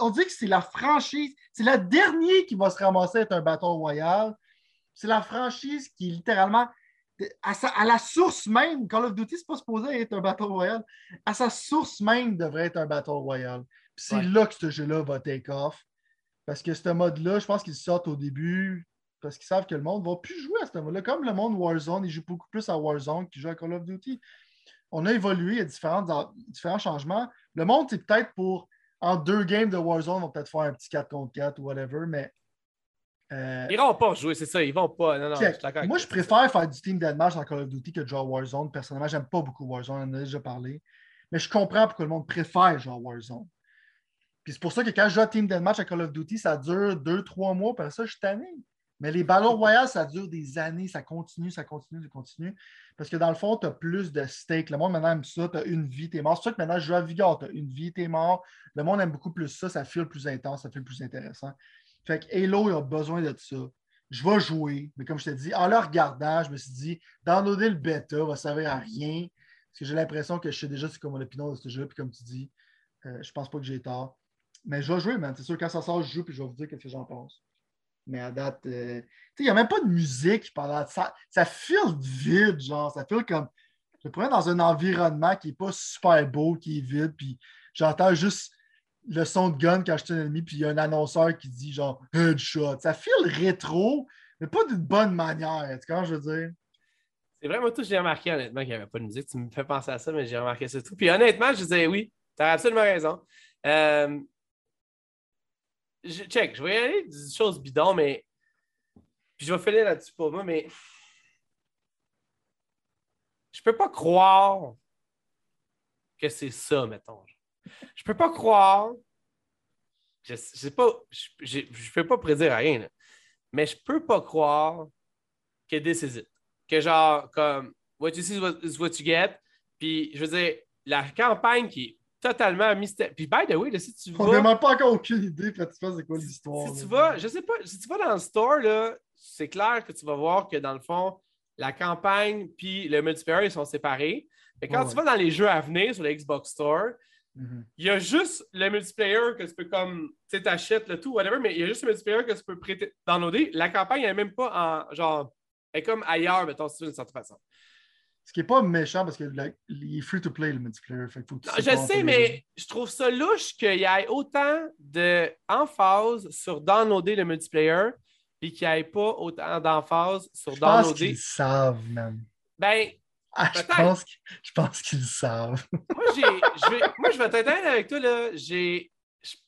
On dit que c'est la franchise, c'est la dernière qui va se ramasser être un bâton royal. C'est la franchise qui est littéralement à, la source même. Call of Duty, c'est pas supposé être un bâton royal. À sa source même devrait être un bâton royal. Puis c'est là que ce jeu-là va take off. Parce que ce mode-là, je pense qu'ils sortent au début parce qu'ils savent que le monde ne va plus jouer à ce mode-là. Comme le monde Warzone, il joue beaucoup plus à Warzone qu'il joue à Call of Duty on a évolué, il y a différents, différents changements. Le monde, c'est peut-être pour, en deux games de Warzone, on va peut-être faire un petit 4 contre 4 ou whatever, mais. Euh, ils vont pas jouer, c'est ça, ils vont pas. Non, non, Moi, je préfère faire du Team Deathmatch dans Call of Duty que de jouer à Warzone. Personnellement, j'aime pas beaucoup Warzone, on en a déjà parlé. Mais je comprends pourquoi le monde préfère jouer à Warzone. Puis c'est pour ça que quand je joue à Team Deathmatch à Call of Duty, ça dure 2-3 mois, puis ça, je suis tanné. Mais les ballons royales, ça dure des années, ça continue, ça continue, ça continue. Parce que dans le fond, tu as plus de stake. Le monde maintenant aime ça, tu as une vie, tu es mort. C'est sûr que maintenant, je joue à Vigor, tu as une vie, tu es mort. Le monde aime beaucoup plus ça, ça file plus intense, ça fait plus intéressant. Fait que Halo, il a besoin de ça. Je vais jouer, mais comme je t'ai dit, en le regardant, je me suis dit, downloader le bêta va servir à rien. Parce que j'ai l'impression que je sais déjà c'est comme mon opinion de ce jeu, puis comme tu dis, euh, je pense pas que j'ai tort. Mais je vais jouer, man. C'est sûr, quand ça sort, je joue, puis je vais vous dire ce que j'en pense. Mais à date, euh, il n'y a même pas de musique pendant. Ça, ça file vide, genre. Ça file comme. Je pourrais dans un environnement qui n'est pas super beau, qui est vide, puis j'entends juste le son de gun quand je suis un ennemi, puis il y a un annonceur qui dit genre headshot. Ça file rétro, mais pas d'une bonne manière. Tu vois je veux dire? C'est vraiment tout, j'ai remarqué honnêtement qu'il n'y avait pas de musique. Tu me fais penser à ça, mais j'ai remarqué ça tout. Puis honnêtement, je disais oui, tu as absolument raison. Euh, je, check, je vais y aller des choses bidons, mais je vais finir là-dessus pour moi, mais. Je peux pas croire que c'est ça, mettons. Je peux pas croire. Je, sais pas. Je, je, peux pas prédire rien, mais je peux pas croire que this is it. Que genre, comme, what you see is what, you get. Puis, je veux dire, la campagne qui totalement mystère. Puis, by the way, si tu vas. On n'a même pas encore aucune idée, pratiquement, c'est quoi l'histoire. Si tu vas, je sais pas, si tu vas dans le store, là, c'est clair que tu vas voir que dans le fond, la campagne puis le multiplayer, ils sont séparés. Mais quand tu vas dans les jeux à venir sur le Xbox Store, mhm. il y a juste le multiplayer que tu peux comme, tu sais, t'achètes le tout, whatever, mais il y a juste le multiplayer que tu peux prêter, downloader. La campagne, elle n'est même pas en, genre, elle est comme ailleurs, mettons, si tu d'une certaine façon. Ce qui n'est pas méchant parce qu'il est free to play le multiplayer. je sais, mais je trouve ça louche qu'il y ait autant d'emphase sur downloader le multiplayer et qu'il n'y ait pas autant d'emphase sur je downloader. Pense qu'ils savent, man. Ben, ah, je, pense je pense qu'ils savent. moi, je vais, moi, je vais avec toi. Là, j'ai,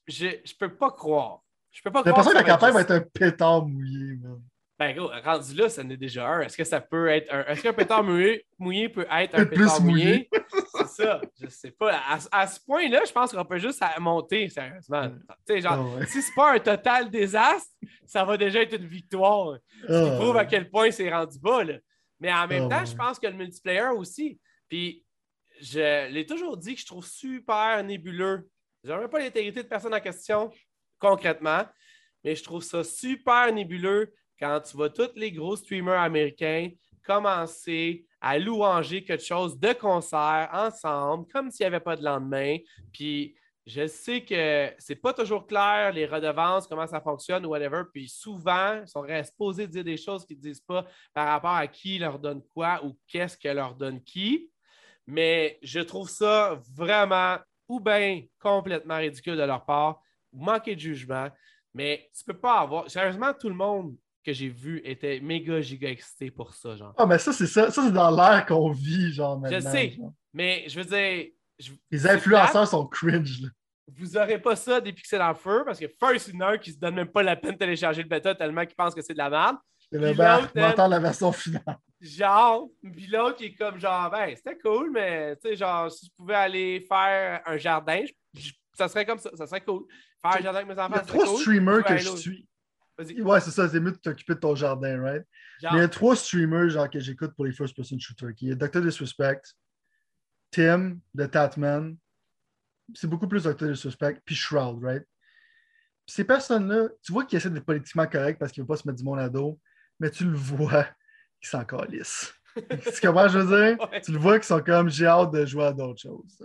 je ne peux pas croire. Je peux pas croire. J'ai l'impression que la campagne va être un pétard mouillé, man. Ben, gros, rendu là, ça en est déjà un. Est-ce que ça peut être un. Est-ce qu'un pétard mouillé, mouillé peut être un pétard mouillé? c'est ça. Je sais pas. À, ce point-là, je pense qu'on peut juste monter, sérieusement. Tu sais, genre, oh, si c'est pas un total désastre, ça va déjà être une victoire. Ce qui oh, prouve à quel point c'est rendu bas, là. Mais en même oh, temps, je pense que le multiplayer aussi. Puis, je l'ai toujours dit que je trouve super nébuleux. Je n'aurais pas l'intégrité de personne en question, concrètement, mais je trouve ça super nébuleux quand tu vois tous les gros streamers américains commencer à louanger quelque chose de concert ensemble, comme s'il n'y avait pas de lendemain. Puis je sais que c'est pas toujours clair, les redevances, comment ça fonctionne ou whatever. Puis souvent, ils sont supposés dire des choses qu'ils ne disent pas par rapport à qui leur donne quoi ou qu'est-ce que leur donne qui. Mais je trouve ça vraiment ou bien complètement ridicule de leur part, manquer de jugement. Mais tu peux pas avoir. Sérieusement, tout le monde que j'ai vu était méga giga excité pour ça, genre. Ah, mais ça, c'est ça. Ça, c'est dans l'air qu'on vit, genre, maintenant. Je sais, mais je veux dire... Les influenceurs sont cringe, là. Vous aurez pas ça des pixels en feu, parce que first, une heure qui se donne même pas la peine de télécharger le bêta tellement qu'ils pensent que c'est de la merde. C'est le ben, la version finale. Genre, puis l'autre qui est comme genre, ben, c'était cool, mais tu sais, genre, si je pouvais aller faire un jardin, ça serait comme ça, ça serait cool. Faire un jardin avec mes enfants, c'est cool. trois streamers que je suis. Ouais, c'est ça, c'est mieux de t'occuper de ton jardin, right? il y a trois streamers genre, que j'écoute pour les first person shooters. Il y a Dr. Disrespect, Tim, The Tatman. C'est beaucoup plus Dr. Disrespect, puis Shroud, right? ces personnes-là, tu vois qu'ils essaient d'être politiquement corrects parce qu'ils ne veulent pas se mettre du monde à dos, mais tu le vois qu'ils s'en calissent. tu comprends, je veux dire? Tu le vois qu'ils sont comme j'ai hâte de jouer à d'autres choses.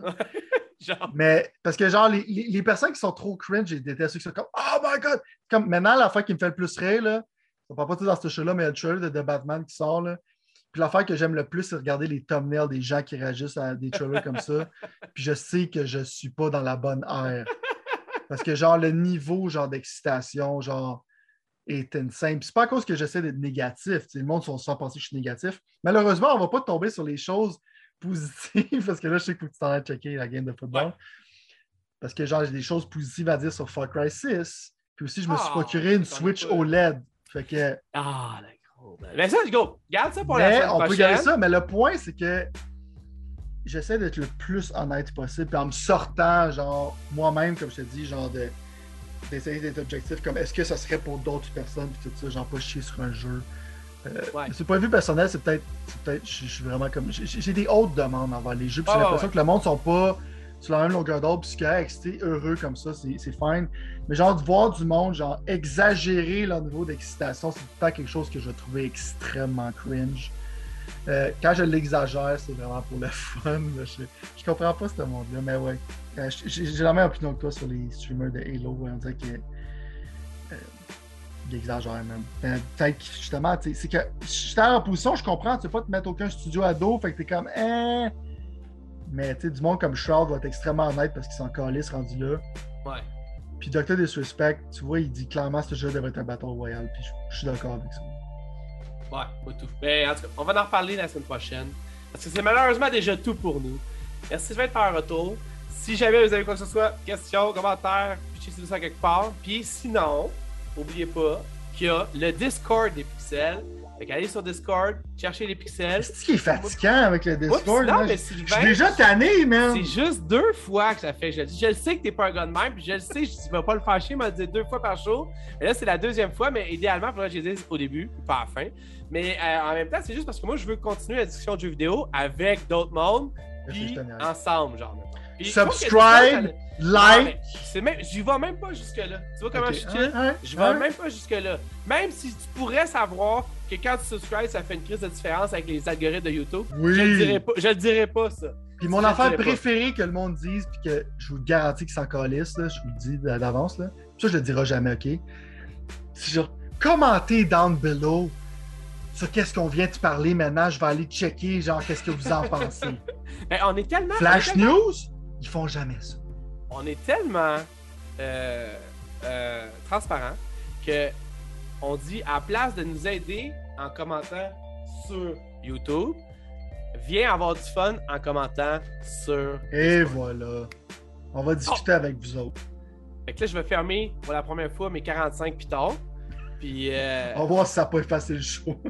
Mais parce que, genre, les, les, personnes qui sont trop cringe, j'ai déteste ceux qui sont comme Oh my god! Comme maintenant, l'affaire qui me fait le plus rire, là, ça parle pas tout dans ce show-là, mais il y a le trailer de, The Batman qui sort. Là. Puis l'affaire que j'aime le plus, c'est regarder les thumbnails des gens qui réagissent à des trailers comme ça. Puis je sais que je suis pas dans la bonne ère. Parce que, genre, le niveau genre d'excitation, genre, est insane. Puis c'est pas à cause que j'essaie d'être négatif. le monde sont penser que je suis négatif. Malheureusement, on va pas tomber sur les choses positive, parce que là, je sais que tu t'en as checké la game de football. Parce que genre, j'ai des choses positives à dire sur Far Cry 6. Puis aussi, je me suis ah, procuré une Switch OLED. Fait que. Ah, d'accord. Mais ben, ça, go. Garde ça pour la semaine On peut garder ça, mais le point, c'est que j'essaie d'être le plus honnête possible. Puis en me sortant, genre, moi-même, comme je te dis, genre, de d'essayer d'être objectif, comme est-ce que ça serait pour d'autres personnes, puis tout ça, genre, pas chier sur un jeu. Euh, c'est point de vue personnel, c'est peut-être. Peut je suis vraiment comme. J'ai des hautes demandes envers les jeux. J'ai ah, l'impression que le monde sont pas sur la même longueur d'ordre. Puis c'est heureux comme ça, c'est fine. Mais genre, de voir du monde, genre, exagérer leur niveau d'excitation, c'est pas quelque chose que je trouvais extrêmement cringe. Euh, quand je l'exagère, c'est vraiment pour le fun. Je, je, comprends pas ce monde-là, mais ouais. Euh, j'ai la même opinion que toi sur les streamers de Halo. On dirait que il exagère même. Ben, peut-être justement, c'est que j'étais en position, je comprends, tu sais pas te mettre aucun studio à dos, fait que t'es comme eh. Mais tu sais, du monde comme Shroud va être extrêmement honnête parce qu'ils sont calés rendu là. Ouais. Puis Doctor Disrespect, tu vois, il dit clairement que ce jeu devrait être un Battle Royale, puis je, suis d'accord avec ça. Ouais, pas tout. Mais en tout cas, on va en reparler la semaine prochaine. Parce que c'est malheureusement déjà tout pour nous. Merci de faire un retour. Si jamais vous avez quoi que ce soit, questions, commentaires, puis ça quelque part. Puis sinon, N'oubliez pas qu'il y a le Discord des pixels. Fait qu'allez sur Discord, cherchez les pixels. C'est ce qui est fatigant avec le Discord. non, là? mais Sylvain, je suis déjà tanné, man. C'est juste deux fois que ça fait. Je, je le sais que t'es pas un gars de même, puis je le sais, je ne vais pas le fâcher, il m'a dit deux fois par jour. Mais là, c'est la deuxième fois, mais idéalement, il faudrait que je les dise au début, pas à la fin. Mais euh, en même temps, c'est juste parce que moi, je veux continuer la discussion de jeux vidéo avec d'autres mondes, puis ensemble, genre. Puis que Subscribe, ça- like. c'est même, j'y vais même pas jusque-là. Tu vois comment je suis chill? hein, hein, Je vais hein. même pas jusque-là. Même si tu pourrais savoir que quand tu subscribes, ça fait une crise de différence avec les algorithmes de YouTube, Oui. je le dirais pas, je le dirais pas ça. Puis mon affaire préférée que le monde dise, puis que je vous garantis qu'ils s'en calissent, là, je vous le dis d'avance, là. ça je le dirai jamais, ok? C'est genre, commentez down below sur qu'est-ce qu'on vient de parler maintenant, je vais aller checker, genre, qu'est-ce que vous en pensez. Ben, on est tellement. Flash on est tellement- News, ils font jamais ça. on est tellement euh, euh, transparent que on dit à la place de nous aider en commentant sur YouTube, viens avoir du fun en commentant sur. Et voilà. On va discuter avec vous autres. Fait que là, je vais fermer pour la première fois mes 45 pitons. Puis, euh, On va voir si ça peut effacer le show.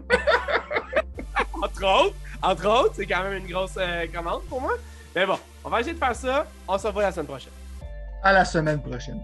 entre autres, entre autres, c'est quand même une grosse euh, commande pour moi. Mais bon, on va essayer de faire ça. On se revoit la semaine prochaine. À la semaine prochaine.